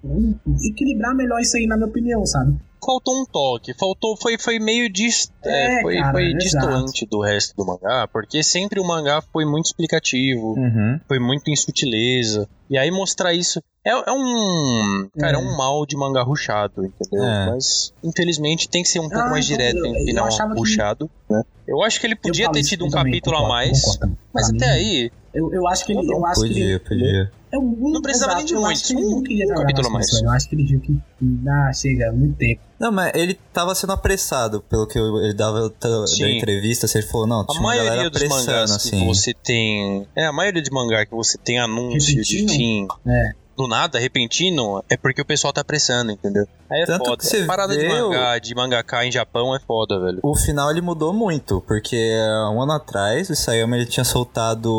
equilibrar melhor isso aí, na minha opinião, sabe? Faltou um toque, faltou, foi, foi meio dis, é, É, foi, cara, foi exato. distoante do resto do mangá, porque sempre o mangá foi muito explicativo, Uhum. foi muito em sutileza. E aí mostrar isso é, é um. Cara, é. É. um mal de mangá ruchado, entendeu? É. Mas, infelizmente, tem que ser um pouco Ah, mais direto em eu final achava que- ruchado, né? Eu acho que ele podia ter tido um também capítulo concordo, a mais. concordo. Mas Pra até mim, aí, Eu, eu acho que ele. Eu acho que ele, Podia, podia. Eu Não precisava nem de eu muito, acho que ele um- um capítulo mais. Eu acho que ele viu que. Ah, chega, muito tempo. Não, mas ele tava sendo apressado, pelo que eu- ele dava da entrevista, assim, ele falou, não, a tinha uma galera maioria dos mangás assim. que você tem. É, a maioria de mangá que você tem anúncio de Fim. É. Do nada, repentino, é porque o pessoal tá apressando, entendeu? Aí é Tanto foda. que você Parada de vê o- mangá, de mangaká em Japão é foda, velho. O final ele mudou muito, porque há um ano atrás o Sayama ele tinha soltado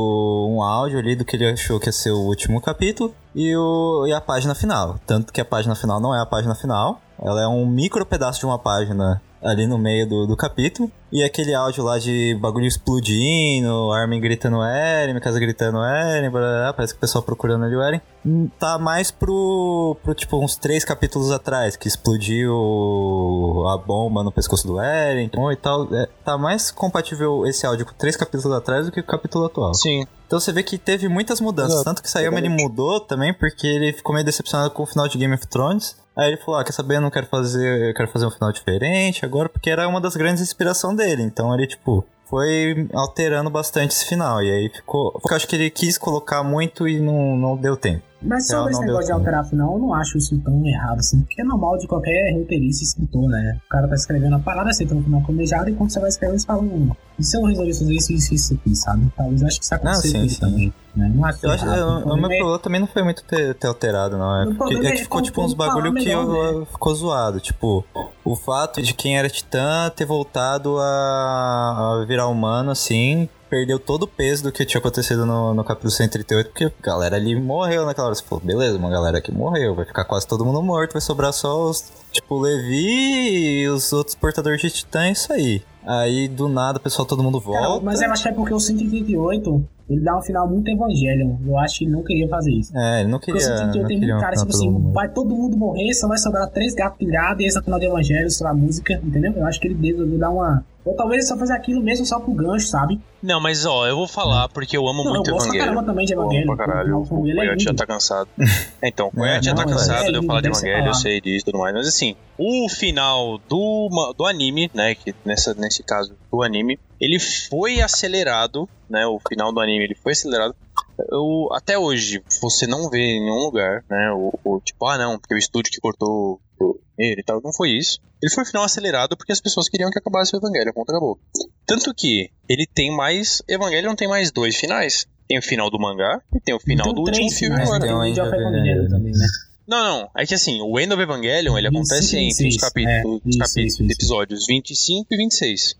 um áudio ali do que ele achou que ia ser o último capítulo e, o, e a página final. Tanto que a página final não é a página final, ela é um micro pedaço de uma página ali no meio do, do capítulo. E aquele áudio lá de bagulho explodindo, Armin gritando Eren, minha casa gritando Eren, blá, blá, blá, parece que o pessoal procurando ali o Eren. Hum, Tá mais pro, pro, tipo, uns três capítulos atrás, que explodiu a bomba no pescoço do Eren então, e tal. É, tá mais compatível esse áudio com três capítulos atrás do que o capítulo atual. Sim. Então você vê que teve muitas mudanças. Tanto que Sayama ele mudou também, porque ele ficou meio decepcionado com o final de Game of Thrones. Aí ele falou, ah, quer saber, eu não quero fazer, eu quero fazer um final diferente agora, porque era uma das grandes inspirações dele. Então ele, tipo, foi alterando bastante esse final. E aí ficou. Porque eu acho que ele quis colocar muito e não, não deu tempo. Mas sobre esse não negócio de alterar final, eu não acho isso tão errado assim. Porque é normal de qualquer roteirista escritor, né? O cara tá escrevendo a parada, aceita no final planejado, e quando você vai escrevendo, você fala, hum, e se eu resolver fazer isso, isso, isso aqui, sabe? Talvez eu acho que isso aconteceu sim, com ele sim. também. Né? Não acho Eu acho que errado. o- o meu problema é- problema também não foi muito ter, ter alterado, não. É, porque, é é que ficou tipo uns bagulho que melhor, eu- ficou zoado. Tipo, o fato de quem era titã ter voltado a, a virar humano, assim, perdeu todo o peso do que tinha acontecido no, no capítulo 138, porque a galera ali morreu naquela hora. Você falou, beleza, uma galera aqui morreu, vai ficar quase todo mundo morto, vai sobrar só os, tipo, Levi e os outros portadores de titã, é isso aí. Aí, do nada, o pessoal, todo mundo volta. Cara, mas eu acho que é porque o 138 ele dá um final muito Evangelion. Eu acho que ele não queria fazer isso. É, ele não Porque queria. o 138 não tem muito um cara, tipo todo assim, mundo. vai todo mundo morrer, só vai sobrar três gatos pingados e esse é o final do Evangelho, sei lá, música, entendeu? Eu acho que ele resolveu dar uma. Ou talvez ele só fazer aquilo mesmo só pro gancho, sabe? Não, mas ó, eu vou falar porque eu amo Não, muito eu gosto pra Evangelho. caramba também de Eu amo Evangelho. pra caralho. O O final dele é Coyote já tá cansado. Então, o Coyote já não, tá cansado é de eu falar de deve Evangelho, eu sei disso e tudo mais. Mas assim, o final do, do anime, né? Que nessa, nesse caso, do anime, ele foi acelerado, né? O final do anime ele foi acelerado. Eu, até hoje, você não vê em nenhum lugar, né? O, o tipo, ah não, porque o estúdio que cortou ele e tal, não foi isso. Ele foi final acelerado porque as pessoas queriam que acabasse o Evangelho, ponto acabou. Tanto que ele tem mais. Evangelion tem mais dois finais. Tem o final do mangá e tem o final Tem do último filme agora. Tem o Tem End of ainda, Evangelion né? também, né? Não, não. É que assim, o End of Evangelion ele 25 acontece entre os 26, capítulos, é, os capítulos episódios 25 e 26.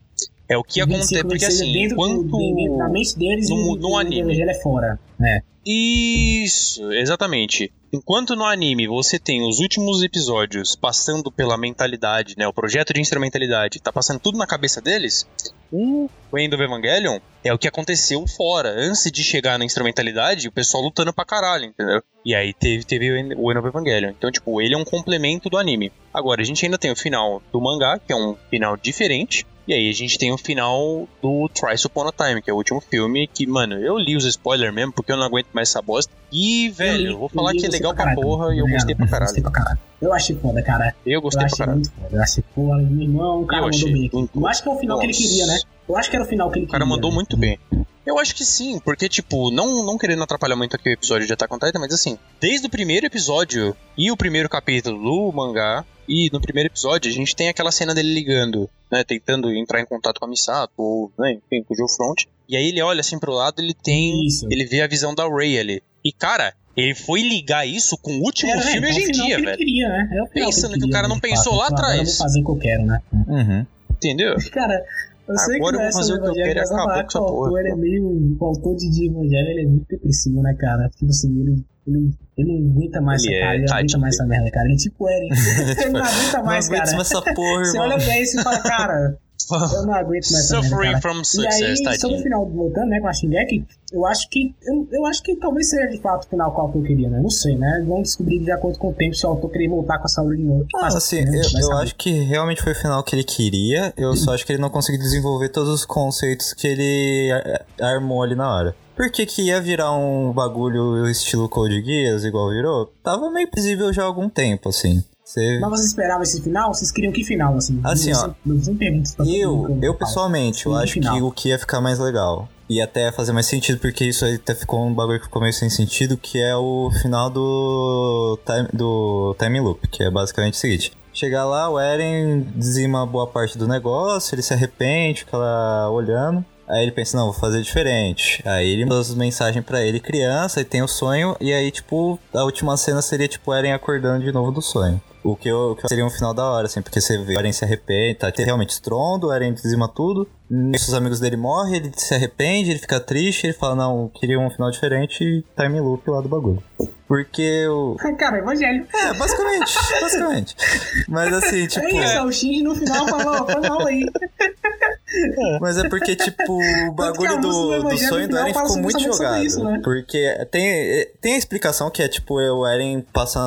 É o que 25 acontece, porque assim, dentro, enquanto... da mente deles no- no anime. Evangelho é fora. né? Isso, exatamente. Enquanto no anime você tem os últimos episódios passando pela mentalidade, né? O projeto de instrumentalidade tá passando tudo na cabeça deles. O End of Evangelion é o que aconteceu fora. Antes de chegar na instrumentalidade, o pessoal lutando pra caralho, entendeu? E aí teve, teve o End of Evangelion. Então, tipo, ele é um complemento do anime. Agora, a gente ainda tem o final do mangá, que é um final diferente. E aí a gente tem o final do Thrice Upon a Time, que é o último filme que, mano, eu li os spoilers mesmo, porque eu não aguento mais essa bosta. E, velho, eu vou falar que é legal pra porra e eu gostei pra Gostei caralho. pra caralho. Eu achei foda, cara. Eu Eu gostei pra achei muito foda. Eu achei, pô, meu irmão, o cara Eu mandou achei bem Eu acho que é o final que ele Nossa. queria, né? Eu acho que era o final que ele O cara queria. mandou né? muito bem. Eu acho que sim, porque, tipo, não, não querendo atrapalhar muito aqui o episódio de Attack on Titan, mas assim, desde o primeiro episódio e o primeiro capítulo do mangá, e no primeiro episódio a gente tem aquela cena dele ligando, né, tentando entrar em contato com a Misato, ou, né, enfim, com o Geofront, e aí ele olha assim pro lado, ele tem, Isso. ele vê a visão da Ray ali. E, cara, ele foi ligar isso com o último né? filme Então, hoje em dia, que velho. queria, né? É o Pensando ele que o cara queria, não pensou fato. lá Agora eu atrás. vou fazer o que eu quero, né? Uhum. Entendeu? Cara, eu sei Agora eu que vou nessa fazer o que eu quero e acabou com essa que o porra, ele é meio. O autor de de Evangelho ele é muito depressivo, né, cara? Tipo assim, ele. Ele, ele não aguenta mais Ele essa é, cara, ele não aguenta mais essa merda, cara. Ele é tipo Eren. ele não aguenta mais, não aguento cara. essa porra, Você irmão. olha pra isso e fala, cara, eu não aguento mais merda, Suffering from E aí, success, sobre o final, voltando, né, com a Shingeki, eu acho que. Eu, eu acho que talvez seja de fato o final qual que eu queria, né? Não sei, né? Vamos descobrir de acordo com o tempo se o autor querer voltar com a saúde de novo. Ah, assim, né, eu, eu acho que realmente foi o final que ele queria. Eu só acho que ele não conseguiu desenvolver todos os conceitos que ele ar- armou ali na hora. Por que, que ia virar um bagulho estilo Code Geass, igual virou? Tava meio visível já há algum tempo, assim. Você... Mas vocês esperavam esse final? Vocês queriam que final, assim? Assim, ó, Eu, que eu falo. pessoalmente, eu acho final. que o que ia ficar mais legal. E até fazer mais sentido, porque isso aí até ficou um bagulho que ficou meio sem sentido, que é o final do time, do time loop, que é basicamente o seguinte. Chegar lá, o Eren dizima boa parte do negócio, ele se arrepende, fica lá olhando. Aí ele pensa, não, vou fazer diferente. Aí ele manda as mensagens pra ele, criança, e tem o sonho, e aí, tipo, a última cena seria, tipo, o Eren acordando de novo do sonho. O que, eu, o que seria um final da hora, assim, porque você vê o Eren se arrepende, tá realmente estrondo, o Eren dizima tudo, nisso os amigos dele morrem, ele se arrepende, ele fica triste, ele fala, não, queria um final diferente e time loop lá do bagulho. Porque o. Cara, evangelho. É, basicamente, basicamente. Mas assim, tipo. É isso, o Shinji no final falou, foi mal aí. Mas é porque, tipo, o bagulho do do, sonho do Eren ficou muito jogado. isso, né? Porque tem, tem a explicação que é, tipo, o Eren passa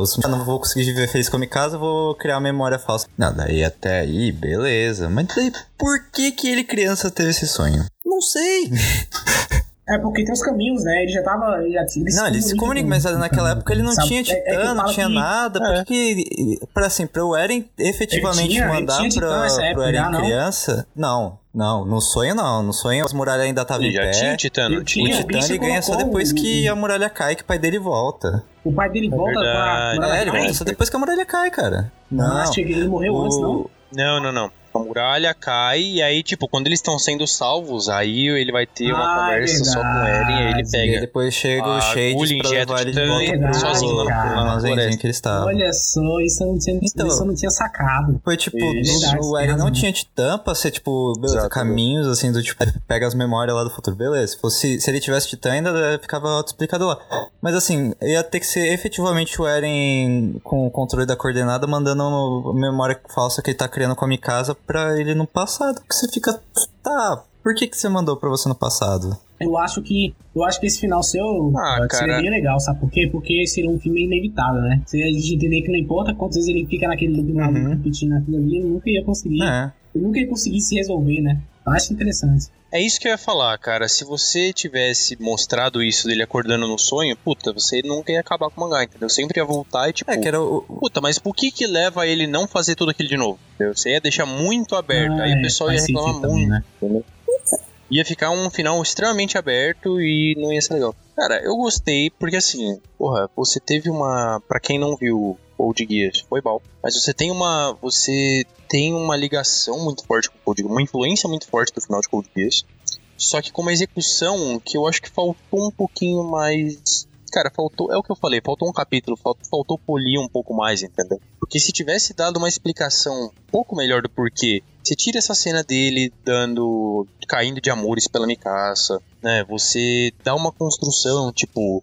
os... Eu não vou conseguir viver feliz com a minha casa, vou criar uma memória falsa. Não, daí até aí, beleza. Mas daí, por que que ele, criança, teve esse sonho? Não sei. É porque tem os caminhos, né? Ele já tava. Ele, já, ele Não, ele se comunica, mas naquela época ele não sabe? tinha É- é que titã, não tinha que- nada. Por que, pra assim, pra o Eren efetivamente tinha- mandar tinha titã pra, pro Eren não? criança? Não, não, no sonho não. No sonho as muralhas ainda estavam em Ele já pé. tinha Titã, não tinha? O Titã ele ganha só depois o- que a muralha cai, que o pai dele volta. O pai dele volta verdade. pra. É, ele volta só depois que a muralha cai, cara. Não, Não. ele morreu antes, não? O... Não, não, não. A muralha cai e aí, tipo, quando eles estão sendo salvos, aí ele vai ter uma Ah, é conversa só com o Eren e aí ele E aí pega. depois chega o agulha, pra levar ele de volta e sozinho lá- floresta. que ele estava. Olha só, isso eu não tinha, Então. isso não tinha sacado. Foi tipo, Isso. no- Verdade, o Eren não tinha titã pra ser, tipo, beleza, Exato. caminhos, assim, do tipo, pega as memórias lá do futuro, beleza. Se, fosse, se ele tivesse titã, ainda eh, ficava auto-explicado lá. Mas assim, ia ter que ser efetivamente o Eren com o controle da coordenada mandando memória falsa que ele tá criando com a Mikasa pra ele no passado. Que você fica, tá, por que que você mandou pra você no passado? Eu acho que. Eu acho que esse final seu Ah, seria bem legal, sabe por quê? Porque seria um filme inevitável, né? Se a gente entender que não importa quantas vezes ele fica naquele loop maluco Uhum. repetindo aquilo ali, ele nunca ia conseguir. É. Ele nunca ia conseguir se resolver, né? Eu acho interessante. É isso que eu ia falar, cara. Se você tivesse mostrado isso dele acordando no sonho, puta, você nunca ia acabar com o mangá, entendeu? Sempre ia voltar e tipo. É, que era o, Puta, mas por que que leva ele não fazer tudo aquilo de novo? Entendeu? Você ia deixar muito aberto, Ah, aí é, o pessoal ia reclamar também, muito. né? Ia ficar um final extremamente aberto e não ia ser legal. Cara, eu gostei porque assim, porra, você teve uma. Pra quem não viu Code Geass, foi bom. Mas você tem uma. Você tem uma ligação muito forte com o Code uma influência muito forte do final de Code Geass. Só que com uma execução que eu acho que faltou um pouquinho mais. cara, faltou. É o que eu falei, faltou um capítulo, faltou, faltou polir um pouco mais, entendeu? Porque se tivesse dado uma explicação um pouco melhor do porquê, você tira essa cena dele dando. caindo de amores pela Mikasa, né? Você dá uma construção, tipo.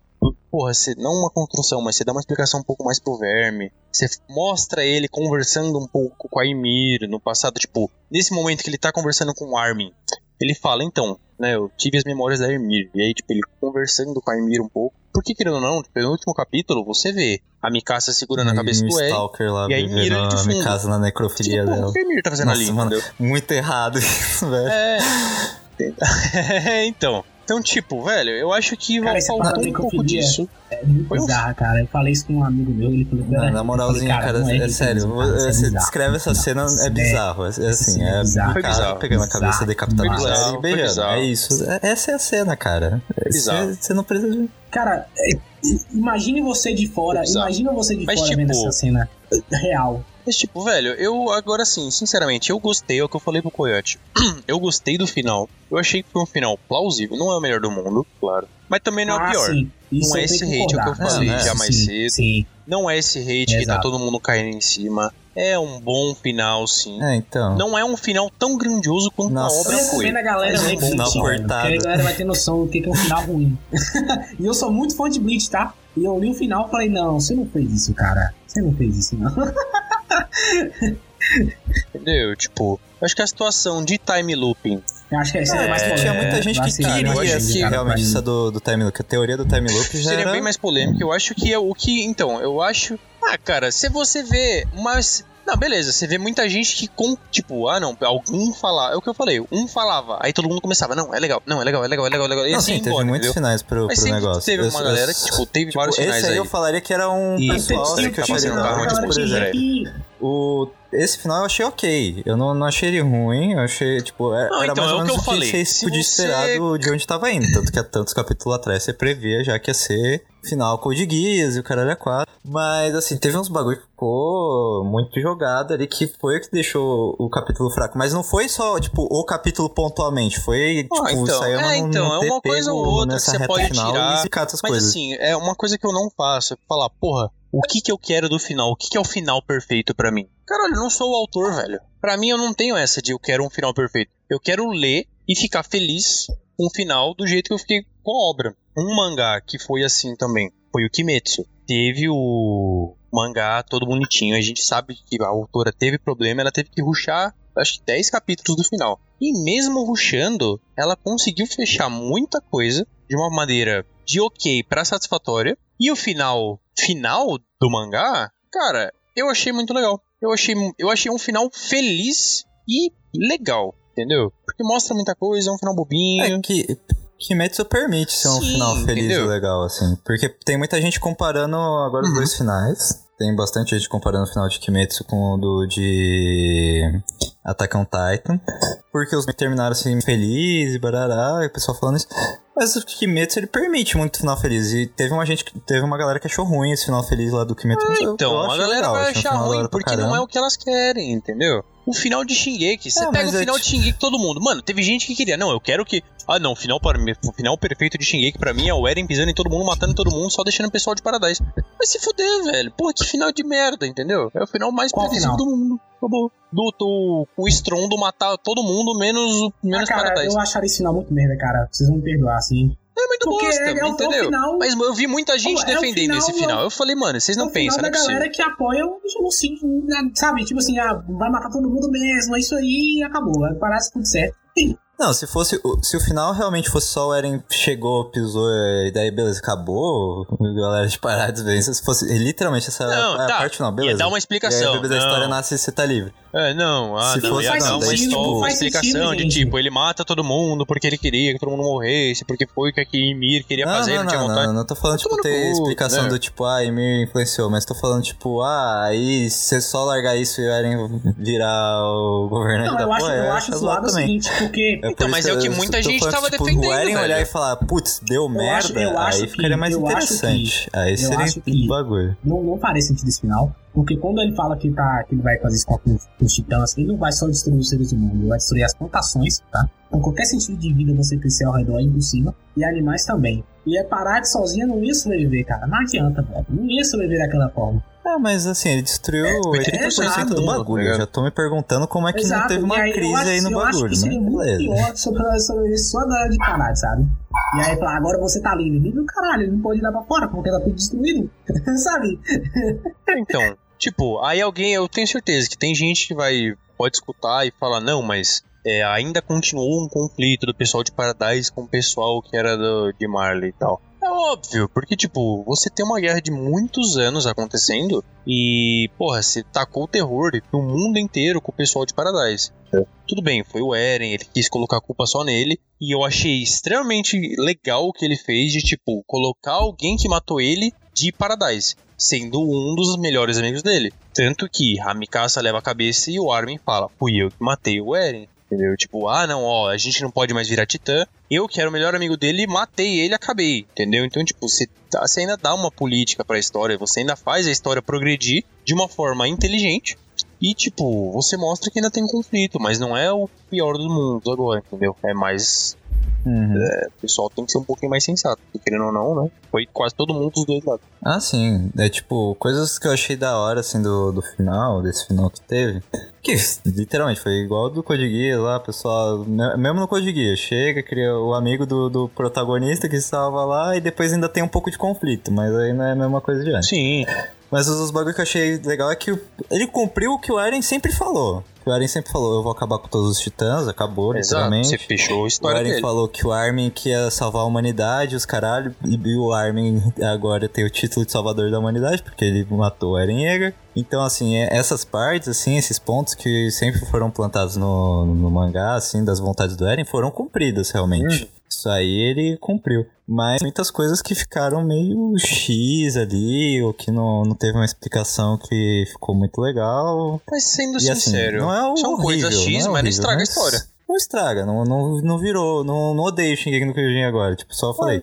Porra, você, não uma construção, mas você dá uma explicação um pouco mais pro verme. Você mostra ele conversando um pouco com a Ymir no passado, tipo, nesse momento que ele tá conversando com o Armin. Ele fala, então, né, eu tive as memórias da Ymir. E aí, tipo, ele conversando com a Ymir um pouco. Porque, querendo ou não, tipo, no último capítulo, você vê a Mikasa segurando a cabeça do Eren. Lá, E aí, vivendo mira de a fundo. minha casa na necrofilia Tipo, dela. o que a Ymir tá fazendo Nossa, ali, mano, muito errado isso, velho. É. É, então. Então, tipo, velho, eu acho que Cara, faltou parada um pouco necrofilia disso. É muito Foi um- bizarra, cara. Eu falei isso com um amigo meu, ele falou... Não, na moralzinha, falei, cara, não é, ridículo sério. cara, é Você bizarro. descreve essa cena, é bizarro. É, é assim, é bizarro. Foi cara bizarro. pegando a cabeça, Bizarro. decapitando Foi a mulher bizarro, e beijando. bizarro. É isso. É- Essa é a cena, cara. Bizarro. Você você não precisa de... Cara, é, imagine você de fora, Bizarro. imagina você de Mas, fora tipo- vendo essa cena real. Mas, tipo, velho, eu agora sim, sinceramente, eu gostei, é o que eu falei pro Coyote. eu gostei do final. Eu achei que foi um final plausível. Não é o melhor do mundo, claro. Mas também não é o Ah, pior. sim. Isso Não é eu esse que hate, é o que eu falei né? já mais sim, cedo. Sim. Não é esse hate que tá Exato. todo mundo caindo em cima. É um bom final, sim. É, então. Não é um final tão grandioso quanto Nossa. a Eu obra foi. recomendo a galera Mas é ver um bom final cortado. Porque a galera vai ter noção do que que é um final ruim. e eu sou muito fã de Bleach, tá? E eu li o final e falei, não, você não fez isso, cara. Você não fez isso, não. Entendeu? Tipo, eu acho que a situação de time looping. Eu acho que essa é, É, mais tinha polêmica, muita né? gente que eu queria acho que que, realmente do, do time loop. A teoria do time loop já Seria era... bem mais polêmico. Eu acho que é o que. Então, eu acho. Ah, cara, se você vê. Mas. Não, beleza, você vê muita gente que com, tipo, ah não, algum falar, é o que eu falei, um falava, aí todo mundo começava, não, é legal, não, é legal, é legal, é legal, é legal, e Não, assim sim, teve embora, muitos entendeu? finais pro, Mas pro sempre negócio. teve Eu- uma eu- galera que, tipo, teve vários esse finais aí aí. eu falaria que era um E pessoal assim, tem- que tem- achei tem- da tem- hora, tem- tipo, por tem- exemplo. que O, esse final eu achei ok. Eu não, não achei ele ruim. Eu achei, tipo, é- Não, era então, mais é ou o que menos eu o que falei. você Se você- esperar do- de onde tava indo. Tanto que há tantos capítulos atrás você previa já que ia ser final Code Geass e o caralho é 4. Mas, assim, teve uns bagulho que ficou muito jogado ali que foi o que deixou o capítulo fraco. Mas não foi só, tipo, o capítulo pontualmente. Foi, tipo, Ah, então, saiu é, então, é uma coisa ou outra que você pode tirar, e essas Mas coisas. assim, é uma coisa que eu não faço, é falar, porra, o que que eu quero do final? O que que é o final perfeito pra mim? Caralho, eu não sou o autor, velho. Pra mim eu não tenho essa de eu quero um final perfeito. Eu quero ler e ficar feliz com o final do jeito que eu fiquei com a obra. Um mangá que foi assim também foi o Kimetsu. Teve o mangá todo bonitinho. A gente sabe que a autora teve problema, ela teve que ruxar acho que 10 capítulos do final. E mesmo ruxando, ela conseguiu fechar muita coisa de uma maneira de ok pra satisfatória. E o final final do mangá, cara, eu achei muito legal. Eu achei, eu achei um final feliz e legal, entendeu? Porque mostra muita coisa, é um final bobinho. É que Kimetsu permite ser um Sim, final feliz entendeu? e legal, assim. Porque tem muita gente comparando agora os Uhum. dois finais. Tem bastante gente comparando o final de Kimetsu com o do de Attack on Titan. Porque os terminaram assim feliz e barará, e o pessoal falando isso. Mas o Kimetsu ele permite muito final feliz. E teve uma gente, que- teve uma galera que achou ruim esse final feliz lá do Kimetsu. eu Então, a galera legal, vai achar ruim porque não é o que elas querem, entendeu? O final de Shingeki, você É, pega o é final de tipo- Shingeki todo mundo. Mano, teve gente que queria, não, eu quero que. Ah, não, o final, para o final perfeito de Shingeki pra mim é o Eren pisando em todo mundo, matando todo mundo, só deixando o pessoal de Paradise. Mas se fuder, velho. Porra, que final de merda, entendeu? É o final mais Qual previsível do mundo. Acabou. Do, do, o Strondo matar todo mundo, menos, o- Ah, menos cara, Paradise. eu acharia esse final muito merda, cara. Vocês vão me perdoar, assim. É muito Porque bosta, é, é é entendeu? final- Mas eu vi muita gente é defendendo final- esse final. Eu falei, mano, vocês não É o final pensam, não é possível. galera que apoia o genocídio, né? sabe? Tipo assim, ah, vai matar todo mundo mesmo, é isso aí e acabou. Vai parar tudo certo. Não, se fosse. Se o final realmente fosse só o Eren chegou, pisou e daí beleza, acabou. A galera de Parades vence. Se fosse literalmente essa Não, a tá. parte final, Ia beleza. dar uma E aí explicação. o bebê da história Não. nasce e você tá livre. É, não, ah, Se não, fosse- ia não, dar uma, tipo, uma explicação sentido, de tipo, ele mata todo mundo porque ele queria que todo mundo morresse, porque foi o que a Ymir queria Não, fazer, não, não, tinha não, vontade. não, não tô falando, Vai tipo, ter cu, explicação né? do tipo, ah, Emir influenciou, mas tô falando, tipo, ah, aí você só largar isso e o Eren virar o governante Não, da eu acho, porra, eu é acho zoado o também. seguinte, porque É Então, mas é o que eu muita gente falando, tava tipo, defendendo, O Eren velho. olhar e falar, putz, deu merda, acho- eu acho aí que- ficaria mais eu interessante. aí eu seria que- um bagulho. Não, não faria sentido esse final. Porque quando ele fala que, tá, que ele vai fazer isso com, com os titãs, ele não vai só destruir os seres humanos, ele vai destruir as plantações, tá? Então qualquer sentido de vida você crescer ao redor é impossível. E animais também. E é parar de sozinha não ia sobreviver, cara. Não adianta, velho. Não ia sobreviver daquela forma. Ah, mas assim, ele destruiu É, 80% do exato, bagulho. Eu já tô me perguntando como é que não teve uma aí crise acho- aí no bagulho, né? Beleza. sobre, sobre só na hora de parar, sabe? E aí falar, agora você tá livre. Livre, caralho, ele não pode ir lá pra fora, porque tá tudo destruído. sabe? Então, tipo, aí alguém, eu tenho certeza que tem gente que vai, pode escutar e falar, não, mas é, ainda continuou um conflito do pessoal de Paradise com o pessoal que era do, de Marley e tal. É óbvio, porque, tipo, você tem uma guerra de muitos anos acontecendo e, porra, você tacou o terror no mundo inteiro com o pessoal de Paradise. Tudo bem, foi o Eren, ele quis colocar a culpa só nele, e eu achei extremamente legal o que ele fez de, tipo, colocar alguém que matou ele de Paradise, sendo um dos melhores amigos dele. Tanto que a Mikasa leva a cabeça e o Armin fala: Fui eu que matei o Eren. Entendeu? Tipo, ah, não, ó, a gente não pode mais virar titã. Eu, que era o melhor amigo dele, matei ele acabei. Entendeu? Então, tipo, você, tá- você ainda dá uma política pra história, você ainda faz a história progredir de uma forma inteligente. E, tipo, você mostra que ainda tem conflito, mas não é o pior do mundo agora, entendeu? É mais. Uhum. O pessoal tem que ser um pouquinho mais sensato. Porque, querendo ou não, né? Foi quase todo mundo dos dois lados. Ah, sim. É tipo, coisas que eu achei da hora, assim, do, do final, desse final que teve. Que literalmente foi igual do Code Geass lá, pessoal. me- Mesmo no Code Geass, chega, cria o amigo do, do protagonista que salva lá e depois ainda tem um pouco de conflito, mas aí não é a mesma coisa de antes. Sim. Mas os, os bagulho que eu achei legal é que o- ele cumpriu o que o Eren sempre falou. O Eren sempre falou: eu vou acabar com todos os titãs, acabou, Exato. literalmente. Você fechou a O história Armin dele. falou que o Armin que ia salvar a humanidade, os caralho, e o Armin agora tem o título de salvador da humanidade, porque ele matou o Eren Yeager. Então, assim, é- essas partes, assim, esses pontos que sempre foram plantados no, no mangá, assim, das vontades do Eren, foram cumpridas, realmente. Isso aí ele cumpriu. Mas muitas coisas que ficaram meio X ali, ou que não, não teve uma explicação que ficou muito legal. Mas sendo E assim, sincero, não é o são horrível, coisas X, não é mas não horrível, estraga a mas história. Não estraga, não, não, não virou, não, não odeio Shingeki no Kyojin agora, tipo, só falei.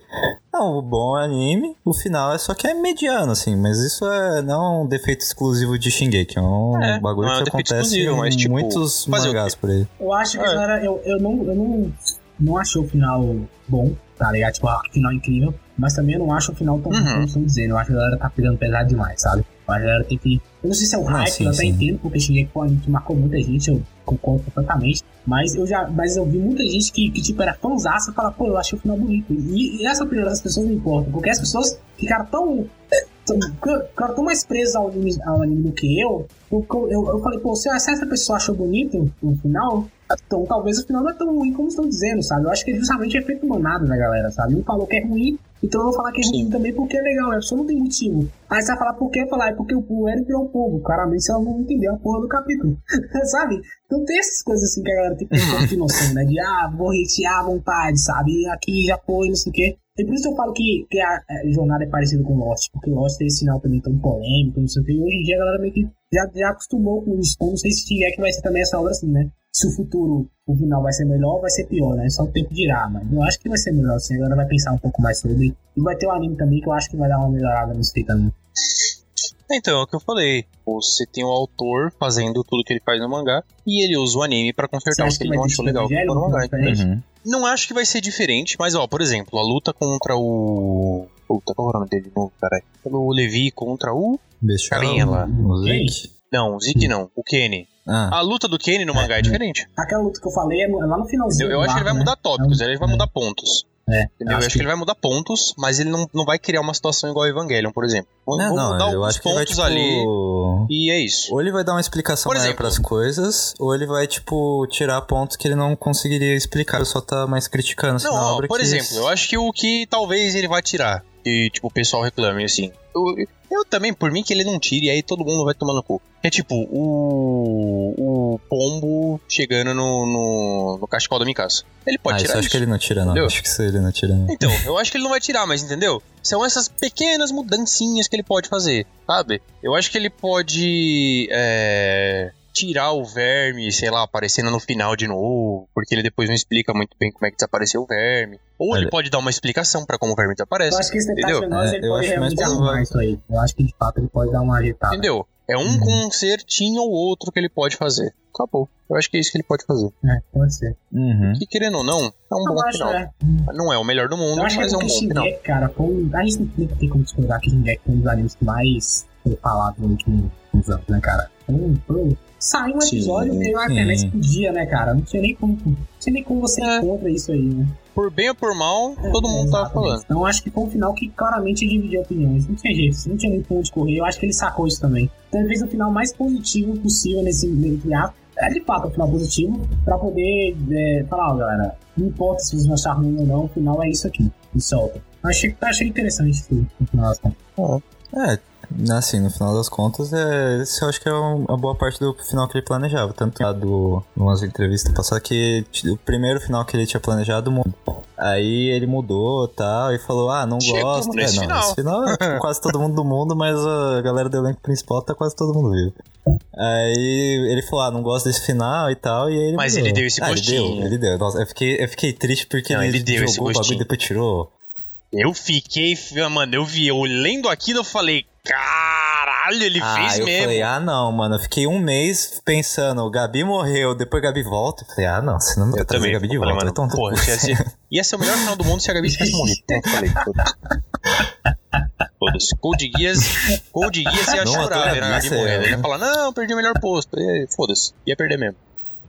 Não, o bom anime, o final é só que é mediano, assim, mas isso é não é um defeito exclusivo de Shingeki, é um É, bagulho é que acontece exclusivo, mas, em tipo, muitos mangás por aí. Eu acho que É. a galera, eu, eu, não, eu não, não achei o final bom, tá ligado? Tipo, ah, final incrível. Mas também eu não acho o final tão Uhum. como estão dizendo. Eu acho que a galera tá pegando pesado demais, sabe? A galera tem que. Eu não sei se é o Ah, hype, sim, eu até sim. entendo, porque cheguei com a que marcou muita gente, eu concordo completamente. Mas eu já. Mas eu vi muita gente que, que tipo, era fãzaça e fala, pô, eu achei o final bonito. E, e essa opinião das pessoas não importa, porque as pessoas ficaram tão. tão- Ficaram tão mais presas ao anime, ao anime do que eu. Eu, eu, eu falei, pô, se essa pessoa achou bonito o final, então talvez o final não é tão ruim como estão dizendo, sabe? Eu acho que justamente é feito manada da galera, sabe? Um falou que é ruim, então eu vou falar que é ruim também porque é legal, a pessoa não tem motivo. Aí você vai falar por quê? Falar, é porque o Eren criou o povo. Claramente você não entendeu a porra do capítulo, sabe? Então tem essas coisas assim que a galera tem que ter um noção, né? De, ah, vou hatear à vontade, sabe? Aqui já foi, não sei o quê. E por isso eu falo que, que a, a jornada é parecida com Lost, porque Lost tem esse final também tão polêmico, não sei o quê. E hoje em dia a galera meio que já, já acostumou com isso. Então não sei se tiver que vai ser também essa obra assim, né? Se o futuro, o final vai ser melhor ou vai ser pior, né? Só o tempo dirá, mas eu acho que vai ser melhor, assim. A galera vai pensar um pouco mais sobre. E vai ter o anime também, que eu acho que vai dar uma melhorada nisso aí também. Então, é o que eu falei. Você tem o autor fazendo tudo que ele faz no mangá e ele usa o anime pra Você consertar o que que ele não achou legal que Evangelho, ficou no mangá. Uhum. Não acho que vai ser diferente, mas ó, por exemplo, a luta contra o. Puta, qual é o nome dele de novo, caralho? O Levi contra o. Bestial, Carinha lá. o? Zeke. Não, o Zeke não, o Kenny. Ah, A luta do Kenny no mangá é diferente. Aquela luta que eu falei é é lá no finalzinho. Eu, eu acho que ele vai né? mudar tópicos, É um- ele vai mudar pontos. É? Eu acho que ele vai mudar pontos, mas ele não, não vai criar uma situação igual ao Evangelion, por exemplo. Vou, não, vou mudar não, eu alguns acho que ele vai, pontos tipo... ali e é isso. Ou ele vai dar uma explicação Por maior exemplo- pras coisas, ou ele vai, tipo, tirar pontos que ele não conseguiria explicar, só tá mais criticando assim, Não, ó, obra por que exemplo, eu acho que o que talvez ele vai tirar, que tipo, o pessoal reclame assim. Eu, eu também, por mim, que ele não tire, e aí todo mundo vai tomar no cu. É tipo, o. O pombo chegando no, no, no cachecol da Mikasa. Ele pode ah, tirar isso. acho que ele não tira, não. Entendeu? Acho que isso ele não tira, não. Então, eu acho que ele não vai tirar, mas entendeu? São essas pequenas mudancinhas que ele pode fazer, sabe? Eu acho que ele pode. É, tirar o verme, sei lá, aparecendo no final de novo, porque ele depois não explica muito bem como é que desapareceu o verme. Ou ele Olha- pode dar uma explicação pra como o verme desaparece. Eu acho que esse entendeu? nós É, ele eu pode acho mais realmente arrumar provável. isso aí. Eu acho que de fato ele pode dar uma ajeitada. Entendeu? É um Uhum. concertinho ou outro que ele pode fazer. Acabou. Eu acho que é isso que ele pode fazer. É, pode ser. Uhum. E querendo ou não, é um Eu bom final. é. Não é o melhor do mundo, Eu acho mas que é um bom final. Cara, foi um... a gente não tem como discordar que Shingeki foi um dos animes que mais foi falado nos últimos anos, né, cara? Foi, foi... Saiu um Sim, episódio e veio a internet sim. por dia, né, cara? Não tinha nem como, não tinha nem como você É. encontra isso aí, né? Por bem ou por mal, todo mundo tava falando. Então acho que foi um final que claramente dividiu opiniões. Não tinha jeito, não tinha nem como discorrer. Eu acho que ele sacou isso também. Então ele fez o final mais positivo possível nesse nesse ato. É de fato um final positivo, pra poder é, falar, ó, galera, não importa se vocês vão achar ruim ou não, o final é isso aqui. E solta. Achei, achei interessante isso no final das contas. É, assim, no final das contas, é, esse eu acho que é um- uma boa parte do final que ele planejava. Tanto lá do, numas entrevistas passadas que o primeiro final que ele tinha planejado mudou. Aí ele mudou e tal, e falou, ah, não Chegamos gosto. nesse é, não, final. esse final é tipo, quase todo mundo do mundo, mas a galera do elenco principal tá quase todo mundo vivo. Aí ele falou, ah, não gosto desse final e tal, e aí ele Mas mudou. ele deu esse ah, Ele gostinho. deu, ele deu. Nossa, eu fiquei, eu fiquei triste porque Não, ele, ele deu esse jogou o bagulho gostinho. e depois tirou. Eu fiquei, mano, eu vi, eu lendo aquilo, eu falei, caralho, ele ah, fez eu mesmo. falei, ah, não, mano. Eu fiquei um mês pensando, o Gabi morreu, depois o Gabi volta. Eu falei, ah, não, você não vai Eu trazer também. o Gabi de Eu falei, volta. mano, então, porra, ia ser, ia ser o melhor final do mundo se a Gabi tivesse morrido. Pronto, falei, foda-se. Foda-se. Code Geass, Code Geass ia Não, chorar até vendo a Gabi morrendo. Ele ia falar, não, perdi o melhor posto. Foda-se. Ia perder mesmo.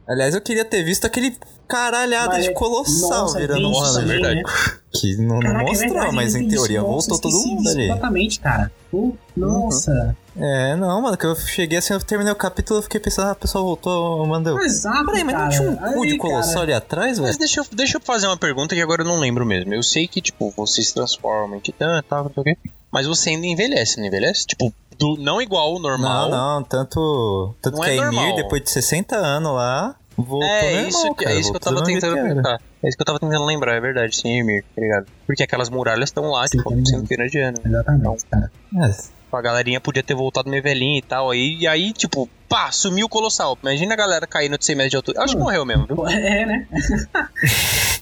Aliás, eu queria ter visto aquele caralhada Mas de é- colossal Nossa, virando um ano. também, verdade. né? Que não, não Caraca, é mostrou, verdade, mas em isso. teoria Nossa, voltou todo mundo ali. Completamente, cara. Pô, Nossa. É, não, mano, que eu cheguei assim, eu terminei o capítulo, eu fiquei pensando, ah, a pessoa voltou, mandou. Exato, Peraí, mas não tinha um cu de colossal ali atrás, velho? Mas deixa eu, deixa eu fazer uma pergunta que agora eu não lembro mesmo. Eu sei que, tipo, você se transforma em titã e tal, não sei o quê. Mas você ainda envelhece, não envelhece? Tipo, do, não igual o normal. Não, não, tanto, tanto Não que é a Emir, normal. depois de 60 anos lá, voltou É normal, isso, que, cara, é isso que eu tava tentando. É isso que eu tava tentando lembrar, é verdade, sim, Emir, tá ligado? Porque aquelas muralhas estão lá, Sim, tipo, centenas de anos. Exatamente, cara. É, A galerinha podia ter voltado meio velhinha e tal. Aí, e aí, tipo, pá, sumiu o Colossal. Imagina a galera caindo de 100 metros de altura. Eu acho que Hum. morreu mesmo, viu? É, né?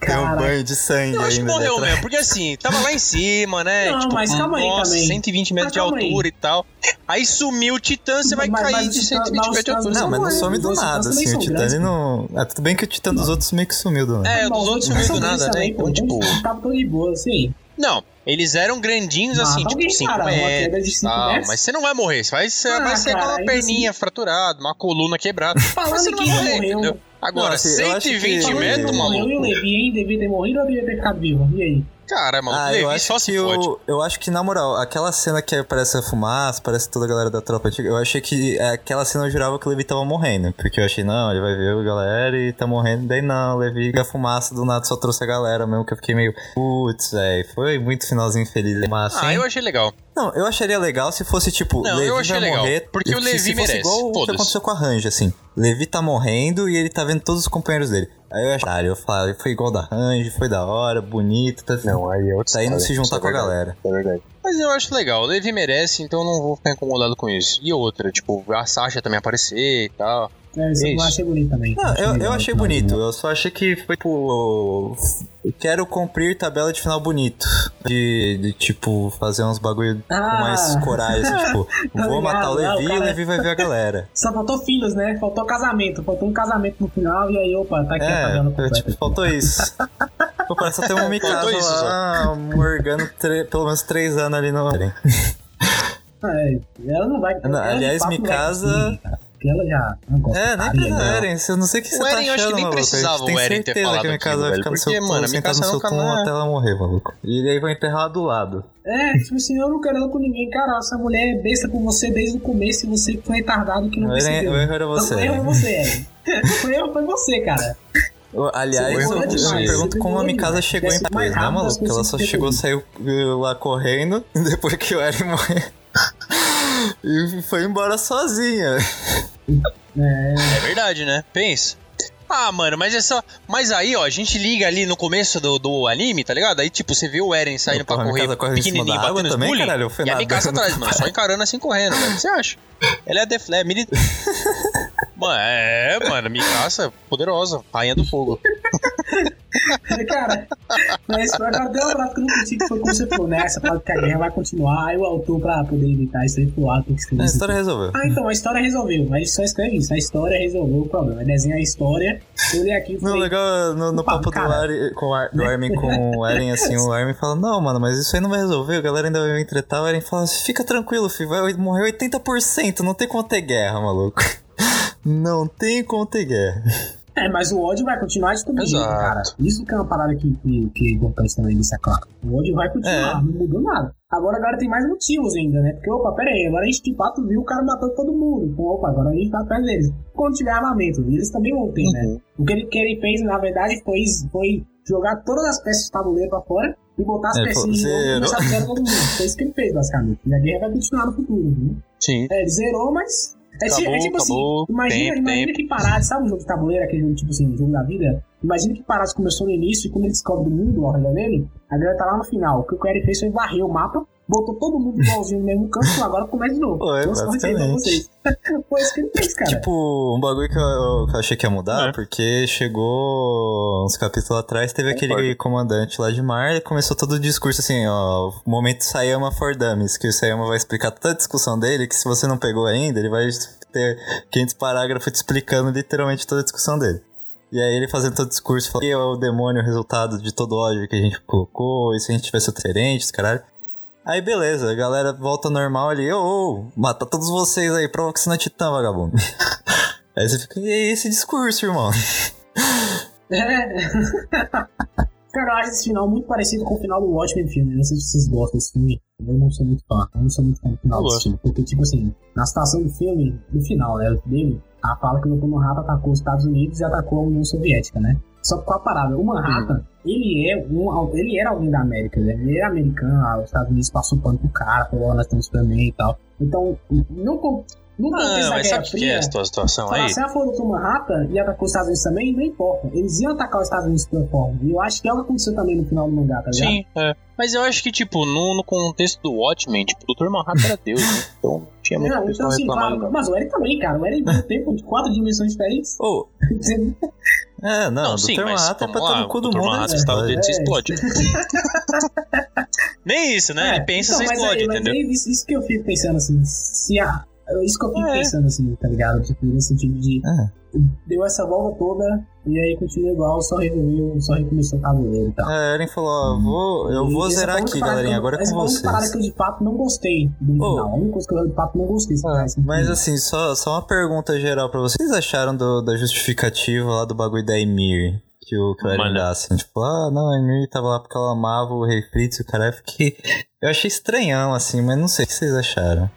Tem um banho de sangue Eu acho que morreu mesmo, porque assim, tava lá em cima, né? Não, tipo, mas calma aí nossa, também. 120 metros Mas de calma aí. altura e tal. Aí sumiu o Titã, você vai Mas- cair mas de os- 120 mas metros de altura. Não, mas não some do nada, assim, o Titã não... É, tudo bem que o Titã dos outros meio que sumiu do nada. É, dos os outros sumiu do nada, né? Então, tipo. Todo de boa, assim. Não, eles eram grandinhos assim, tipo alguém, 5 cara, uma queda metros. de cinco tal, metros. mas você não vai morrer, você vai, você Ah, vai ser com cara, uma perninha fraturada, uma coluna quebrada. mas Falando você em não vai quem morrer, entendeu? Agora, Não, assim, eu acho que- 120 Falando em metros, maluco. E o Levi, hein? Devia ter morrido ou devia ter ficado vivo? E aí? Cara, maluco, Ah, eu acho só se eu, eu acho que, na moral, aquela cena que aparece a fumaça, parece toda a galera da tropa antiga, eu achei que é, aquela cena eu jurava que o Levi tava morrendo. Porque eu achei, não, ele vai ver a galera e tá morrendo. Daí não, o Levi, a fumaça do nada só trouxe a galera mesmo, que eu fiquei meio, putz, velho, foi muito finalzinho feliz. Mas, Ah, eu achei legal. Não, eu acharia legal se fosse tipo, Não, Levi eu achei vai legal, morrer. porque o Levi se merece, igual o que aconteceu com a Range, assim. Levi tá morrendo e ele tá vendo todos os companheiros dele. Aí eu achei, eu falei, foi igual da Range, foi da hora, bonito, tá, Não, aí é outra tá indo se juntar é com a galera. É verdade. Mas eu acho legal, o Levi merece, então eu não vou ficar incomodado com isso. E outra, tipo, a Sasha também aparecer e tal. É, eu achei bonito também. Não, eu, eu legal achei bonito, eu só achei que foi tipo. eu Quero cumprir tabela de final bonito. De, de tipo, fazer uns bagulho Ah. com mais coragem, assim, tipo, Tá vou ligado, matar o Levi e o Levi vai ver a galera. Só faltou filhos, né? Faltou casamento. Faltou um casamento no final e aí, opa, tá aqui a É, tabela eu, completa. tipo, faltou isso. Pô, parece até uma Mikasa lá, morgando tre- pelo menos três anos ali no. É, ela não vai. Não, ela aliás, Mikasa- cara, Porque ela já não gosta É, nem Arya, precisa não. Eren, eu não sei o que você O tá Eren, eu acho achando, que nem maluco. Precisava o Eren ter certeza falado que a Mikasa aquilo, vai velho, ficar no seu mano, a sentar no seu túmulo até ela morrer, maluco. E aí vai enterrar do lado. É, tipo assim, eu não quero ela com ninguém. Cara, essa mulher é besta com você desde o começo e você foi retardado que não O Eren- percebeu. o erro era você. O erro é você, Eren. O erro foi você, cara. Eu- Aliás, Você eu, eu demais, me pergunto você como a Mikasa chegou em Paris, né, maluco? Porque ela só chegou, eu saiu uh, lá correndo, depois que o Eren morreu. E foi embora sozinha. É verdade, né? Pensa. Ah, mano, mas é só. Mas aí, ó, a gente liga ali no começo do, do anime, tá ligado? Aí, tipo, você vê o Eren saindo pra correr pequenininho, batendo os bullying. caralho? E a Mikasa atrás, mano, só encarando assim, correndo, velho. O que você acha? Ela é a Deflé, mili... Mano, é, mano, Mikasa, poderosa, rainha do fogo. Cara, mas agora deu uma parada que eu não que foi como você falou, né? Essa parada que a guerra vai continuar, aí o autor, pra poder evitar isso aí, pro ato que escreveu A história resolveu. Ah, então, a história resolveu. Mas só escreve isso. A história resolveu o problema. Desenha a história. Eu olhei aqui e Não, falei. legal no, no papo do. Ari, com o Ar- do Armin com o Eren, assim, o Armin fala, não, mano, mas isso aí não vai resolver, a galera ainda vai me tretar. O Eren fala, fica tranquilo, filho, vai morrer 80%, não tem como ter guerra, maluco. Não tem como ter guerra. É, mas o ódio vai continuar de Exato. cara. Isso que é uma parada que, que, que é importante também deixar claro. O ódio vai continuar, É. não mudou nada. Agora, agora tem mais motivos ainda, né? Porque, opa, pera aí, agora a gente de fato viu o cara matando todo mundo. Então, opa, agora a gente tá atrás deles. Quando tiver armamento, eles também vão ter, né? Uhum. O que ele, que ele fez, na verdade, foi, foi jogar todas as peças do tabuleiro pra fora e botar as É, pecinhas de novo e começar zero todo mundo. Foi isso que ele fez, basicamente. E a guerra vai continuar no futuro, né? Sim. É, ele zerou, mas. É, ti- Acabou, é tipo acabou, assim, imagina, tempo, imagina tempo. que Parades, sabe o jogo de tabuleiro, aquele jogo, tipo assim, jogo da vida? Imagina que Parades começou no início e quando ele descobre o mundo ao redor dele, a galera tá lá no final. O que o Eric fez foi varrer o mapa, botou todo mundo igualzinho no mesmo canto e falou, agora começa de novo. Foi, receber pra basicamente. vocês. Foi isso que ele fez, cara. Tipo, um bagulho que eu, que eu achei que ia mudar, É. porque chegou uns capítulos atrás, teve aquele comandante lá de mar e começou todo o discurso assim, ó, o momento Sayama for Dummies, que o Sayama vai explicar toda a discussão dele, que se você não pegou ainda, ele vai ter 500 parágrafos te explicando literalmente toda a discussão dele. E aí ele fazendo todo o discurso, falando que é o demônio o resultado de todo o ódio que a gente colocou, e se a gente tivesse diferente, esse caralho. Aí beleza, a galera volta ao normal ali, ô, ô, mata todos vocês aí, prova que você não é titã, vagabundo. aí você fica, e aí esse discurso, irmão? É. Cara, eu acho esse final muito parecido com o final do Watchmen filme. Não sei se vocês gostam desse filme. Eu não sou muito fã. Eu não sou muito fã do final desse filme. Porque, tipo assim, na situação do filme, no final, né, dele, a fala que o Dr. Manhattan atacou os Estados Unidos e atacou a União Soviética, né? Só que com a parada, o Manhattan, ele é um, ele era alguém da América, né? Ele era americano, ah, os Estados Unidos passou pano pro cara, falou, nós temos também e tal. Então, não, no contexto Ah, da mas Guerra sabe o que é a situa- situação Falar aí? ah, foi o Dr. Manhattan e atacou os Estados Unidos também, não importa. Eles iam atacar os Estados Unidos de toda forma. E eu acho que é o que aconteceu também no final do mangá, tá ligado? Sim, é. Mas eu acho que, tipo, no, no contexto do Watchmen, tipo, o Dr. Manhattan era Deus, né? Então não tinha muito Não, então assim, reclamando. claro, não. mas o Eric também, cara. O Eric tem um tempo de quatro dimensões diferentes. Ô, é, não, Não, o sim, Dr. mas Manhattan é pra vamos estar lá, no cu o do Dr. mundo. Manhattan né? estava dentro se É. explode. Nem isso, né? Ele pensa então, se mas explode, aí- mas entendeu? aí isso, isso que eu fico pensando assim, se a. Isso que eu fico É. pensando assim, tá ligado? Tipo, no sentido de. É. Deu essa volta toda e aí continua igual, só resolveu, só recomeçou o tabuleiro e tal. É, Eren falou, ó, vou, eu E vou essa zerar aqui, galerinha, eu- agora é com vocês. parada que eu de fato não gostei do Ô. final. A única coisa que eu de fato não gostei. Ah, Mas assim, só, só uma pergunta geral pra vocês. O que vocês acharam do- da justificativa lá do bagulho da Emir? Que o Eren dá, assim, tipo, ah, não, a Emir tava lá porque ela amava o Rei Fritz e o cara. Eu fiquei. Eu achei estranhão, assim, mas não sei o que vocês acharam.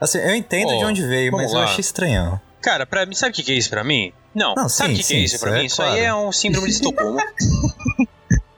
Assim, eu entendo de onde veio, mas eu lá. achei estranhão. Cara, pra mim, sabe o que é isso pra mim? Não, Não, sabe o sim, que, que é isso pra é mim? Isso aí é um síndrome de Estocolmo.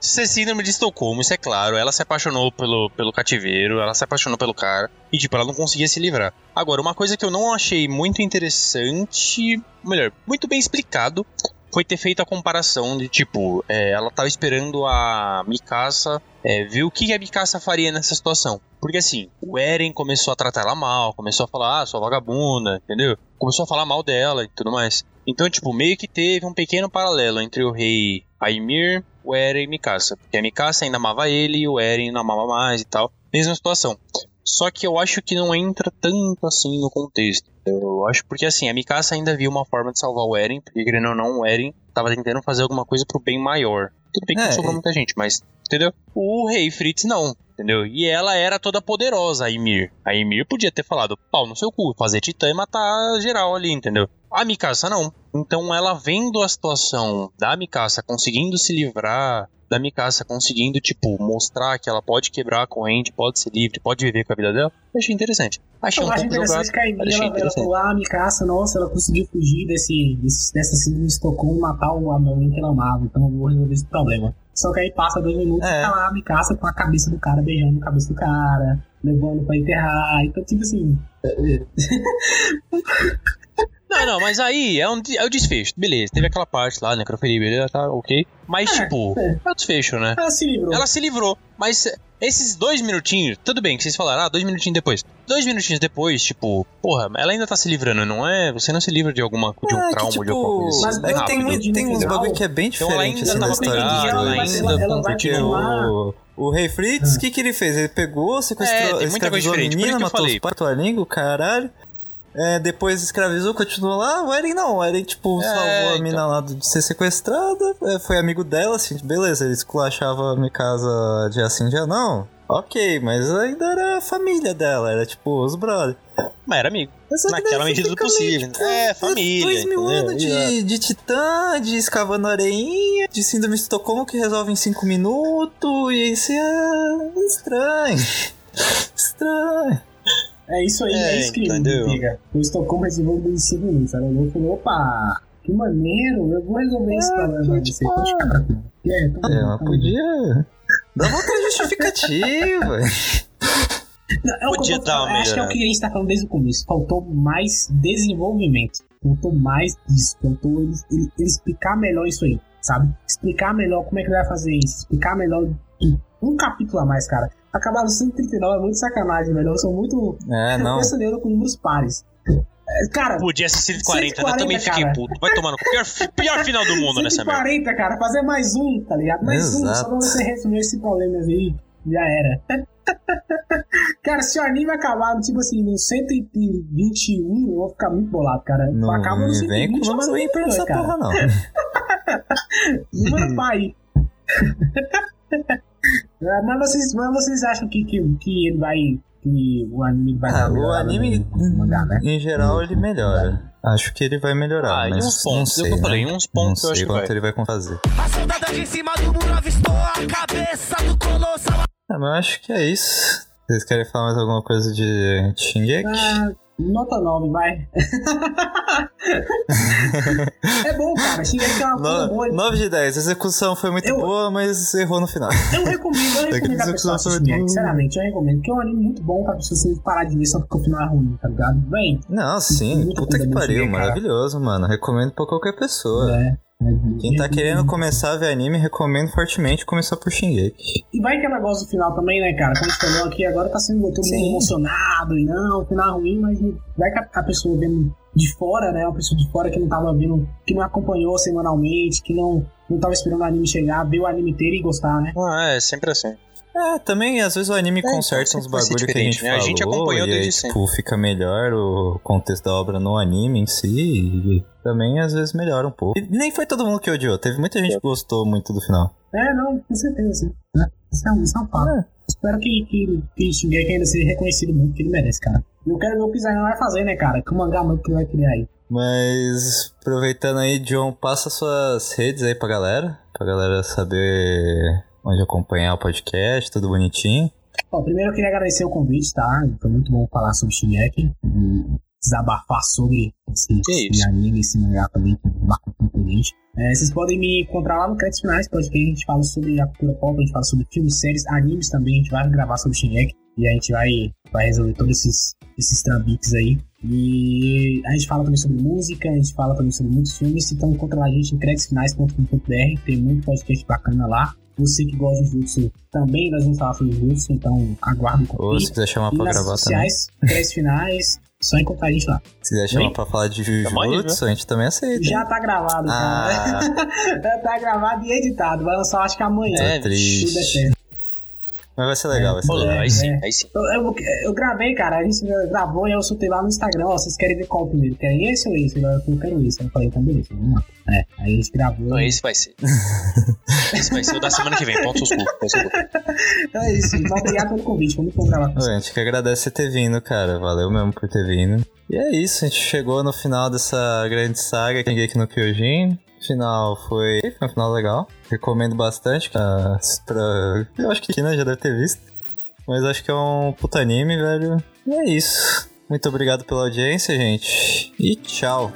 Isso é síndrome de Estocolmo, isso é claro. Ela se apaixonou pelo, pelo cativeiro, ela se apaixonou pelo cara. E, tipo, ela não conseguia se livrar. Agora, uma coisa que eu não achei muito interessante, melhor, muito bem explicado, foi ter feito a comparação de, tipo, é, ela tava esperando a Mikasa é, ver o que a Mikasa faria nessa situação. Porque, assim, o Eren começou a tratar ela mal, começou a falar, ah, sua vagabunda, entendeu? Começou a falar mal dela e tudo mais. Então, tipo, meio que teve um pequeno paralelo entre o rei Aimir, o Eren e Mikasa. Porque a Mikasa ainda amava ele e o Eren não amava mais e tal. Mesma situação. Só que eu acho que não entra tanto assim no contexto. Eu acho porque assim, a Mikasa ainda viu uma forma de salvar o Eren, porque querendo ou não, o Eren tava tentando fazer alguma coisa pro bem maior. Tudo bem que É, não sobrou muita gente, mas entendeu? O rei Fritz não, entendeu? E ela era toda poderosa, a Ymir. A Ymir podia ter falado, pau no seu cu, fazer titã e matar geral ali, entendeu? A Mikasa não. Então ela vendo a situação da Mikasa conseguindo se livrar, da Mikasa conseguindo, tipo, mostrar que ela pode quebrar a corrente, pode ser livre, pode viver com a vida dela, eu achei interessante. Achei Eu um acho pouco jogado. interessante que a achei ela, ela interessante. falou, ah, a Mikasa, nossa, ela conseguiu fugir desse, desse, dessa síndrome de Estocolmo e matar o amor que ela amava, então eu vou resolver esse problema. Só que aí passa dois minutos e É. tá lá a Mikasa com a cabeça do cara, beijando a cabeça do cara, levando pra enterrar, então tipo assim... Não, não, mas aí é, um, é o desfecho. Beleza, teve aquela parte lá, necrofilia, beleza, tá ok. Mas, É, tipo, é. é o desfecho, né? Ela se livrou. Ela se livrou, mas esses dois minutinhos, tudo bem que vocês falaram, ah, dois minutinhos depois. Dois minutinhos depois, tipo, porra, ela ainda tá se livrando, não é? Você não se livra de alguma de um É, que, trauma ou de alguma coisa assim. Mas é que rápido. tem, muito, tem uns bagulho que é bem então ela diferente ainda assim, da tava história dos ela ainda ela, Porque o, o Rei Fritz, o que, que ele fez? Ele pegou, sequestrou, É, tem muita coisa escravizou a diferente, por isso menina, que eu matou os falei. matou a língua, caralho. É, depois escravizou, continuou lá. O Eren não, o Eren, tipo, É, salvou a então. mina lá de ser sequestrada. é, Foi amigo dela, assim, beleza, ele esculachava a Mikasa dia sim, dia não. Ok, mas ainda era a família dela, era tipo os brothers. Mas era amigo. Mas que Naquela medida do possível. tipo, É, família, Dois mil entendeu? anos de, de titã, de escavando areinha, de síndrome de Estocolmo que resolve em cinco minutos, e isso é estranho. Estranho. É isso aí, é, É, isso que entendeu? me pega. Eu estou como resolvendo em 5 minutos. Ela olhou e falou: opa, que maneiro, eu vou resolver esse problema. aí. Você pode ficar tranquilo. É, tá É, mas podia dar outra justificativa. Não, é o que eu Podia dar uma Acho que é o que a gente tá falando desde o começo. Faltou mais desenvolvimento. Faltou mais disso. Faltou ele, ele- ele explicar melhor isso aí, sabe? Explicar melhor como é que ele vai fazer isso. Explicar melhor um capítulo a mais, cara. Acabar no 139 é muito sacanagem, velho. Eu sou muito. É, não. Eu com números pares. É, Cara, Podia ser 140, eu 140, também fiquei cara. puto. Vai tomar no cu. Pior, pior final do mundo nessa merda. 140, cara. Fazer mais um, tá ligado? Mais um, só Exato. pra você resolver esse problema aí. Já era. cara, se o anime acabar, tipo assim, no 121, eu vou ficar muito bolado, cara. Não Acaba no me vem 120, com número você ímpar nessa porra, não. Número pai. Ah, mas, vocês, mas vocês acham que, que, que ele vai. Que o anime vai Ah, o anime, no- no mangá, né? em geral, ele melhora. Acho que ele vai melhorar, Ah, mas uns pontos, é sei, eu falei, né? uns pontos não eu acho sei quanto vai. ele vai fazer. A soldada de cima do muro avistou a cabeça do colossal. Ah, mas eu acho que é isso. Vocês querem falar mais alguma coisa de de Shingeki? Ah, nota 9, vai. é bom, cara. Shingeki é uma coisa boa. 9 de 10. A execução foi muito Eu- boa, mas errou no final. Eu recomendo, eu que recomendo a pessoa que assistir doido. sinceramente, eu recomendo. Porque é um anime muito bom pra pessoa você parar de ver só porque o final é ruim, tá ligado? Vem. Não, sim. Puta que pariu. Maravilhoso, mano. Recomendo pra qualquer pessoa. É. Quem tá querendo começar a ver anime, recomendo fortemente começar por Shingeki. E vai que ela gosta do final também, né, cara? Como gente falou aqui, agora tá sendo todo mundo emocionado e não, final é ruim, mas vai que a, a pessoa vendo de fora, né? Uma pessoa de fora que não tava vendo, que não acompanhou semanalmente, que não, não tava esperando o anime chegar, ver o anime inteiro e gostar, né? Ah, é sempre assim. É, também às vezes o anime então conserta uns bagulho que a gente né? A falou. gente acompanhou e aí, desde tipo, fica melhor o contexto da obra no anime em si. E também às vezes melhora um pouco. E nem foi todo mundo que odiou. Teve muita gente que gostou muito do final. É, não, com certeza. Né? Isso é um, isso é um fato. Espero que, que, que Shingeki ainda seja reconhecido muito, que ele merece, cara. E eu quero ver o que o Designer vai fazer, né, cara? Que o mangá muito que ele vai criar aí. Mas aproveitando aí, John, passa suas redes aí pra galera. Pra galera saber onde acompanhar o podcast, tudo bonitinho. Bom, primeiro eu queria agradecer o convite, tá? Foi muito bom falar sobre Shingeki e desabafar sobre esse, Que esse isso. anime, esse mangá também, que marcou muita gente. É, vocês podem me encontrar lá no Créditos Finais, podcast a gente fala sobre a cultura pop, a gente fala sobre filmes, séries, animes também, a gente vai gravar sobre Shingeki e a gente vai, vai resolver todos esses, esses trambiques aí. E a gente fala também sobre música, a gente fala também sobre muitos filmes, então encontra lá a gente em créditosfinais.com.br, tem muito podcast bacana lá. Você que gosta de Jutsu também, nós vamos falar sobre Jutsu, então aguarde o Ou se quiser chamar E pra gravar redes também. sociais, créditos finais, só encontrar a gente lá. Se quiser chamar Oi? pra falar de Jujutsu, a gente também aceita. Já tá gravado, cara. Ah, Já tá gravado e editado. Vai lançar acho que amanhã. É, der triste. Mas vai ser legal, vai ser Pô, legal. aí sim, É. aí sim. Eu, eu, eu gravei, cara. A gente gravou e eu soltei lá no Instagram. Ó, vocês querem ver qual primeiro? Querem esse ou esse? Eu falei, quero esse. Eu falei, então beleza, vamos lá. É, aí a gente gravou. Não, esse vai ser. esse vai ser o da semana que vem. Ponto seus cu. Vai ser o cu. Então é isso. Então, obrigado pelo convite. Bom gravar com você. A gente que agradece você ter vindo, cara. Valeu mesmo por ter vindo. E é isso, a gente chegou no final dessa grande saga que aqui no Kyojin. Final foi, foi um final legal. Recomendo bastante pra, pra... Eu acho que a Kina já deve ter visto. Mas acho que é um puta anime, velho. E é isso. Muito obrigado pela audiência, gente. E tchau.